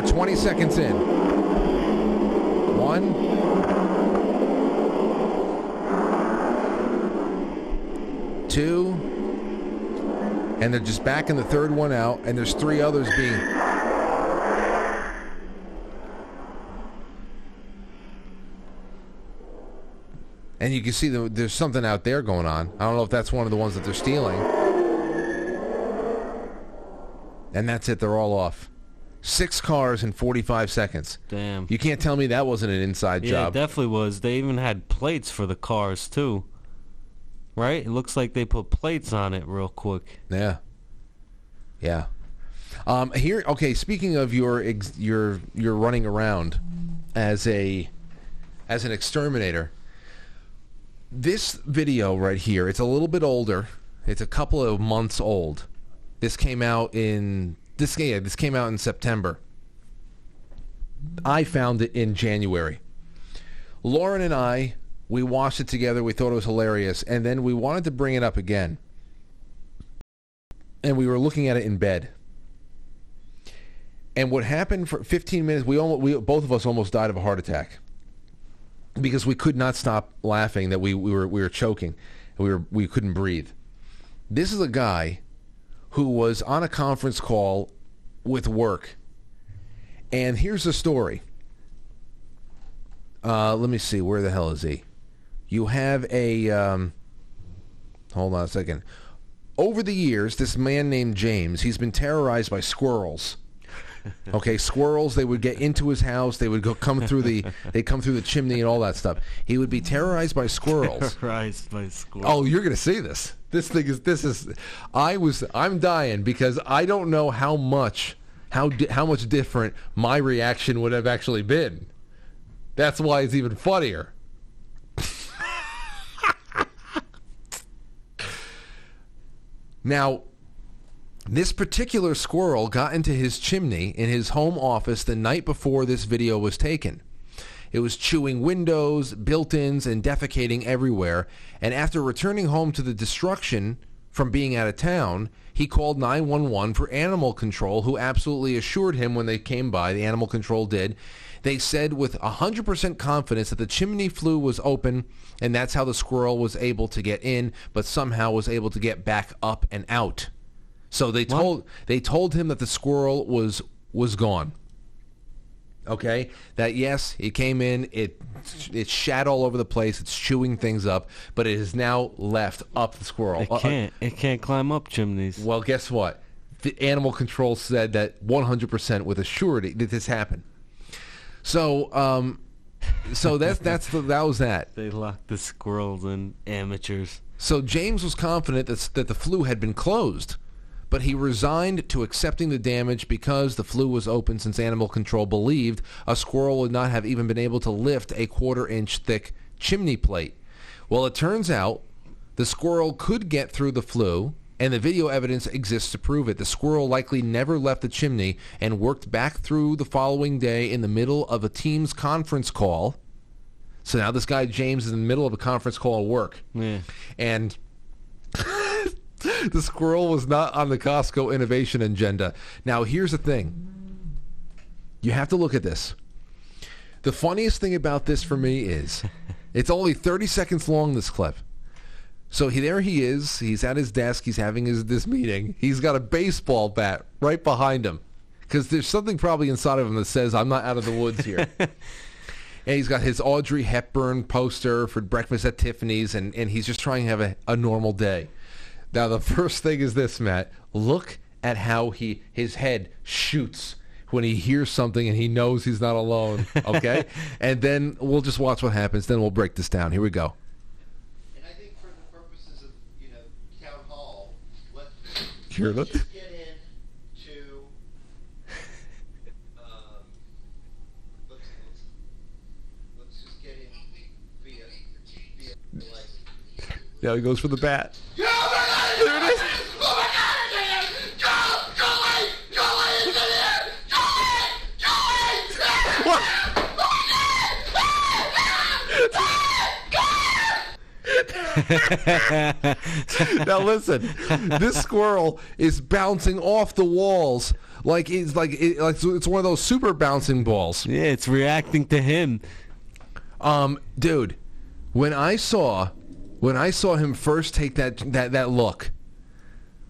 We're 20 seconds in. One. Two. And they're just backing the third one out, and there's three others being. And you can see the, there's something out there going on. I don't know if that's one of the ones that they're stealing. And that's it. They're all off. Six cars in 45 seconds. Damn. You can't tell me that wasn't an inside Yeah, job. it definitely was. They even had plates for the cars too. Right? It looks like they put plates on it real quick. Yeah. Yeah. Um, here, okay. Speaking of your ex, your your running around as a as an exterminator, this video right here, it's a little bit older. It's a couple of months old. This came out in this yeah, this came out in September. I found it in January. Lauren and I, we watched it together. We thought it was hilarious, and then we wanted to bring it up again. And we were looking at it in bed. And what happened for 15 minutes? We almost, we both of us almost died of a heart attack because we could not stop laughing. That we, we were we were choking, we were we couldn't breathe. This is a guy who was on a conference call with work. And here's the story. Uh, let me see. Where the hell is he? You have a. Um, hold on a second. Over the years, this man named James, he's been terrorized by squirrels. Okay, squirrels. They would get into his house. They would go come through the. They come through the chimney and all that stuff. He would be terrorized by squirrels. Terrorized by squirrels. Oh, you're gonna see this. This thing is. This is. I was. I'm dying because I don't know how much, how how much different my reaction would have actually been. That's why it's even funnier. now, this particular squirrel got into his chimney in his home office the night before this video was taken. It was chewing windows, built-ins, and defecating everywhere. And after returning home to the destruction from being out of town, he called 911 for animal control, who absolutely assured him when they came by, the animal control did, they said with 100% confidence that the chimney flue was open and that's how the squirrel was able to get in, but somehow was able to get back up and out. So they told they told him that the squirrel was was gone. Okay, that yes, it came in, it it shat all over the place, it's chewing things up, but it has now left up the squirrel. It Uh, uh, can't. It can't climb up chimneys. well, guess what? The animal control said that 100% with a surety that this happened. So, um, so that's that's the, that was that. They locked the squirrels in amateurs. So James was confident that that the flue had been closed, but he resigned to accepting the damage because the flue was open since animal control believed a squirrel would not have even been able to lift a quarter inch thick chimney plate. Well, it turns out the squirrel could get through the flue, and the video evidence exists to prove it. The squirrel likely never left the chimney and worked back through the following day in the middle of a team's conference call. So now this guy James is in the middle of a conference call at work. Yeah. And the squirrel was not on the Costco innovation agenda. Now, here's the thing. You have to look at this. The funniest thing about this for me is it's only 30 seconds long, this clip. So he, there he is. He's at his desk. He's having his this meeting. He's got a baseball bat right behind him because there's something probably inside of him that says, I'm not out of the woods here. and he's got his Audrey Hepburn poster for breakfast at Tiffany's, and, and he's just trying to have a, a normal day. Now, the first thing is this, Matt. Look at how he his head shoots when he hears something and he knows he's not alone. Okay, and then we'll just watch what happens. Then we'll break this down. Here we go. Hear that? Yeah, he goes for the bat. Now listen, this squirrel is bouncing off the walls like it's like it, like it's one of those super bouncing balls. Yeah, it's reacting to him. Um, dude, when I saw when I saw him first take that that that look,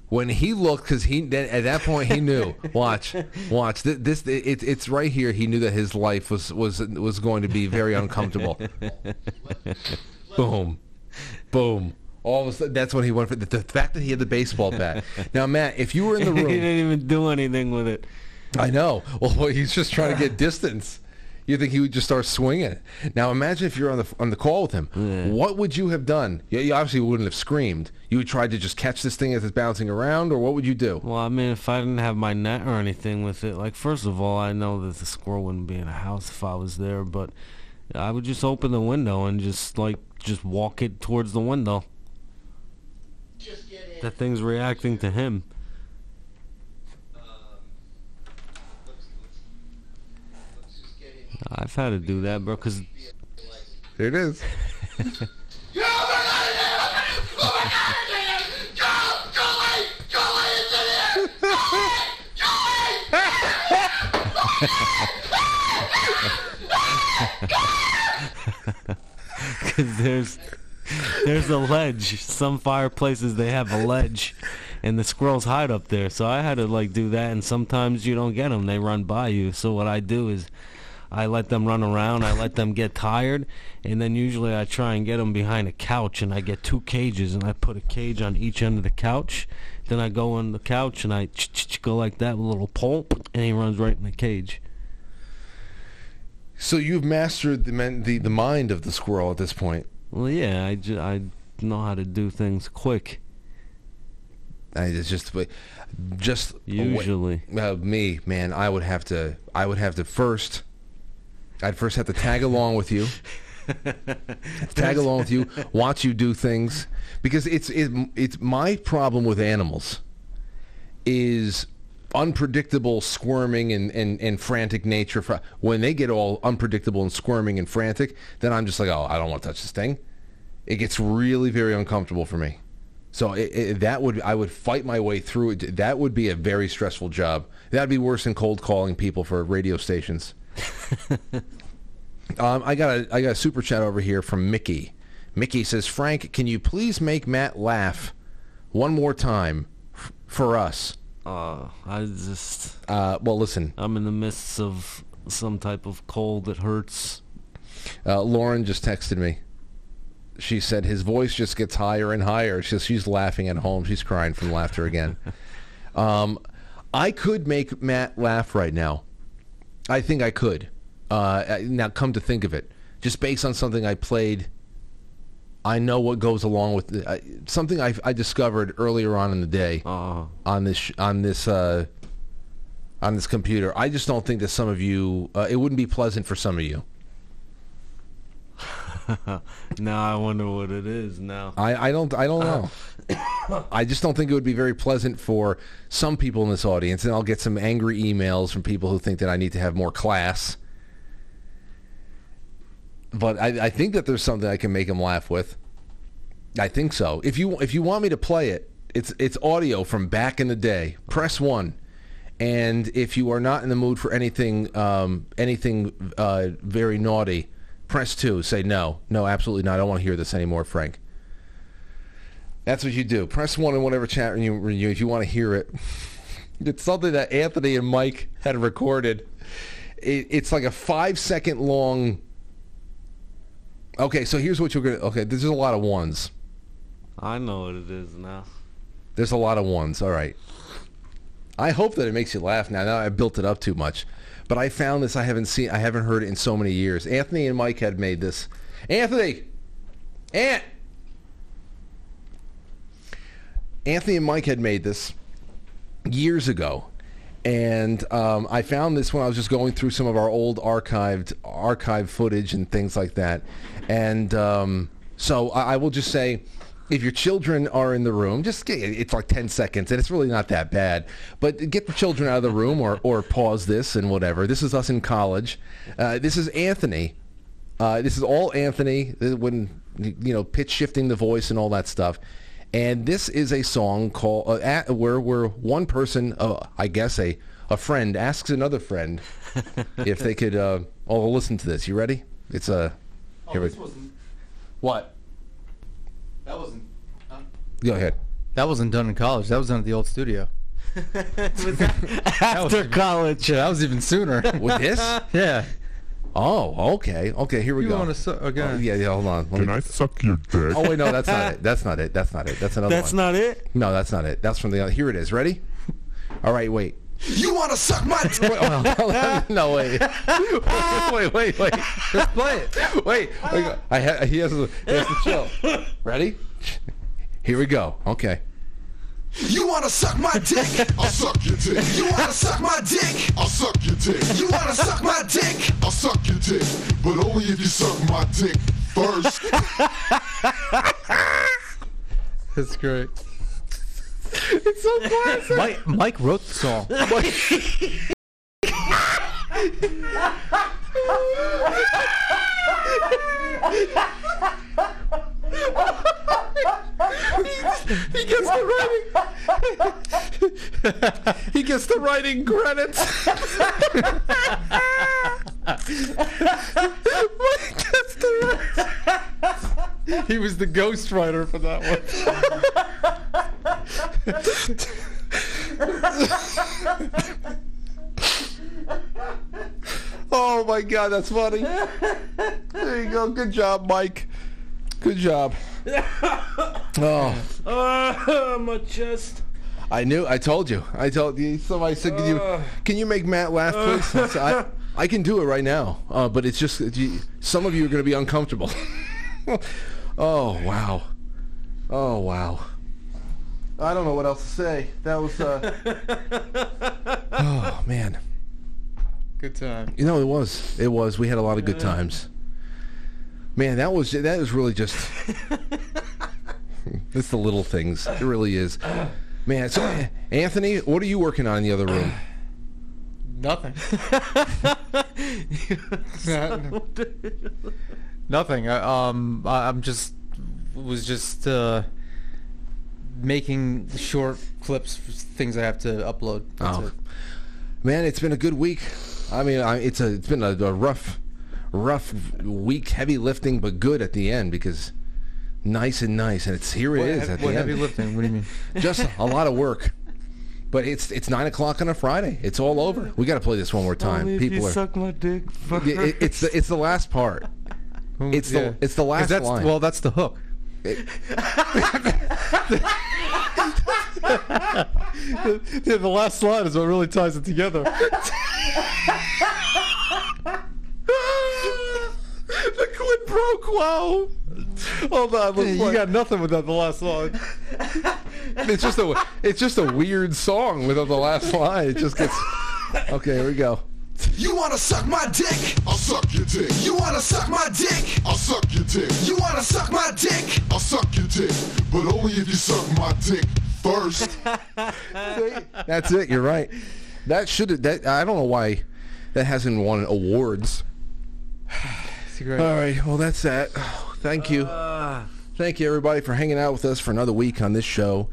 when he looked, because he then at that point he knew. watch, watch. This, this it, it's right here. He knew that his life was was was going to be very uncomfortable. Boom, boom. All of a sudden, that's when he went for the, the fact that he had the baseball bat. Now, Matt, if you were in the room, he didn't even do anything with it. I know. Well, he's just trying to get distance. You think he would just start swinging? Now imagine if you're on the on the call with him. What would you have done? You, you obviously wouldn't have screamed. You would try to just catch this thing as it's bouncing around, or what would you do? Well, I mean, if I didn't have my net or anything with it, like first of all, I know that the squirrel wouldn't be in a house if I was there, but I would just open the window and just like just walk it towards the window. That thing's reacting to him. I've had to do that, bro, because... There it is. There's there's a ledge. Some fireplaces they have a ledge, and the squirrels hide up there. So I had to like do that, and sometimes you don't get them; they run by you. So what I do is, I let them run around. I let them get tired, and then usually I try and get them behind a couch, and I get two cages, and I put a cage on each end of the couch. Then I go on the couch and I go like that with a little pole, and he runs right in the cage. So you've mastered the men, the the mind of the squirrel at this point. Well, yeah, I, ju- I know how to do things quick. I it's just just Usually. uh, me man I would have to I would have to first I'd first have to tag along with you tag along with you watch you do things because it's it, it's my problem with animals is unpredictable squirming and, and, and frantic nature when they get all unpredictable and squirming and frantic then i'm just like oh i don't want to touch this thing. It gets really very uncomfortable for me. So it, it, that would i would fight my way through it. That would be a very stressful job. That'd be worse than cold calling people for radio stations. Um, i got a i got a super chat over here from mickey. Mickey says frank can you please make matt laugh one more time f- for us Uh, I just. Uh, well, listen. I'm in the midst of some type of cold that hurts. Uh, Lauren just texted me. She said his voice just gets higher and higher. She's she's laughing at home. She's crying from laughter again. um, I could make Matt laugh right now. I think I could. Uh, now, come to think of it, just based on something I played, I know what goes along with it. I, something I, I discovered earlier on in the day on this sh- on this uh, on this computer. I just don't think that some of you uh, it wouldn't be pleasant for some of you. now I wonder what it is now. I, I don't I don't know. I just don't think it would be very pleasant for some people in this audience, and I'll get some angry emails from people who think that I need to have more class. But I, I think that there's something I can make him laugh with. I think so. If you if you want me to play it, it's it's audio from back in the day. Press one, and if you are not in the mood for anything um, anything uh, very naughty, press two. Say no, no, absolutely not. I don't want to hear this anymore, Frank. That's what you do. Press one in whatever chat room you, you if you want to hear it. It's something that Anthony and Mike had recorded. It, it's like a five second long Okay, so here's what you're gonna. Okay, there's a lot of ones. I know what it is now. There's a lot of ones. All right. I hope that it makes you laugh now. Now I built it up too much, but I found this. I haven't seen. I haven't heard it in so many years. Anthony and Mike had made this. Anthony, Ant. Anthony and Mike had made this years ago, and um, I found this when I was just going through some of our old archived archive footage and things like that. And um, so I, I will just say, if your children are in the room, just get, it's like ten seconds, and it's really not that bad. But get the children out of the room, or or pause this and whatever. This is us in college. Uh, this is Anthony. Uh, this is all Anthony uh, when you know pitch shifting the voice and all that stuff. And this is a song called uh, at, where where one person, uh, I guess a a friend, asks another friend if they could uh, all listen to this. You ready? It's a. here oh, we- what? That wasn't. Uh. Go ahead. That wasn't done in college. That was done at the old studio. After college. Yeah, that was even sooner. With this? yeah. Oh, okay, okay. Here we You go. wanna su- okay. Oh, yeah, yeah. Hold on. Let Can me- I suck your dick? Oh wait, no, that's not it. That's not it. That's not it. That's another That's one. not it? No, that's not it. That's from the other. Here it is. Ready? All right, wait. You want to suck my dick? Wait, well, no, wait. wait, wait, wait. Just play it. Wait, wait. I ha- he has to, he has to chill. Ready? Here we go. Okay. You want to suck my dick? I'll suck your dick. You want to suck my dick? I'll suck your dick. You want to suck my dick? I'll suck your dick, but only if you suck my dick first. That's great. It's so classic. Mike, Mike wrote the song. he gets the writing. he gets the writing credits. he was the ghostwriter for that one. oh my god, that's funny. There you go. Good job, Mike. Good job. Oh, Uh, my chest. I knew. I told you. I told you. Somebody said, "Can you, can you make Matt laugh, please?" I, said, I, I can do it right now, uh, but it's just you, some of you are going to be uncomfortable. oh wow. Oh wow. I don't know what else to say. That was. Uh, oh man. Good time. You know, it was. It was. We had a lot of good times. Man, that was that was really just. it's the little things. It really is. Man, so Anthony, what are you working on in the other room? Nothing. Nothing. I, um, I, I'm just was just uh, making short clips, for things I have to upload. That's Oh. it. Man, it's been a good week. I mean, I, it's a it's been a, a rough, rough week, heavy lifting, but good at the end because nice and nice, and it's here it What is at what the heavy end. lifting? What do you mean? Just a lot of work. But it's it's nine o'clock on a Friday. It's all over. We got to play this one more time. Only People you are. suck my dick. It- it's the it's the last part. It's the it's the last that's, line. Well, that's the hook. yeah, the last line is what really ties it together. The clip broke. Wow. Hold on. Let's you play. got nothing without the last line. It's just a it's just a weird song without the last line. It just gets. Okay, here we go. You want to suck my dick? I'll suck your dick. You want to suck my dick? I'll suck your dick. You want to suck my dick? I'll suck your dick, but only if you suck my dick first. That's it. You're right. That should. That I don't know why that hasn't won awards. All right. Well, that's that. Thank you. Thank you, everybody, for hanging out with us for another week on this show.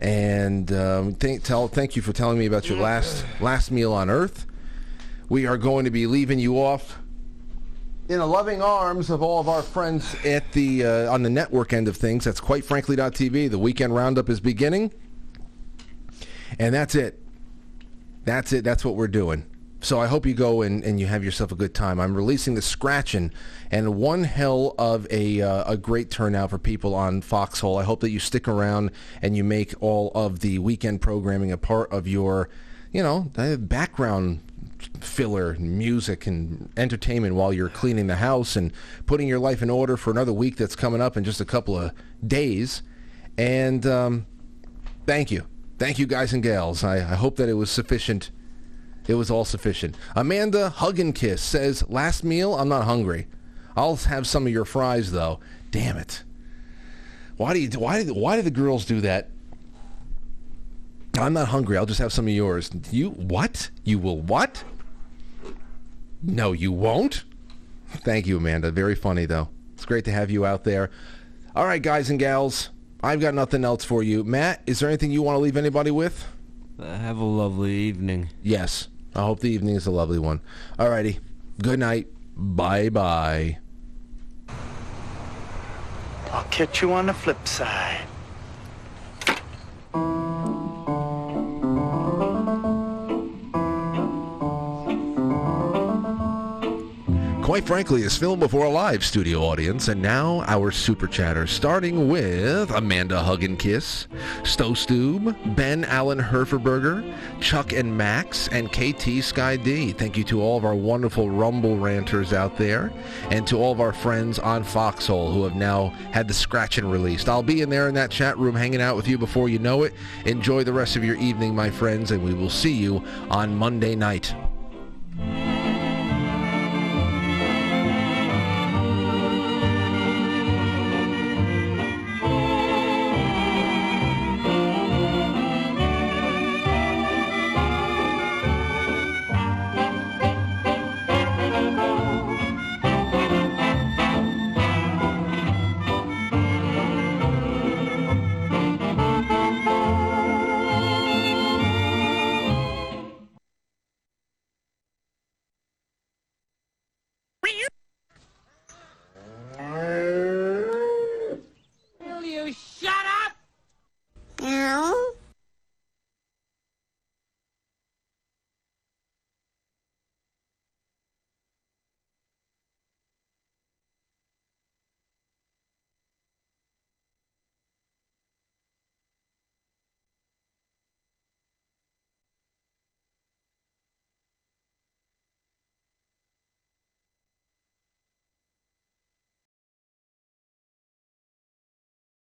And um, thank, tell, thank you for telling me about your last last meal on Earth. We are going to be leaving you off in the loving arms of all of our friends at the uh, on the network end of things. That's quite frankly.tv. The weekend roundup is beginning, and that's it. That's it. That's what we're doing. So I hope you go and, and you have yourself a good time. I'm releasing the Scratchin' and one hell of a uh, a great turnout for people on Foxhole. I hope that you stick around and you make all of the weekend programming a part of your, you know, background filler music and entertainment while you're cleaning the house and putting your life in order for another week that's coming up in just a couple of days. And um, thank you. Thank you, guys and gals. I, I hope that it was sufficient. It was all sufficient. Amanda Hug and Kiss says, last meal, I'm not hungry. I'll have some of your fries, though. Damn it. Why do you, why, why do the girls do that? I'm not hungry. I'll just have some of yours. You, what? You will what? No, you won't. Thank you, Amanda. Very funny, though. It's great to have you out there. All right, guys and gals. I've got nothing else for you. Matt, is there anything you want to leave anybody with? Uh, have a lovely evening. Yes. I hope the evening is a lovely one. All righty. Good night. Bye-bye. I'll catch you on the flip side. Quite frankly, is filmed before a live studio audience, and now our super chatters, starting with Amanda Hug and Kiss, Stostube, Ben Allen Herferberger, Chuck and Max, and KT Sky D. Thank you to all of our wonderful Rumble ranters out there, and to all of our friends on Foxhole who have now had the scratching released. I'll be in there in that chat room hanging out with you before you know it. Enjoy the rest of your evening, my friends, and we will see you on Monday night.